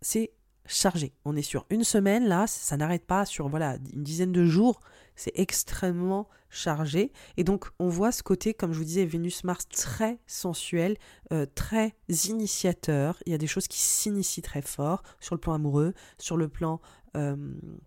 c'est chargé. On est sur une semaine, là, ça n'arrête pas sur voilà une dizaine de jours, c'est extrêmement chargé. Et donc, on voit ce côté, comme je vous disais, Vénus-Mars très sensuel, euh, très initiateur. Il y a des choses qui s'initient très fort sur le plan amoureux, sur le plan euh,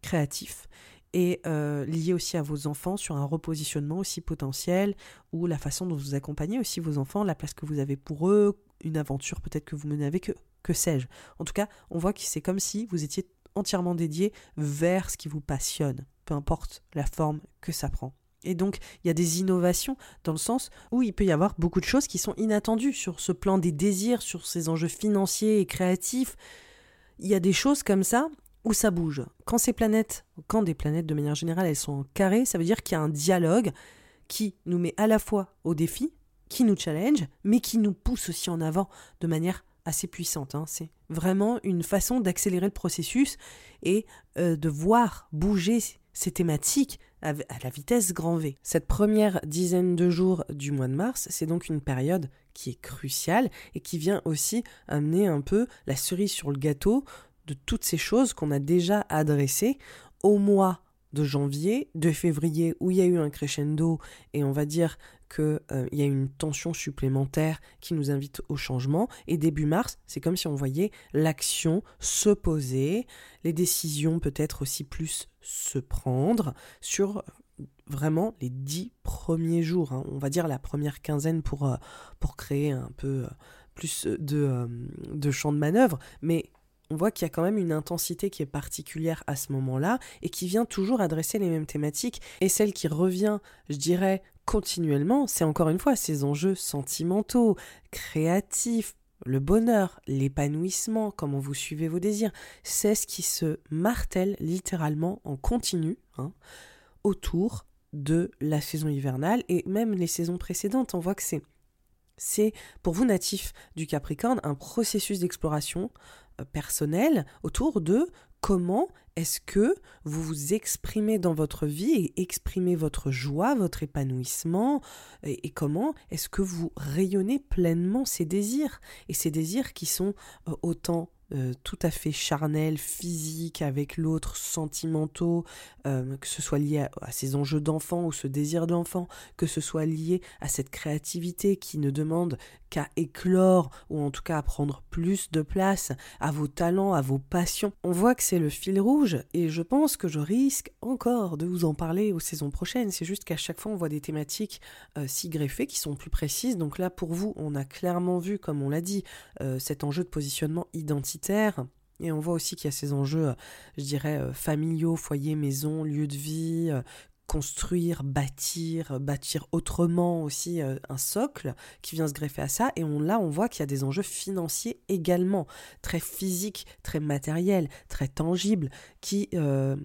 créatif et euh, lié aussi à vos enfants sur un repositionnement aussi potentiel ou la façon dont vous accompagnez aussi vos enfants, la place que vous avez pour eux, une aventure peut-être que vous menez avec eux, que sais-je. En tout cas, on voit que c'est comme si vous étiez entièrement dédié vers ce qui vous passionne, peu importe la forme que ça prend. Et donc, il y a des innovations dans le sens où il peut y avoir beaucoup de choses qui sont inattendues sur ce plan des désirs, sur ces enjeux financiers et créatifs. Il y a des choses comme ça où ça bouge. Quand ces planètes, quand des planètes de manière générale, elles sont en carré, ça veut dire qu'il y a un dialogue qui nous met à la fois au défi, qui nous challenge, mais qui nous pousse aussi en avant de manière assez puissante. Hein. C'est vraiment une façon d'accélérer le processus et euh, de voir bouger ces thématiques à la vitesse grand V. Cette première dizaine de jours du mois de mars, c'est donc une période qui est cruciale et qui vient aussi amener un peu la cerise sur le gâteau de toutes ces choses qu'on a déjà adressées au mois de janvier, de février, où il y a eu un crescendo et on va dire qu'il euh, y a une tension supplémentaire qui nous invite au changement. Et début mars, c'est comme si on voyait l'action se poser, les décisions peut-être aussi plus se prendre sur vraiment les dix premiers jours, hein. on va dire la première quinzaine pour, euh, pour créer un peu euh, plus de, de champ de manœuvre, mais on voit qu'il y a quand même une intensité qui est particulière à ce moment-là et qui vient toujours adresser les mêmes thématiques. Et celle qui revient, je dirais, continuellement, c'est encore une fois ces enjeux sentimentaux, créatifs, le bonheur, l'épanouissement, comment vous suivez vos désirs. C'est ce qui se martèle littéralement en continu hein, autour de la saison hivernale et même les saisons précédentes. On voit que c'est c'est pour vous natifs du Capricorne un processus d'exploration personnel autour de comment est-ce que vous vous exprimez dans votre vie et exprimez votre joie, votre épanouissement, et, comment est-ce que vous rayonnez pleinement ces désirs, et ces désirs qui sont euh, autant euh, tout à fait charnels, physiques avec l'autre, sentimentaux, euh, que ce soit lié à, ces enjeux d'enfant ou ce désir d'enfant, que ce soit lié à cette créativité qui ne demande qu'à éclore ou en tout cas à prendre plus de place à vos talents, à vos passions. On voit que c'est le fil rouge et je pense que je risque encore de vous en parler aux saisons prochaines. C'est juste qu'à chaque fois on voit des thématiques euh, si greffées qui sont plus précises. Donc là pour vous on a clairement vu, comme on l'a dit, cet enjeu de positionnement identitaire. Et on voit aussi qu'il y a ces enjeux, euh, je dirais, familiaux, foyer, maison, lieu de vie, construire, bâtir, bâtir autrement aussi euh, un socle qui vient se greffer à ça. Et là, on voit qu'il y a des enjeux financiers également, très physiques, très matériels, très tangibles, qui euh,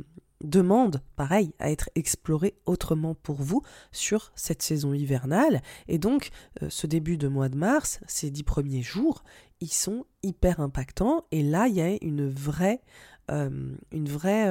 demandent, pareil, à être explorés autrement pour vous sur cette saison hivernale. Et donc, euh, ce début de mois de mars, ces dix premiers jours, ils sont hyper impactants. Et là, il y a une vraie... une vraie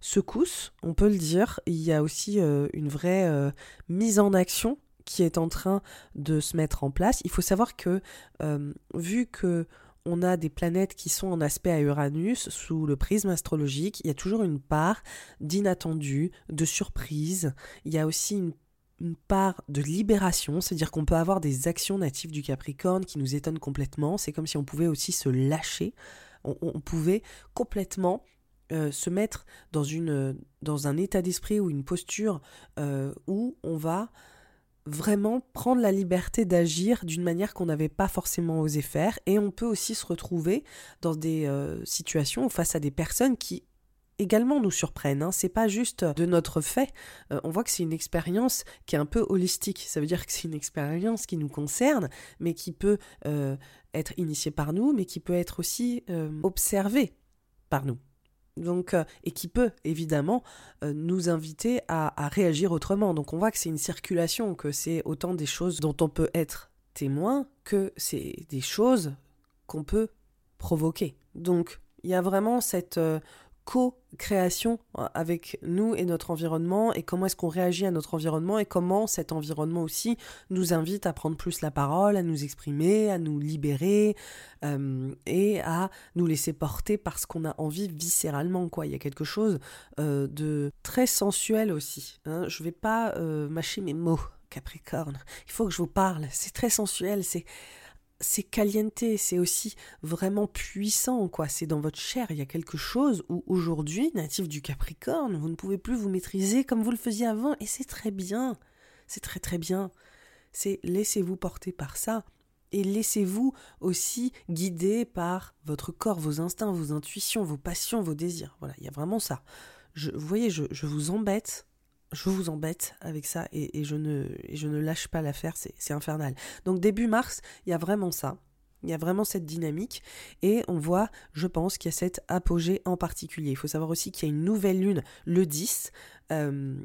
secousse, on peut le dire. Il y a aussi euh, une vraie euh, mise en action qui est en train de se mettre en place. Il faut savoir que euh, vu que on a des planètes qui sont en aspect à Uranus sous le prisme astrologique, il y a toujours une part d'inattendu, de surprise. Il y a aussi une une part de libération, c'est-à-dire qu'on peut avoir des actions natives du Capricorne qui nous étonnent complètement. C'est comme si on pouvait aussi se lâcher, on pouvait complètement euh, se mettre dans, une, dans un état d'esprit ou une posture euh, où on va vraiment prendre la liberté d'agir d'une manière qu'on n'avait pas forcément osé faire et on peut aussi se retrouver dans des euh, situations face à des personnes qui également nous surprennent. Hein. C'est pas juste de notre fait. on voit que c'est une expérience qui est un peu holistique. Ça veut dire que c'est une expérience qui nous concerne, mais qui peut être initiée par nous, mais qui peut être aussi observée par nous donc, euh, et qui peut évidemment euh, nous inviter à, réagir autrement. Donc on voit que c'est une circulation, que c'est autant des choses dont on peut être témoin que c'est des choses qu'on peut provoquer. Donc il y a vraiment cette euh, co-création euh, avec nous et notre environnement et comment est-ce qu'on réagit à notre environnement et comment cet environnement aussi nous invite à prendre plus la parole, à nous exprimer, à nous libérer euh, et à nous laisser porter parce qu'on a envie viscéralement quoi. Il y a quelque chose euh, de très sensuel aussi. Hein. Je vais pas mâcher mes mots. Capricorne, il faut que je vous parle, c'est très sensuel, c'est c'est caliente, c'est aussi vraiment puissant, quoi. C'est dans votre chair. Il y a quelque chose où aujourd'hui, natif du Capricorne, vous ne pouvez plus vous maîtriser comme vous le faisiez avant, et c'est très bien. C'est très très bien. C'est laissez-vous porter par ça. Et laissez-vous aussi guider par votre corps, vos instincts, vos intuitions, vos passions, vos désirs. Voilà, il y a vraiment ça. Je, vous voyez, je, je vous embête je vous embête avec ça et, je, ne, lâche pas l'affaire, c'est infernal. Donc début mars, il y a vraiment ça. Il y a vraiment cette dynamique et on voit, je pense, qu'il y a cet apogée en particulier. Il faut savoir aussi qu'il y a une nouvelle lune le 10, euh,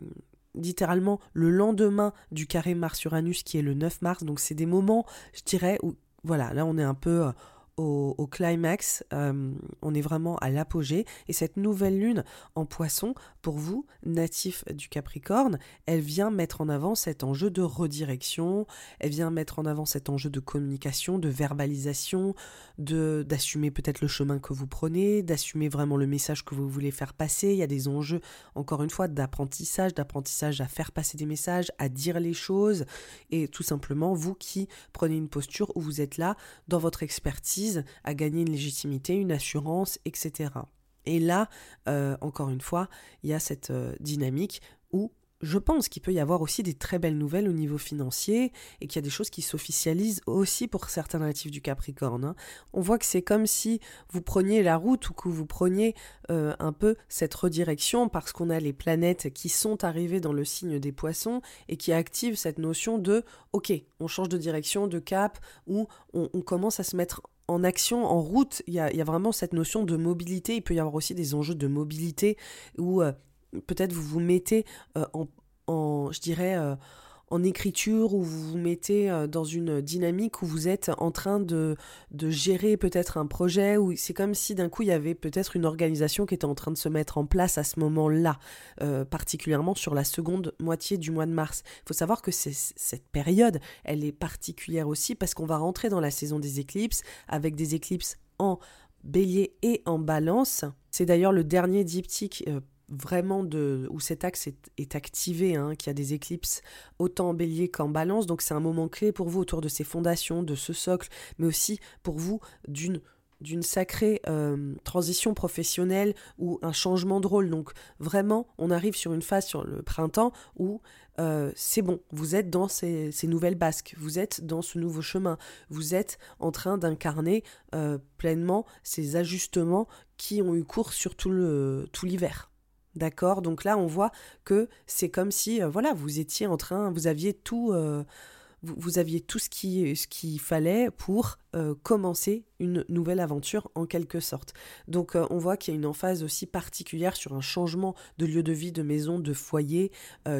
littéralement le lendemain du carré Mars-Uranus qui est le 9 mars. Donc c'est des moments, je dirais, où voilà, là on est un peu au, climax, euh, on est vraiment à l'apogée. Et cette nouvelle lune en poisson, pour vous, natif du Capricorne, elle vient mettre en avant cet enjeu de redirection, elle vient mettre en avant cet enjeu de communication, de verbalisation, de d'assumer peut-être le chemin que vous prenez, d'assumer vraiment le message que vous voulez faire passer. Il y a des enjeux, encore une fois, d'apprentissage, d'apprentissage à faire passer des messages, à dire les choses, et tout simplement, vous qui prenez une posture où vous êtes là dans votre expertise, à gagner une légitimité, une assurance, etc. Et là, euh, encore une fois, il y a cette euh, dynamique où je pense qu'il peut y avoir aussi des très belles nouvelles au niveau financier et qu'il y a des choses qui s'officialisent aussi pour certains natifs du Capricorne. Hein. On voit que c'est comme si vous preniez la route ou que vous preniez euh, un peu cette redirection parce qu'on a les planètes qui sont arrivées dans le signe des poissons et qui activent cette notion de ok, on change de direction, de cap, ou on, on commence à se mettre en action, en route, il y a, vraiment cette notion de mobilité. Il peut y avoir aussi des enjeux de mobilité où euh, peut-être vous vous mettez euh, en, je dirais, euh, en écriture ou vous vous mettez euh, dans une dynamique où vous êtes en train de, de gérer peut-être un projet, où c'est comme si d'un coup il y avait peut-être une organisation qui était en train de se mettre en place à ce moment-là, euh, particulièrement sur la seconde moitié du mois de mars. Il faut savoir que cette période, elle est particulière aussi parce qu'on va rentrer dans la saison des éclipses avec des éclipses en bélier et en balance. C'est d'ailleurs le dernier diptyque euh, vraiment de où cet axe est, activé, hein, qu'il y a des éclipses autant en bélier qu'en balance. Donc c'est un moment clé pour vous autour de ces fondations, de ce socle, mais aussi pour vous d'une d'une sacrée euh, transition professionnelle ou un changement de rôle. Donc vraiment, on arrive sur une phase sur le printemps où euh, c'est bon, vous êtes dans ces, nouvelles basques, vous êtes dans ce nouveau chemin, vous êtes en train d'incarner euh, pleinement ces ajustements qui ont eu cours sur tout l'hiver. D'accord? Donc là, on voit que c'est comme si, euh, voilà, vous étiez en train, vous aviez tout, euh, vous, aviez tout ce qu'il ce qu'il fallait pour euh, commencer une nouvelle aventure en quelque sorte. Donc on voit qu'il y a une emphase aussi particulière sur un changement de lieu de vie, de maison, de foyer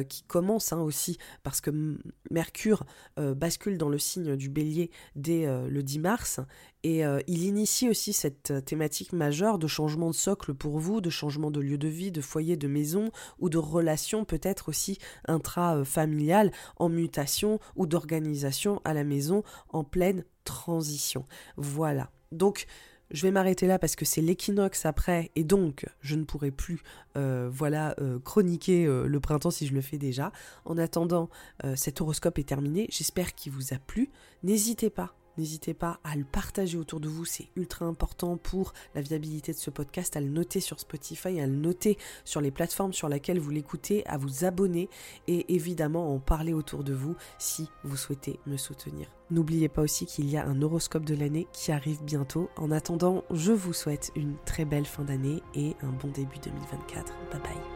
qui commence hein, aussi parce que Mercure bascule dans le signe du bélier dès le 10 mars et euh, il initie aussi cette euh, thématique majeure de changement de socle pour vous, de changement de lieu de vie, de foyer, de maison, ou de relation peut-être aussi intra-familiale en mutation, ou d'organisation à la maison en pleine transition. Voilà. Donc, je vais m'arrêter là parce que c'est l'équinoxe après et donc je ne pourrai plus euh, voilà chroniquer le printemps si je le fais déjà. En attendant, cet horoscope est terminé. J'espère qu'il vous a plu. N'hésitez pas N'hésitez pas à le partager autour de vous, c'est ultra important pour la viabilité de ce podcast, à le noter sur Spotify, à le noter sur les plateformes sur lesquelles vous l'écoutez, à vous abonner et évidemment en parler autour de vous si vous souhaitez me soutenir. N'oubliez pas aussi qu'il y a un horoscope de l'année qui arrive bientôt. En attendant, je vous souhaite une très belle fin d'année et un bon début 2024. Bye bye.